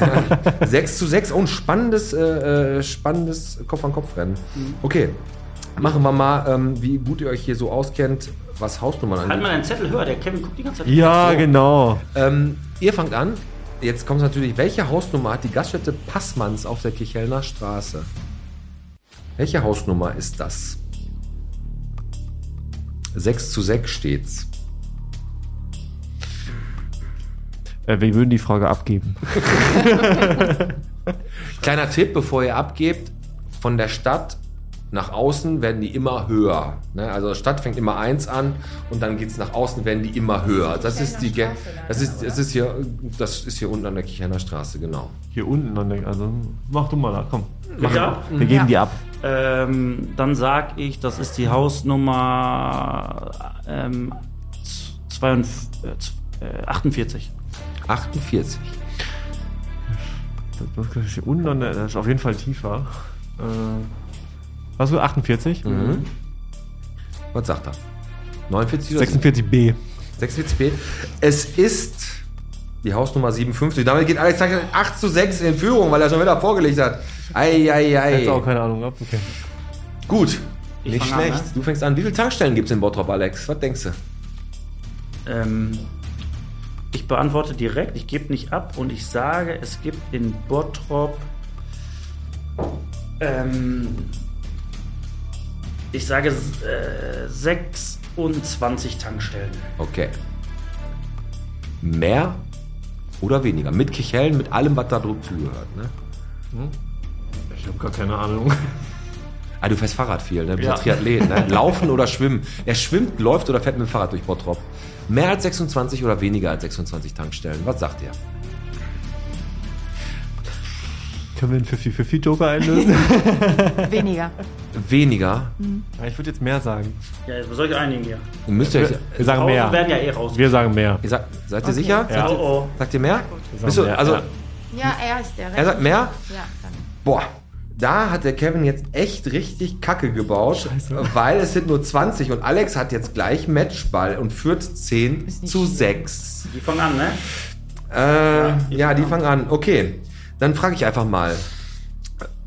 B: 6 zu 6. Oh, ein spannendes, äh, äh, spannendes Kopf-an-Kopf-Rennen. Okay, machen wir mal, ähm, wie gut ihr euch hier so auskennt, was Hausnummern
D: halt mal
B: angeht.
D: deinen Zettel höher, der Kevin guckt die ganze Zeit.
F: Ja, genau.
B: Ähm, ihr fangt an. Jetzt kommt natürlich, welche Hausnummer hat die Gaststätte Passmanns auf der Kichelner Straße? Welche Hausnummer ist das? 6 zu 6 steht's.
F: Äh, wir würden die Frage abgeben.
B: Kleiner Tipp, bevor ihr abgebt, von der Stadt nach außen werden die immer höher. Ne? Also Stadt fängt immer eins an und dann geht es nach außen, werden die immer höher. Das ist die, Ge- das ist, das ist hier, das ist hier unten an der Kicherner Straße, genau.
F: Hier unten an der, also mach du mal da, komm.
D: Ja.
F: Wir geben
E: Ja.
F: die ab.
D: Ähm, dann sag ich, das ist die Hausnummer ähm, 42, äh, 48.
B: 48.
F: Das ist hier unten an der, das ist auf jeden Fall tiefer. Äh, was du 48?
B: Mhm. Was sagt er? 49 oder
F: 46b.
B: 46b. Es ist die Hausnummer 57. Damit geht Alex Teichert 8 zu 6 in Führung, weil er schon wieder vorgelegt hat. Eieiei.
F: Hättest auch keine Ahnung gehabt. Okay.
B: Gut.
D: Ich
B: Nicht
D: fang an,
B: schlecht.
D: ne?
B: Du fängst an. Wie viele Tankstellen gibt es in Bottrop, Alex? Was denkst du?
D: Ähm, ich beantworte direkt, ich gebe nicht ab und ich sage, es gibt in Bottrop. Ähm, ich sage äh, 26 Tankstellen.
B: Okay. Mehr oder weniger? Mit Kichellen, mit allem, was da drum zugehört. Ne?
F: Ich habe gar keine Ahnung.
B: Ah, du fährst Fahrrad viel, ne? Du bist
F: ja.
B: Triathlet, ne? Laufen oder schwimmen. Er schwimmt, läuft oder fährt mit dem Fahrrad durch Bottrop. Mehr als 26 oder weniger als 26 Tankstellen? Was sagt ihr?
F: Können wir einen 50-50-Joker einlösen?
E: Weniger.
B: Weniger?
F: ja, ich würde jetzt mehr sagen.
D: Ja, jetzt soll ich einigen hier.
B: Ihr müsst euch.
F: Wir sagen
D: Pausen
F: mehr.
D: werden ja eh raus.
F: Wir sagen mehr.
B: Ihr sagt, seid ihr sicher?
F: Ja.
B: Sagt, ihr,
D: Oh, oh.
B: sagt ihr mehr?
F: Wir
B: Bist
F: sagen
B: du,
F: mehr.
B: also,
F: ja.
E: Ja, er ist der
B: er sagt mehr?
E: Ja, dann.
B: Boah, da hat der Kevin jetzt echt richtig Kacke gebaut, weil es sind nur 20 und Alex hat jetzt gleich Matchball und führt 10
E: Ist nicht
B: zu
E: schlimm.
B: 6.
D: Die fangen an, ne?
B: Äh,
D: die
B: ja, die
D: fangen
B: fangen an. Okay, dann frage ich einfach mal.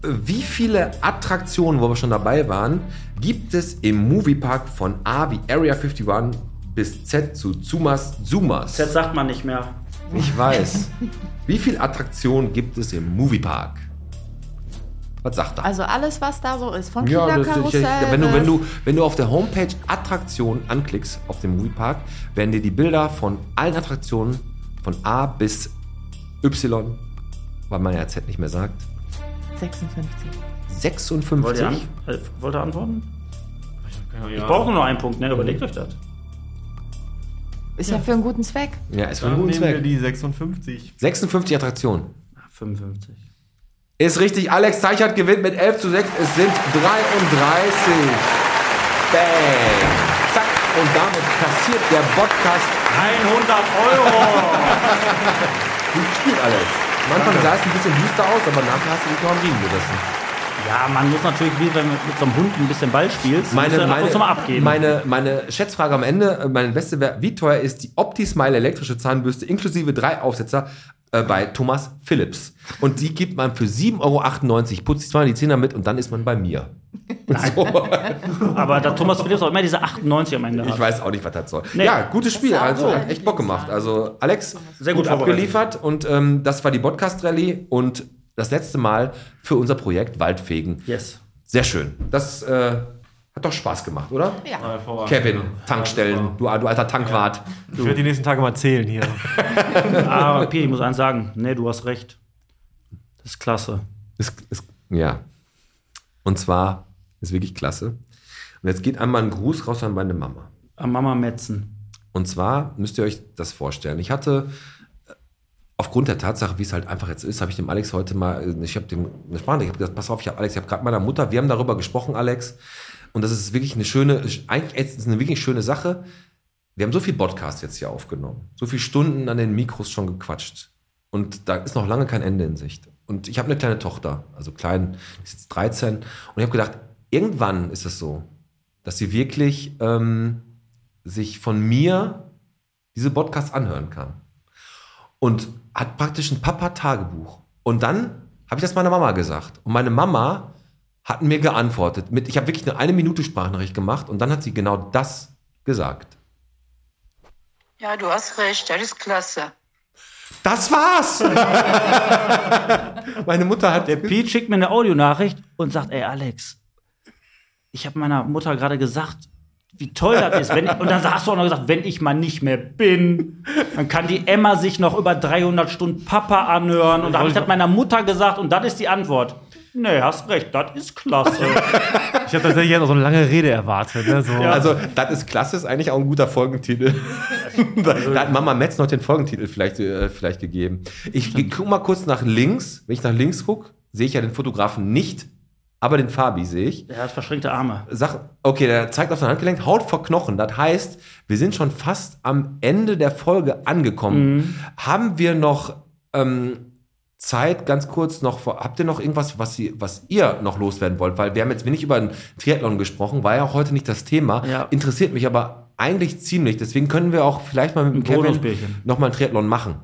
B: Wie viele Attraktionen, wo wir schon dabei waren, gibt es im Moviepark von A wie Area 51 bis Z zu Zumas Zumas?
D: Z sagt man nicht mehr.
B: Ich weiß. Wie viele Attraktionen gibt es im Moviepark? Was sagt er?
E: Also alles, was da so ist. Von
B: Ja,
E: Kinderkarussell.
B: wenn, du, wenn, du, wenn du auf der Homepage Attraktionen anklickst, auf dem Moviepark, werden dir die Bilder von allen Attraktionen von A bis Y, weil man ja Z nicht mehr sagt,
E: 56.
B: 56.
D: Wollt ihr, an, äh, wollt ihr antworten? Ich brauche nur noch einen Punkt, ne? Überlegt euch das.
E: Ist ja für einen guten Zweck.
B: Ja, ist für
F: Dann
B: einen guten
F: nehmen wir
B: Zweck.
F: die 56.
B: 56 Attraktionen.
D: 55.
B: Ist richtig, Alex Teichert gewinnt mit 11 zu 6. Es sind 33. Bang. Zack. Und damit kassiert der Podcast
D: 100 Euro!
B: gut gespielt, Alex. Am Anfang sah es ein bisschen düster aus, aber nachher hast du dich noch am Riemen gerissen.
D: ja, man muss natürlich, wie wenn du mit so einem Hund ein bisschen Ball spielst,
B: Meine,
D: musst du
B: meine,
D: mal abgeben.
B: meine, meine Schätzfrage am Ende, meine beste wäre, wie teuer ist die Opti-Smile elektrische Zahnbürste inklusive drei Aufsetzer äh, bei Thomas Philips? Und die gibt man für 7,98 Euro, putzt sich zweimal die Zähne mit und dann ist man bei mir. So.
D: Aber da Thomas Phillips auch immer diese 98 am Ende
B: Ich
D: hat.
B: weiß auch nicht, was das soll.
D: Nee.
B: Ja, gutes Spiel. Also hat echt Bock gemacht. Also Alex,
D: Sehr gut
B: gut abgeliefert. Und ähm, das war die Podcast-Rallye und das letzte Mal für unser Projekt Waldfegen.
D: Yes.
B: Sehr schön. Das äh, hat doch Spaß gemacht, oder?
E: Ja.
B: Kevin, Tankstellen, du, du alter Tankwart.
F: Ich werde die nächsten Tage mal zählen hier.
D: Aber Pi, ich muss eins sagen. Nee, du hast recht. Das ist klasse.
B: Ist, ist, ja. Und zwar ist wirklich klasse. Und jetzt geht einmal ein Gruß raus an meine Mama.
D: Am Mama Metzen.
B: Und zwar müsst ihr euch das vorstellen. Ich hatte äh, aufgrund der Tatsache, wie es halt einfach jetzt ist, habe ich dem Alex heute mal, äh, ich habe dem eine Sprache, ich habe gesagt, pass auf, ich habe Alex, ich habe gerade meiner Mutter, wir haben darüber gesprochen, Alex, und das ist wirklich eine schöne, eigentlich ist eine wirklich schöne Sache. Wir haben so viel Podcast jetzt hier aufgenommen, so viele Stunden an den Mikros schon gequatscht. Und da ist noch lange kein Ende in Sicht. Und ich habe eine kleine Tochter, also klein, die ist jetzt 13. Und ich habe gedacht, irgendwann ist es so, dass sie wirklich ähm, sich von mir diese Podcasts anhören kann. Und hat praktisch ein Papa-Tagebuch. Und dann habe ich das meiner Mama gesagt. Und meine Mama hat mir geantwortet. Mit, ich habe wirklich eine eine Minute Sprachnachricht gemacht und dann hat sie genau das gesagt.
H: Ja, du hast recht, das ist klasse.
B: Das war's! meine Mutter hat.
D: Der Pete schickt mir eine Audionachricht und sagt, ey Alex, ich habe meiner Mutter gerade gesagt, wie toll das ist. Wenn, und dann hast du auch noch gesagt, wenn ich mal nicht mehr bin, dann kann die Emma sich noch über 300 Stunden Papa anhören. Und da habe ich das meiner Mutter gesagt und das ist die Antwort. Nee, hast recht, das ist klasse.
F: Ich habe tatsächlich noch so eine lange Rede erwartet. Ne? So.
B: Also, das ist klasse, ist eigentlich auch ein guter Folgentitel. da, da hat Mama Metz noch den Folgentitel vielleicht, äh, vielleicht gegeben. Ich geh- guck mal kurz nach links. Wenn ich nach links gucke, sehe ich ja den Fotografen nicht, aber den Fabi sehe ich.
D: Er hat verschränkte Arme.
B: Sag, okay, der zeigt auf sein Handgelenk, Haut vor Knochen. Das heißt, wir sind schon fast am Ende der Folge angekommen. Haben wir noch ähm, Zeit, ganz kurz noch, habt ihr noch irgendwas, was, Sie, was ihr noch loswerden wollt? Weil wir haben jetzt wenig über den Triathlon gesprochen, war ja auch heute nicht das Thema.
D: Ja.
B: Interessiert mich aber eigentlich ziemlich. Deswegen können wir auch vielleicht mal mit dem Kevin
D: Bonusbärchen.
B: noch mal einen Triathlon machen.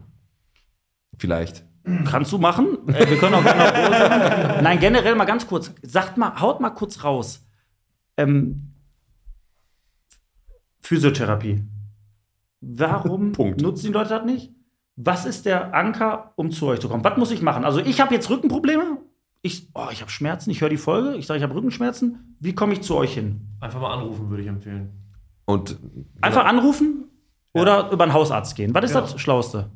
B: Vielleicht.
D: Kannst du machen? Äh, wir können auch gerne noch Nein, generell mal ganz kurz. Sagt mal, haut mal kurz raus. Ähm, Physiotherapie. Warum nutzen die Leute das nicht? Was ist der Anker, um zu euch zu kommen? Was muss ich machen? Also ich habe jetzt Rückenprobleme. Ich, oh, ich habe Schmerzen. Ich höre die Folge. Ich sage, ich habe Rückenschmerzen. Wie komme ich zu euch hin?
F: Einfach mal anrufen, würde ich empfehlen.
B: Und
D: Einfach anrufen oder über einen Hausarzt gehen. Was ist
F: Ja.
D: das Schlauste?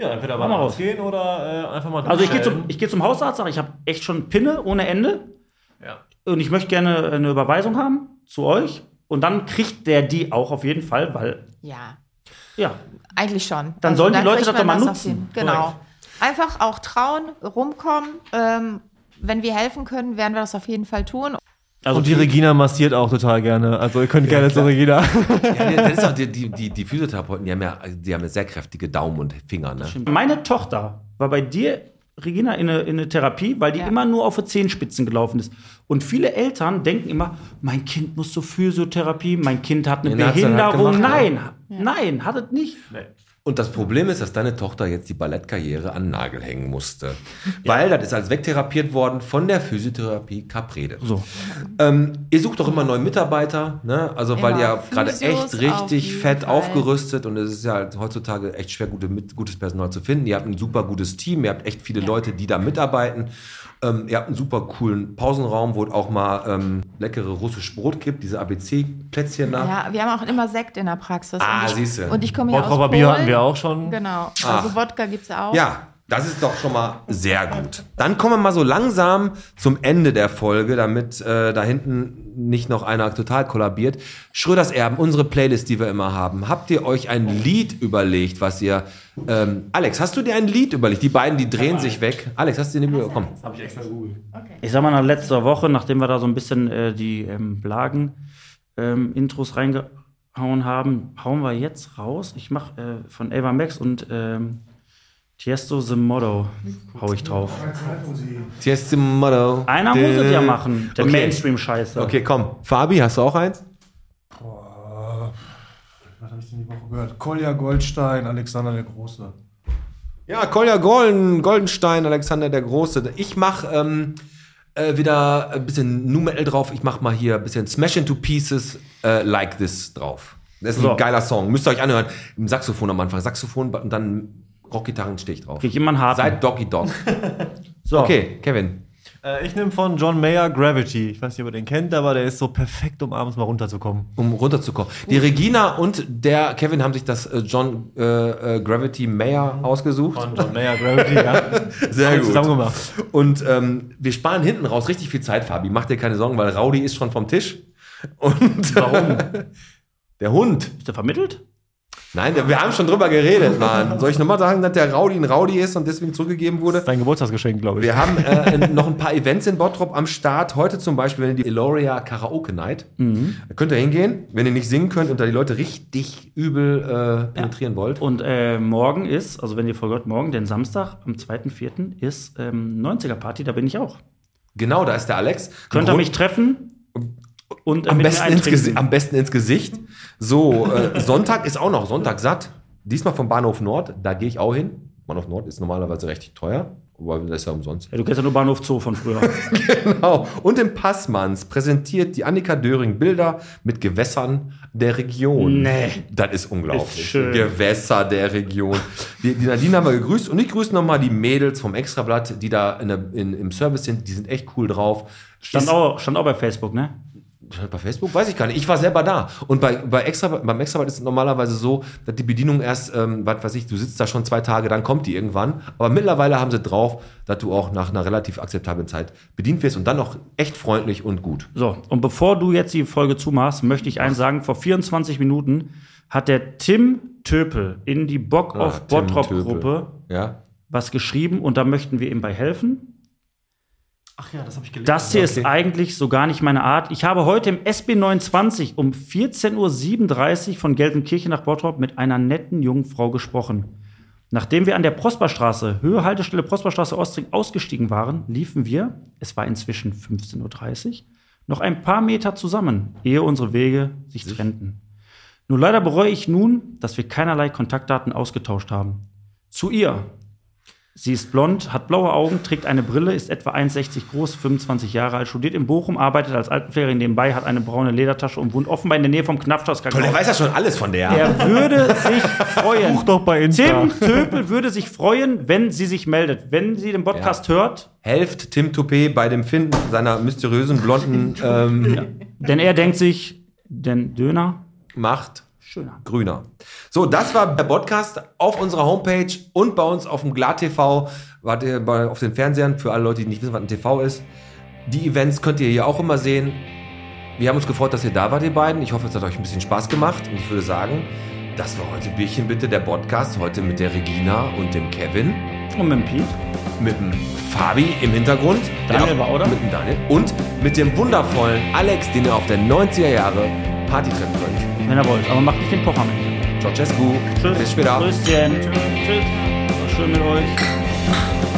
F: Ja, entweder mal
D: mal raus.
F: rausgehen oder äh, einfach mal
D: Also ich gehe zum, ich geh zum Hausarzt, sage, ich habe echt schon Pinne ohne Ende.
F: Ja.
D: Und ich möchte gerne eine Überweisung haben zu euch. Und dann kriegt der die auch auf jeden Fall, weil,
E: Ja,
D: ja,
E: eigentlich schon.
D: Dann sollen die Leute das doch mal nutzen.
E: Genau. Einfach auch trauen, rumkommen. Ähm, wenn wir helfen können, werden wir das auf jeden Fall tun.
D: also
F: Und die Regina massiert auch total gerne. Also ihr könnt gerne zur Regina.
B: ja, die- das ist auch die, die, die, die Physiotherapeuten, die haben, ja, die haben ja sehr kräftige Daumen und Finger. Ne?
D: Meine Tochter war bei dir, Regina, in eine, in eine Therapie, weil die
E: Ja.
D: immer nur auf die Zehenspitzen gelaufen ist. Und viele Eltern denken immer, mein Kind muss zur Physiotherapie, mein Kind hat eine
B: Den halt
D: Behinderung.
B: gemacht,
D: nein, nein, hat es nicht.
B: Und das Problem ist, dass deine Tochter jetzt die Ballettkarriere an den Nagel hängen musste. Weil das ist als wegtherapiert worden von der Physiotherapie Caprede.
D: So.
B: Ähm, ihr sucht doch immer neue Mitarbeiter, ne? Also weil
E: Immer
B: ihr gerade echt richtig
E: auf
B: fett
E: Fall.
B: aufgerüstet und es ist ja halt heutzutage echt schwer, gute, mit, gutes Personal zu finden. Ihr habt ein super gutes Team, ihr habt echt viele Leute, die da mitarbeiten. Ähm, ihr habt einen super coolen Pausenraum, wo es auch mal ähm, leckere russisches Brot gibt, diese ABC-Plätzchen da.
E: Ja, wir haben auch immer Sekt in der Praxis.
B: Ah,
E: Und ich-
B: siehste.
E: Und ich komme ja aus Polen.
F: Wir auch schon.
E: Genau.
B: Ah.
E: Also Wodka gibt's ja auch.
B: Ja, das ist doch schon mal sehr gut. Dann kommen wir mal so langsam zum Ende der Folge, damit äh, da hinten nicht noch einer total kollabiert. Schröders Erben, unsere Playlist, die wir immer haben. Habt ihr euch ein Lied überlegt, was ihr... Ähm, Alex, hast du dir ein Lied überlegt? Die beiden, die drehen sich weg. Alex, hast du dir nicht Komm.
F: Habe ich extra gegoogelt.
D: Ich sag mal, nach letzter Woche, nachdem wir da so ein bisschen äh, die ähm, Blagen-Intros reingehauen haben, hauen wir jetzt raus. Ich mache äh, von Ava Max und ähm, Tiesto The Motto hau ich drauf.
B: Tiesto Motto.
D: Einer muss es ja machen, der
B: Okay.
D: Mainstream-Scheiße.
B: Okay, komm. Fabi, hast du auch eins?
I: Was habe ich denn die Woche gehört? Kolja Goldstein, Alexander der Große.
B: Ja, Kolja Golden, Goldenstein, Alexander der Große. Ich mache ähm, äh, wieder ein bisschen Nu Metal drauf. Ich mache mal hier ein bisschen Smash into Pieces äh, Like This drauf. Das ist ein
D: So.
B: geiler Song. Müsst ihr euch anhören. Im Saxophon am Anfang. Saxophon und dann Rockgitarrenstich drauf.
D: Krieg ich immer einen harten.
B: Seid Doggy Dog.
D: So.
B: Okay, Kevin.
F: Äh, ich nehme von John Mayer Gravity. Ich weiß nicht, ob ihr den kennt, aber der ist so perfekt, um abends mal runterzukommen.
B: Um runterzukommen. Die Regina und der Kevin haben sich das äh, John äh, äh, Gravity Mayer ausgesucht.
F: Von John Mayer Gravity, ja.
B: Sehr
F: Alles
B: gut.
F: zusammen gemacht.
B: Und ähm, wir sparen hinten raus richtig viel Zeit, Fabi. Mach dir keine Sorgen, weil Raudi ist schon vom Tisch. Und
D: Warum?
B: der Hund.
D: Ist der vermittelt?
B: Nein, wir haben schon drüber geredet, Mann. Soll ich nochmal sagen, dass der Raudi ein Raudi ist und deswegen zurückgegeben wurde?
F: Dein Geburtstagsgeschenk, glaube ich.
B: Wir haben äh, noch ein paar Events in Bottrop am Start. Heute zum Beispiel wenn die Eloria Karaoke Night. Da könnt ihr hingehen, wenn ihr nicht singen könnt und da die Leute richtig übel äh, penetrieren wollt.
D: Und äh, morgen ist, also wenn ihr folgt, morgen, den Samstag, am 2.4. ist ähm, 90er-Party, da bin ich auch.
B: Genau, da ist der Alex.
D: Könnt ihr mich treffen? Und äh,
B: am besten, ins am besten ins Gesicht. So, äh, Sonntag ist auch noch, Sonntag satt. Diesmal vom Bahnhof Nord, da gehe ich auch hin. Bahnhof Nord ist normalerweise recht teuer, aber das ist ja umsonst.
D: Ja, du kennst ja nur Bahnhof Zoo von früher.
B: Genau. Und im Passmanns präsentiert die Annika Döring Bilder mit Gewässern der Region.
D: Nee.
B: Das ist unglaublich.
D: Ist schön.
B: Gewässer der Region. Die, die Nadine haben wir gegrüßt und ich grüße nochmal die Mädels vom Extrablatt, die da in der, in, im Service sind. Die sind echt cool drauf.
D: Stand
B: Ist-
D: auch, stand auch bei Facebook, ne?
B: Stand bei Facebook? Weiß ich gar nicht. Ich war selber da. Und bei, bei Extra, beim Extrablatt ist es normalerweise so, dass die Bedienung erst, ähm, was weiß ich, du sitzt da schon zwei Tage, dann kommt die irgendwann. Aber mittlerweile haben sie drauf, dass du auch nach einer relativ akzeptablen Zeit bedient wirst und dann noch echt freundlich und gut.
D: So, und bevor du jetzt die Folge zumachst, möchte ich eins sagen. Vor 24 Minuten hat der Tim Töpel in die Bock
B: Ah,
D: auf
B: Tim
D: Bottrop-Gruppe
B: Ja.
D: was geschrieben und da möchten wir ihm bei helfen.
F: Ach ja, das habe ich gelesen.
D: Das hier
B: Okay.
D: ist eigentlich so gar nicht meine Art. Ich habe heute im SB29 um 14.37 Uhr von Gelsenkirchen nach Bottrop mit einer netten jungen Frau gesprochen. Nachdem wir an der Prosperstraße, Höhe Haltestelle Prosperstraße Ostring ausgestiegen waren, liefen wir, es war inzwischen 15.30 Uhr, noch ein paar Meter zusammen, ehe unsere Wege sich trennten. Nur leider bereue ich nun, dass wir keinerlei Kontaktdaten ausgetauscht haben. Zu ihr, Sie ist blond, hat blaue Augen, trägt eine Brille, ist etwa 1,60 groß, 25 Jahre alt, studiert in Bochum, arbeitet als Altenpflegerin nebenbei, hat eine braune Ledertasche und wohnt offenbar in der Nähe vom Knappschaus.
B: Toll, der weiß ja schon alles von der.
D: Er würde sich freuen.
F: Buch doch bei Insta.
D: Tim Töpel würde sich freuen, wenn sie sich meldet. Wenn sie den Podcast hört,
B: Helft Tim Toupé bei dem Finden seiner mysteriösen blonden ähm,
D: denn er denkt sich, denn Döner,
B: Macht
D: schöner.
B: grüner. So, das war der Podcast auf unserer Homepage und bei uns auf dem Glad TV, wart ihr bei, auf den Fernsehern, für alle Leute, die nicht wissen, was ein TV ist. Die Events könnt ihr hier auch immer sehen. Wir haben uns gefreut, dass ihr da wart, ihr beiden. Ich hoffe, es hat euch ein bisschen Spaß gemacht und ich würde sagen, das war heute Bierchen bitte, der Podcast, heute mit der Regina und dem Kevin,
D: Und mit dem Piet.
B: mit dem Fabi im Hintergrund.
D: Daniel war auch da.
B: Mit dem Daniel. Und mit dem wundervollen Alex, den ihr auf der 90er Jahre Party treffen könnt.
D: Wenn er wollt. Aber macht nicht den Pocher mit.
B: Ceausescu. Bis später.
D: Grüßchen. Tschüss. War schön mit euch.